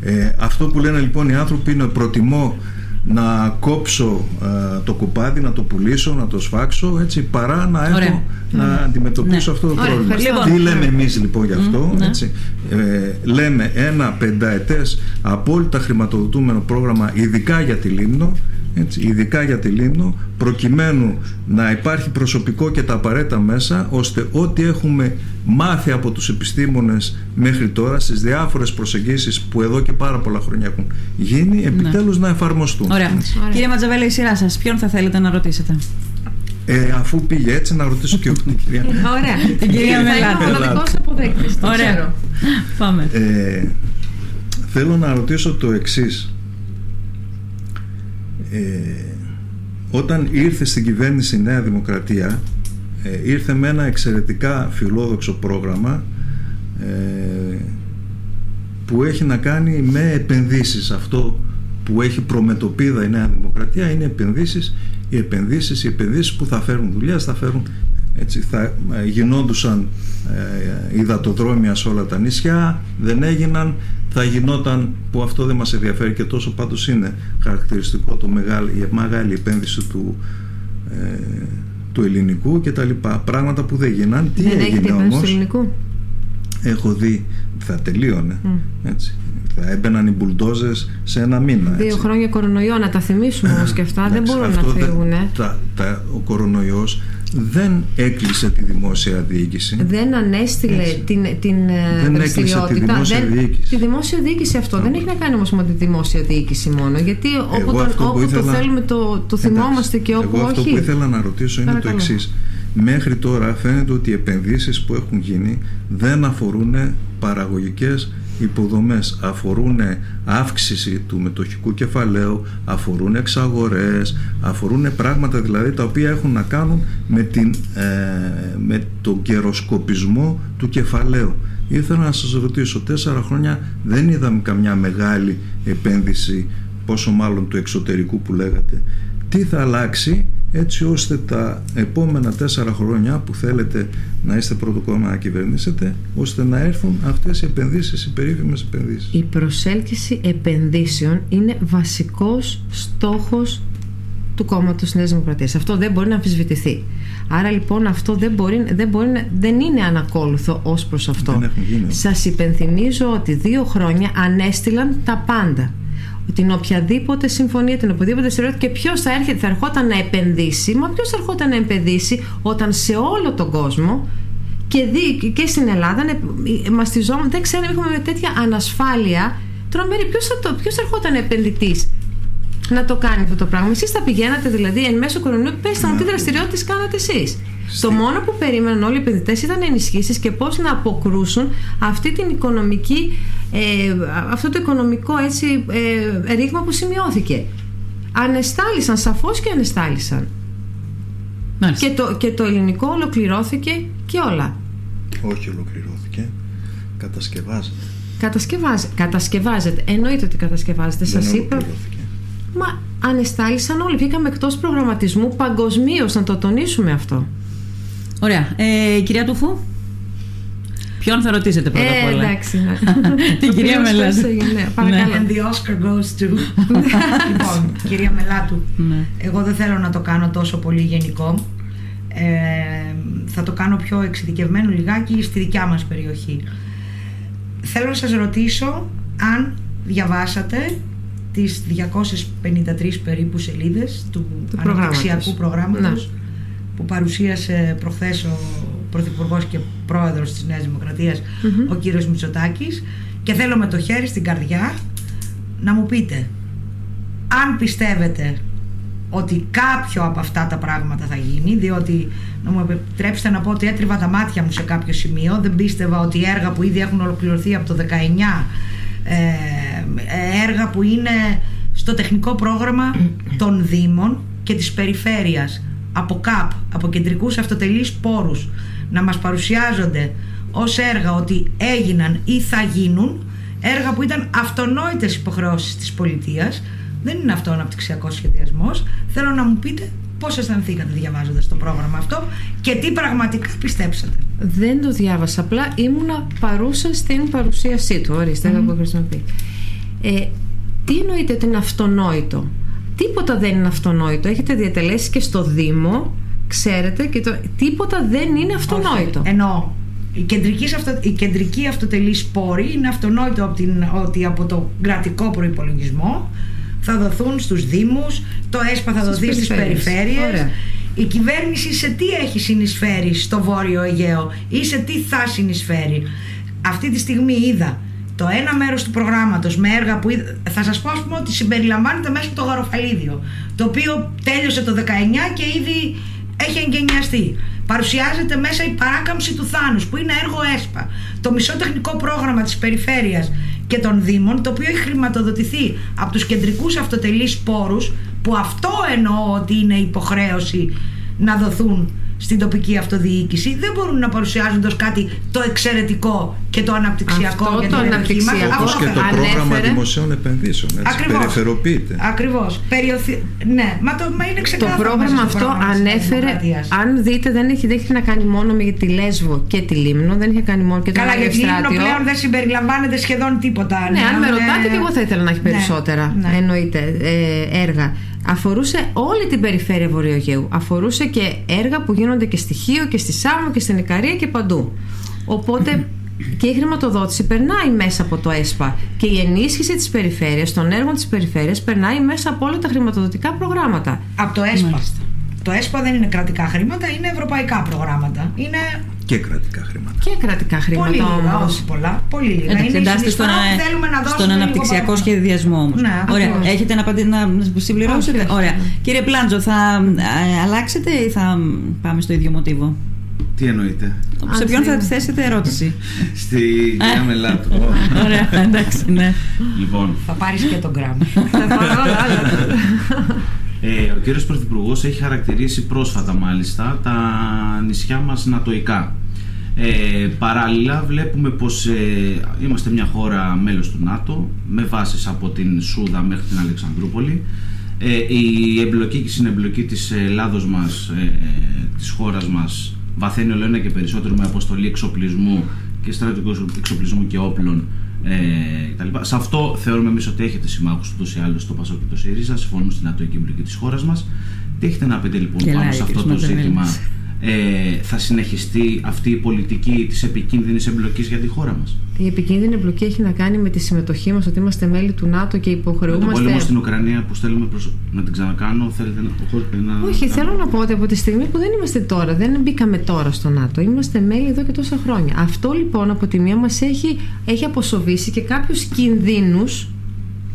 Ε, αυτό που λένε λοιπόν οι άνθρωποι είναι προτιμώ να κόψω ε, το κουπάδι, να το πουλήσω, να το σφάξω, έτσι, παρά να έχω να ναι. αντιμετωπίσω ναι. αυτό το πρόβλημα. Τι λέμε εμείς λοιπόν γι' αυτό, ναι. έτσι. Ε, λέμε ένα πενταετές απόλυτα χρηματοδοτούμενο πρόγραμμα ειδικά για τη Λίμνο, έτσι, ειδικά για τη Λίμνο, προκειμένου να υπάρχει προσωπικό και τα απαραίτητα μέσα, ώστε ό,τι έχουμε μάθει από τους επιστήμονες μέχρι τώρα στις διάφορες προσεγγίσεις που εδώ και πάρα πολλά χρόνια έχουν γίνει, ναι. επιτέλους να εφαρμοστούν. Ωραία. Ωραία. Κύριε Ματζαβέλα, η σειρά σας, ποιον θα θέλετε να ρωτήσετε; Ε, αφού πήγε έτσι, να ρωτήσω και εγώ την κυρία. Ωραία. Την κυρία Μελάτη. Ωραία. Πάμε. Ε, θέλω να ρωτήσω το εξής ε, όταν ήρθε στην κυβέρνηση η Νέα Δημοκρατία ε, ήρθε με ένα εξαιρετικά φιλόδοξο πρόγραμμα ε, που έχει να κάνει με επενδύσεις. Αυτό που έχει προμετωπίδα η Νέα Δημοκρατία είναι επενδύσεις οι επενδύσεις, οι επενδύσεις που θα φέρουν δουλειά θα φέρουν έτσι, θα ε, γινόντουσαν ε, υδατοδρόμια σε όλα τα νησιά δεν έγιναν θα γινόταν που αυτό δεν μας ενδιαφέρει και τόσο πάντως είναι χαρακτηριστικό το μεγάλη, η μεγάλη επένδυση του, ε, του ελληνικού και τα λοιπά πράγματα που δεν γίναν τι δεν έγινε όμως; του ελληνικού. έχω δει θα τελείωνε έτσι θα έμπαιναν οι μπουλντόζες σε ένα μήνα. Δύο χρόνια κορονοϊό, να τα θυμίσουμε όμως και αυτά, δεν μπορούν να φύγουν. ο κορονοϊός δεν έκλεισε τη δημόσια διοίκηση. Δεν ανέστηλε την, την δεν δραστηριότητα. Τη δημόσια δεν, διοίκηση. Τη δημόσια διοίκηση αυτό. Δεν έχει να κάνει όμως με τη δημόσια διοίκηση μόνο. Γιατί όπου, το, όπου ήθελα... το θέλουμε το, το θυμόμαστε και όπου Εγώ όχι. Αυτό που ήθελα να ρωτήσω είναι Παρακαλώ. το εξής. Μέχρι τώρα φαίνεται ότι οι επενδύσεις που έχουν γίνει δεν αφορούν παραγωγικές υποδομές αφορούν αύξηση του μετοχικού κεφαλαίου, αφορούν εξαγορές, αφορούν πράγματα δηλαδή τα οποία έχουν να κάνουν με, την, ε, με τον καιροσκοπισμό του κεφαλαίου. Ήθελα να σας ρωτήσω, τέσσερα χρόνια δεν είδαμε καμιά μεγάλη επένδυση, πόσο μάλλον του εξωτερικού που λέγατε. Τι θα αλλάξει έτσι ώστε τα επόμενα τέσσερα χρόνια που θέλετε να είστε πρώτο κόμμα να κυβερνήσετε ώστε να έρθουν αυτές οι επενδύσεις, οι περίφημες επενδύσεις. Η προσέλκυση επενδύσεων είναι βασικός στόχος του κόμματος Νέας Δημοκρατίας. Αυτό δεν μπορεί να αμφισβητηθεί. Άρα λοιπόν αυτό δεν, μπορεί, δεν, μπορεί, δεν είναι ανακόλουθο ως προς αυτό. Σας υπενθυμίζω ότι δύο χρόνια ανέστηλαν τα πάντα την οποιαδήποτε συμφωνία, την οποιαδήποτε σειρά και ποιος θα, έρχεται, θα ερχόταν να επενδύσει. Μα ποιος θα ερχόταν να επενδύσει όταν σε όλο τον κόσμο και, δι, και στην Ελλάδα μαστιζόμαστε, δεν ξέρουμε, έχουμε τέτοια ανασφάλεια τρομερή. Ποιος θα, ποιος θα ερχόταν επενδυτής να το κάνει αυτό το πράγμα; Εσείς θα πηγαίνατε δηλαδή εν μέσω κορονοϊού, πέστε μου τι δραστηριότητες κάνατε εσείς. Το μόνο που περίμεναν όλοι οι επενδυτές ήταν ενισχύσεις και πώς να αποκρούσουν αυτή την οικονομική, ε, αυτό το οικονομικό έτσι, ε, ρήγμα που σημειώθηκε. Ανεστάλησαν, σαφώς και ανεστάλησαν. Και το, και το ελληνικό ολοκληρώθηκε και όλα. Όχι ολοκληρώθηκε. Κατασκευάζεται. Κατασκευάζεται. Κατασκευάζεται. Εννοείται ότι κατασκευάζεται. Σας είπα. Μα ανεστάλησαν όλοι. Βγήκαμε εκτός προγραμματισμού παγκοσμίως, να το τονίσουμε αυτό. Ωραία. Ε, κυρία Τουφού; Ποιον θα ρωτήσετε πρώτα απ' ε, όλα; Εντάξει. Ναι. Την κυρία Μελάτου. Ναι, παρακαλώ. And the Oscar goes to. λοιπόν, κυρία Μελάτου. Ναι. Εγώ δεν θέλω να το κάνω τόσο πολύ γενικό. Ε, θα το κάνω πιο εξειδικευμένο λιγάκι στη δικιά μας περιοχή. Θέλω να σας ρωτήσω αν διαβάσατε τις 253 περίπου σελίδες του, του αναπτυξιακού προγράμματος ναι. Που παρουσίασε προχθές ο Πρωθυπουργός και Πρόεδρος της Νέας ο κύριος Μητσοτάκης και θέλω με το χέρι στην καρδιά να μου πείτε αν πιστεύετε ότι κάποιο από αυτά τα πράγματα θα γίνει, διότι να μου επιτρέψετε να πω ότι έτριβα τα μάτια μου σε κάποιο σημείο. Δεν πίστευα ότι έργα που ήδη έχουν ολοκληρωθεί από το 19, ε, έργα που είναι στο τεχνικό πρόγραμμα των Δήμων και της περιφέρειας από ΚΑΠ, από κεντρικούς αυτοτελείς πόρους να μας παρουσιάζονται ως έργα ότι έγιναν ή θα γίνουν έργα που ήταν αυτονόητες υποχρεώσεις της πολιτείας δεν είναι αυτό ο αναπτυξιακός σχεδιασμός. Θέλω να μου πείτε πώς αισθανθήκατε διαβάζοντας το πρόγραμμα αυτό και τι πραγματικά πιστέψατε. Δεν το διάβασα. Απλά ήμουνα παρούσα στην παρουσίασή του. Ορίστε, mm. που χρησιμοποιεί. Ε, τι εννοείται ότι είναι αυτονόητο; Τίποτα δεν είναι αυτονόητο. Έχετε διατελέσει και στο Δήμο, ξέρετε, και το, τίποτα δεν είναι αυτονόητο. Εννοώ. Η κεντρική, αυτο, η κεντρική αυτοτελή πόρη είναι αυτονόητο από την, ότι από το κρατικό προπολογισμό θα δοθούν στους Δήμους, το ΕΣΠΑ θα δοθεί στις περιφέρειες. Η κυβέρνηση σε τι έχει συνεισφέρει στο Βόρειο Αιγαίο ή σε τι θα συνεισφέρει. Αυτή τη στιγμή είδα το ένα μέρος του προγράμματος με έργα που θα σας πω ας πούμε ότι συμπεριλαμβάνεται μέσα το Γαροφαλίδιο το οποίο τέλειωσε το 19 και ήδη έχει εγκαινιαστεί. Παρουσιάζεται μέσα η παράκαμψη του Θάνους που είναι έργο ΕΣΠΑ. Το μισό τεχνικό πρόγραμμα της περιφέρειας και των Δήμων, το οποίο έχει χρηματοδοτηθεί από τους κεντρικούς αυτοτελείς πόρους, που αυτό εννοώ ότι είναι υποχρέωση να δοθούν στην τοπική αυτοδιοίκηση δεν μπορούν να παρουσιάζονται ως κάτι το εξαιρετικό και το αναπτυξιακό Αυτό για την το αναπτυξιακό και το πρόγραμμα δημοσίων επενδύσεων έτσι, Ακριβώς. περιφεροποιείται Ακριβώς Περιοθι... Ναι, μα, το, μα είναι ξεκάθαρο Το πρόγραμμα αυτό ανέφερε αν δείτε δεν έχει, δεν έχει να κάνει μόνο με τη Λέσβο και τη Λίμνο δεν έχει κάνει μόνο και το Καλά για τη Λίμνο πλέον δεν συμπεριλαμβάνεται σχεδόν τίποτα Ναι, ναι αν με ρωτάτε και εγώ θα ήθελα να έχει ναι, περισσότερα ναι. εννοείται ε, έργα αφορούσε όλη την περιφέρεια Βορειογαίου. Αφορούσε και έργα που γίνονται και στη Χίο και στη Σάμο και στην Ικαρία και παντού. Οπότε και η χρηματοδότηση περνάει μέσα από το ΕΣΠΑ και η ενίσχυση της περιφέρειας, των έργων της περιφέρειας περνάει μέσα από όλα τα χρηματοδοτικά προγράμματα. Από το ΕΣΠΑ. Το ΕΣΠΑ δεν είναι κρατικά χρήματα, είναι ευρωπαϊκά προγράμματα. Είναι και κρατικά χρήματα. Και κρατικά χρήματα. Πολύ λίγα, όχι πολλά. Πολύ λίγα. Εντάξει, είναι στον, θέλουμε να στον αναπτυξιακό σχεδιασμό όμως. Ναι, Ωραία. Έχετε να, να συμπληρώσετε; Ωραία. Κύριε Πλάντζο, θα ε, αλλάξετε ή θα πάμε στο ίδιο μοτίβο; Τι εννοείτε; Σε ποιον θα θέσετε ερώτηση; Στη κυρία Μελάτου. Ωραία, εντάξει, ναι. Λοιπόν. Θα πάρεις και τον γκραμ. Ε, ο κύριος Πρωθυπουργός έχει χαρακτηρίσει πρόσφατα μάλιστα τα νησιά μας νατοικά. Ε, παράλληλα βλέπουμε πως ε, είμαστε μια χώρα μέλος του ΝΑΤΟ με βάσεις από την Σούδα μέχρι την Αλεξανδρούπολη. Ε, η εμπλοκή και η συνεμπλοκή της Ελλάδος μας, ε, της χώρας μας βαθαίνει όλο ένα και περισσότερο με αποστολή εξοπλισμού και στρατιωτικού εξοπλισμού και όπλων ε, Σε αυτό θεωρούμε εμείς ότι έχετε συμμάχους ούτως ή άλλως στο Πασόκ και το ΣΥΡΙΖΑ. Συμφωνούν στην ατοική εμπλοκή της χώρας μας. Τι έχετε να πείτε λοιπόν πάνω σε αυτό το ζήτημα, ε, θα συνεχιστεί αυτή η πολιτική της επικίνδυνης εμπλοκής για τη χώρα μας; Η επικίνδυνη εμπλοκή έχει να κάνει με τη συμμετοχή μας, ότι είμαστε μέλη του ΝΑΤΟ και υποχρεούμαστε. Με τον πόλεμο στην Ουκρανία που στέλνουμε προς... να την ξανακάνω, θέλετε να. να... Όχι, θέλω να πω ότι από τη στιγμή που δεν είμαστε τώρα, δεν μπήκαμε τώρα στο ΝΑΤΟ, είμαστε μέλη εδώ και τόσα χρόνια. Αυτό λοιπόν από τη μία μας έχει, έχει αποσοβήσει και κάποιους κινδύνους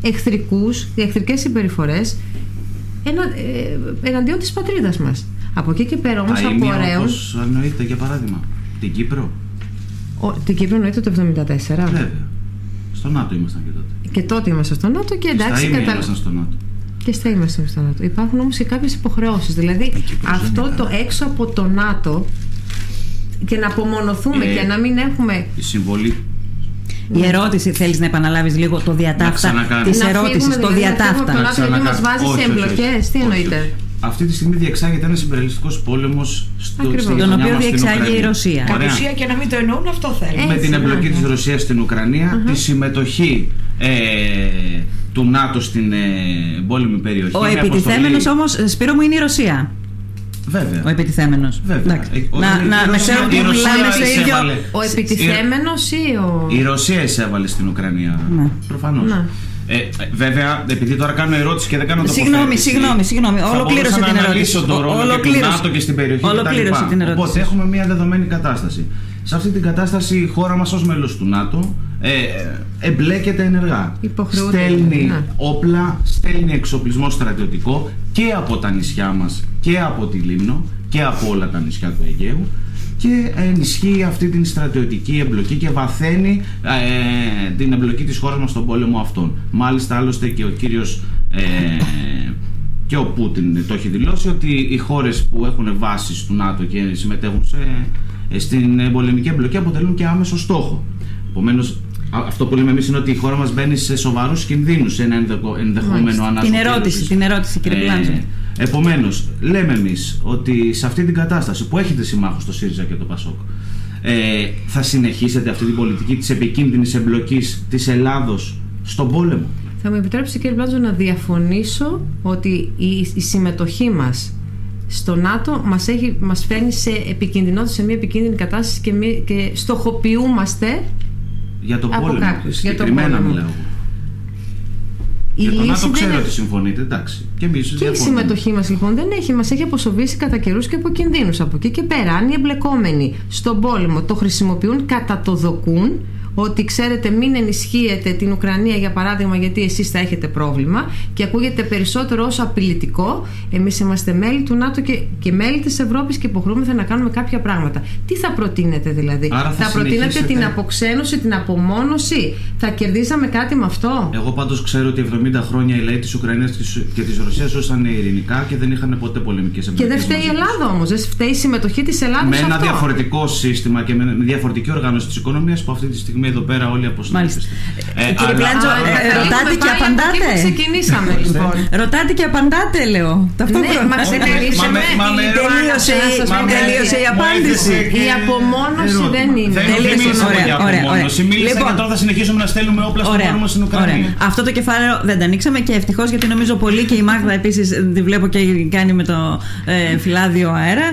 εχθρικούς, εχθρικές συμπεριφορές ενα, ε, εναντίον της πατρίδας μας. Από εκεί και πέρα όμως απορρέουν. Όπως εννοείται, για παράδειγμα, την Κύπρο. Ο, την Κύπρο εννοείται το 1974. Βέβαια. Στο ΝΑΤΟ ήμασταν και τότε. Και τότε ήμασταν στο ΝΑΤΟ και εντάξει. Στα κατα... ήμασταν στο ΝΑΤΟ. Και στα ήμασταν στο ΝΑΤΟ. Υπάρχουν όμως και κάποιες υποχρεώσεις. Δηλαδή αυτό το έξω από το ΝΑΤΟ και να απομονωθούμε ε, και να μην έχουμε. Η συμβολή η ερώτηση θέλεις να επαναλάβεις λίγο το διατάφτα της ερώτησης. Το δηλαδή, διατάφτα. Να γιατί μας βάζει σε εμπλοκές, τι εννοείται; Αυτή τη στιγμή διεξάγεται ένας συμπεριλιστικό πόλεμος στον Τον οποίο διεξάγει η Ρωσία. Κατ' ουσία και να μην το εννοούν, αυτό θέλει. Με την εμπλοκή της Ρωσίας στην Ουκρανία, τη συμμετοχή ε, του ΝΑΤΟ στην ε, πόλεμη περιοχή. Ο επιτιθέμενος όμως, Σπύρο μου, είναι η Ρωσία. Βέβαια. Ο επιτιθέμενος. Βέβαια. Να, να, να ξέρουμε ότι μιλάμε σε ίδιο. Ο επιτιθέμενος ή ο. Η Ρωσία εισέβαλε στην Ουκρανία. Ναι. Προφανώς. Ναι. Ε, βέβαια, επειδή τώρα κάνω ερώτηση και δεν κάνω το Συγγνώμη, συγγνώμη, συγγνώμη. Ολοκλήρωσε την ερώτηση. τον ρόλο και του ΝΑΤΟ και στην περιοχή Ολοκλήρωσε την ερώτηση. Οπότε έχουμε μια δεδομένη κατάσταση. Σε αυτή την κατάσταση η χώρα μας ως μέλος του ΝΑΤΟ ε, εμπλέκεται ενεργά. Στέλνει ναι. όπλα, στέλνει εξοπλισμό στρατιωτικό και από τα νησιά μας και από τη Λίμνο και από όλα τα νησιά του Αιγαίου και ενισχύει αυτή την στρατιωτική εμπλοκή και βαθαίνει ε, την εμπλοκή της χώρας μας στον πόλεμο αυτόν. Μάλιστα άλλωστε και ο κύριος ε, και ο Πούτιν το έχει δηλώσει ότι οι χώρες που έχουν βάσεις του ΝΑΤΟ και συμμετέχουν σε, ε, στην πολεμική εμπλοκή αποτελούν και άμεσο στόχο. Επομένως, αυτό που λέμε εμείς είναι ότι η χώρα μας μπαίνει σε σοβαρούς κινδύνους σε ένα ενδεχόμενο ανάπτυξη. Την ερώτηση, την ερώτηση, κύριε ε, Επομένως, λέμε εμείς ότι σε αυτή την κατάσταση που έχετε συμμάχους το ΣΥΡΙΖΑ και το ΠΑΣΟΚ, ε, θα συνεχίσετε αυτή την πολιτική της επικίνδυνης εμπλοκής της Ελλάδος στον πόλεμο; Θα μου επιτρέψει, κύριε Μπλάτζο, να διαφωνήσω ότι η, η συμμετοχή μας στο ΝΑΤΟ μας, έχει, μας φέρνει σε επικίνδυνο, σε μια επικίνδυνη κατάσταση και, μη, και στοχοποιούμαστε για τον από πόλεμο. Κάποιους, για τον πόλεμο. μιλάω. Η για τον ΝΑΤΟ ξέρω ότι συμφωνείτε, εντάξει. Και, εμείς και η συμμετοχή μας λοιπόν δεν έχει, μας έχει αποσοβήσει κατά καιρούς και από κινδύνους. Από εκεί και πέρα, αν οι εμπλεκόμενοι στον πόλεμο το χρησιμοποιούν κατά το δοκούν, ότι ξέρετε μην ενισχύετε την Ουκρανία για παράδειγμα γιατί εσείς θα έχετε πρόβλημα και ακούγεται περισσότερο ως απειλητικό. Εμείς είμαστε μέλη του ΝΑΤΟ και, και μέλη της Ευρώπης και υποχρεούμεθα να κάνουμε κάποια πράγματα. Τι θα προτείνετε δηλαδή; Άρα θα, θα προτείνετε την αποξένωση, την απομόνωση; Θα κερδίσαμε κάτι με αυτό; Εγώ πάντως ξέρω ότι 70 χρόνια οι λαοί της Ουκρανίας και της Ρωσίας ζούσαν ειρηνικά και δεν είχαν ποτέ πολεμικές εμπειρίες και δεν φταίει η Ελλάδα όμως δεν φταίει η συμμετοχή της Ελλάδας με ένα αυτό. διαφορετικό σύστημα και με διαφορετική οργάνωση της οικονομίας που αυτή τη στιγμή εδώ πέρα όλοι αποστολίστε. Ε, Κύριε Πλάντζο, ε, ρωτάτε και απαντάτε. ξεκινήσαμε λοιπόν. Ρωτάτε και απαντάτε, λέω. Ταυτόχρονα. Ναι, μας τελείωσε, τελείωσε η απάντηση. Η απομόνωση δεν είναι. Τελείωσε. Ωραία, ωραία. Μίλησα και λοιπόν, τώρα θα συνεχίσουμε να στέλνουμε όπλα στον πόλεμο στην Ουκρανία. Αυτό το κεφάλαιο δεν το ανοίξαμε και ευτυχώς γιατί νομίζω πολύ και η Μάγδα επίσης τη βλέπω και κάνει με το ε, φυλάδιο αέρα.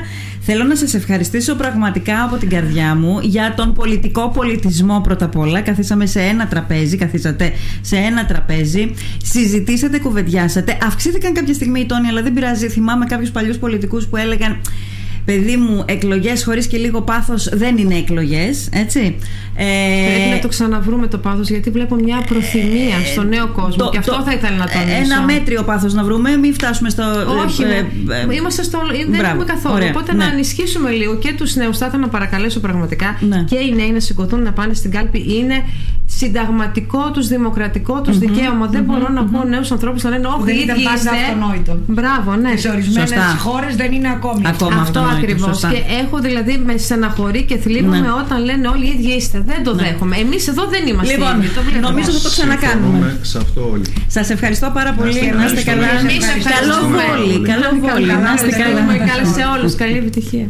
Θέλω να σας ευχαριστήσω πραγματικά από την καρδιά μου για τον πολιτικό πολιτισμό πρώτα απ' όλα. Καθίσαμε σε ένα τραπέζι, καθίσατε σε ένα τραπέζι, συζητήσατε, κουβεντιάσατε. Αυξήθηκαν κάποια στιγμή οι τόνοι, αλλά δεν πειράζει. Θυμάμαι κάποιους παλιούς πολιτικούς που έλεγαν παιδί μου, εκλογές χωρίς και λίγο πάθος δεν είναι εκλογές. Έτσι. Ε, Πρέπει να το ξαναβρούμε το πάθος, γιατί βλέπω μια προθυμία ε, στο νέο κόσμο. Το, και αυτό θα ήθελα να τονίσω. Ένα μέτριο πάθος να βρούμε, μην φτάσουμε στο. Όχι, ε, ε, είμαστε στο. δεν μπράβο, έχουμε καθόλου. Ωραία, Οπότε ναι. να ενισχύσουμε λίγο και τους νέους. Θα ήθελα να παρακαλέσω πραγματικά ναι. και οι νέοι να σηκωθούν να πάνε στην κάλπη. Είναι συνταγματικό τους, δημοκρατικό τους mm-hmm, δικαίωμα. Mm-hmm, δεν μπορώ mm-hmm. να πω νέους ανθρώπους να λένε Όχι, δεν ήταν πάντα αυτονόητο. Μπράβο, ναι. Σε ορισμένες χώρες δεν είναι ακόμη. Ακόμα αυτό ακριβώς. Και έχω δηλαδή με στεναχωρεί και θλίβομαι ναι. όταν λένε όλοι οι ίδιοι είστε. Δεν το ναι. δέχομαι. Εμεί εδώ δεν είμαστε. Λοιπόν, ίδιοι, νομίζω θα το ξανακάνουμε. Σε αυτό όλοι. Σα ευχαριστώ πάρα πολύ. Να είστε καλά. Καλό βόλι. Καλό βόλι. Να είστε καλά. σε όλου. Καλή επιτυχία.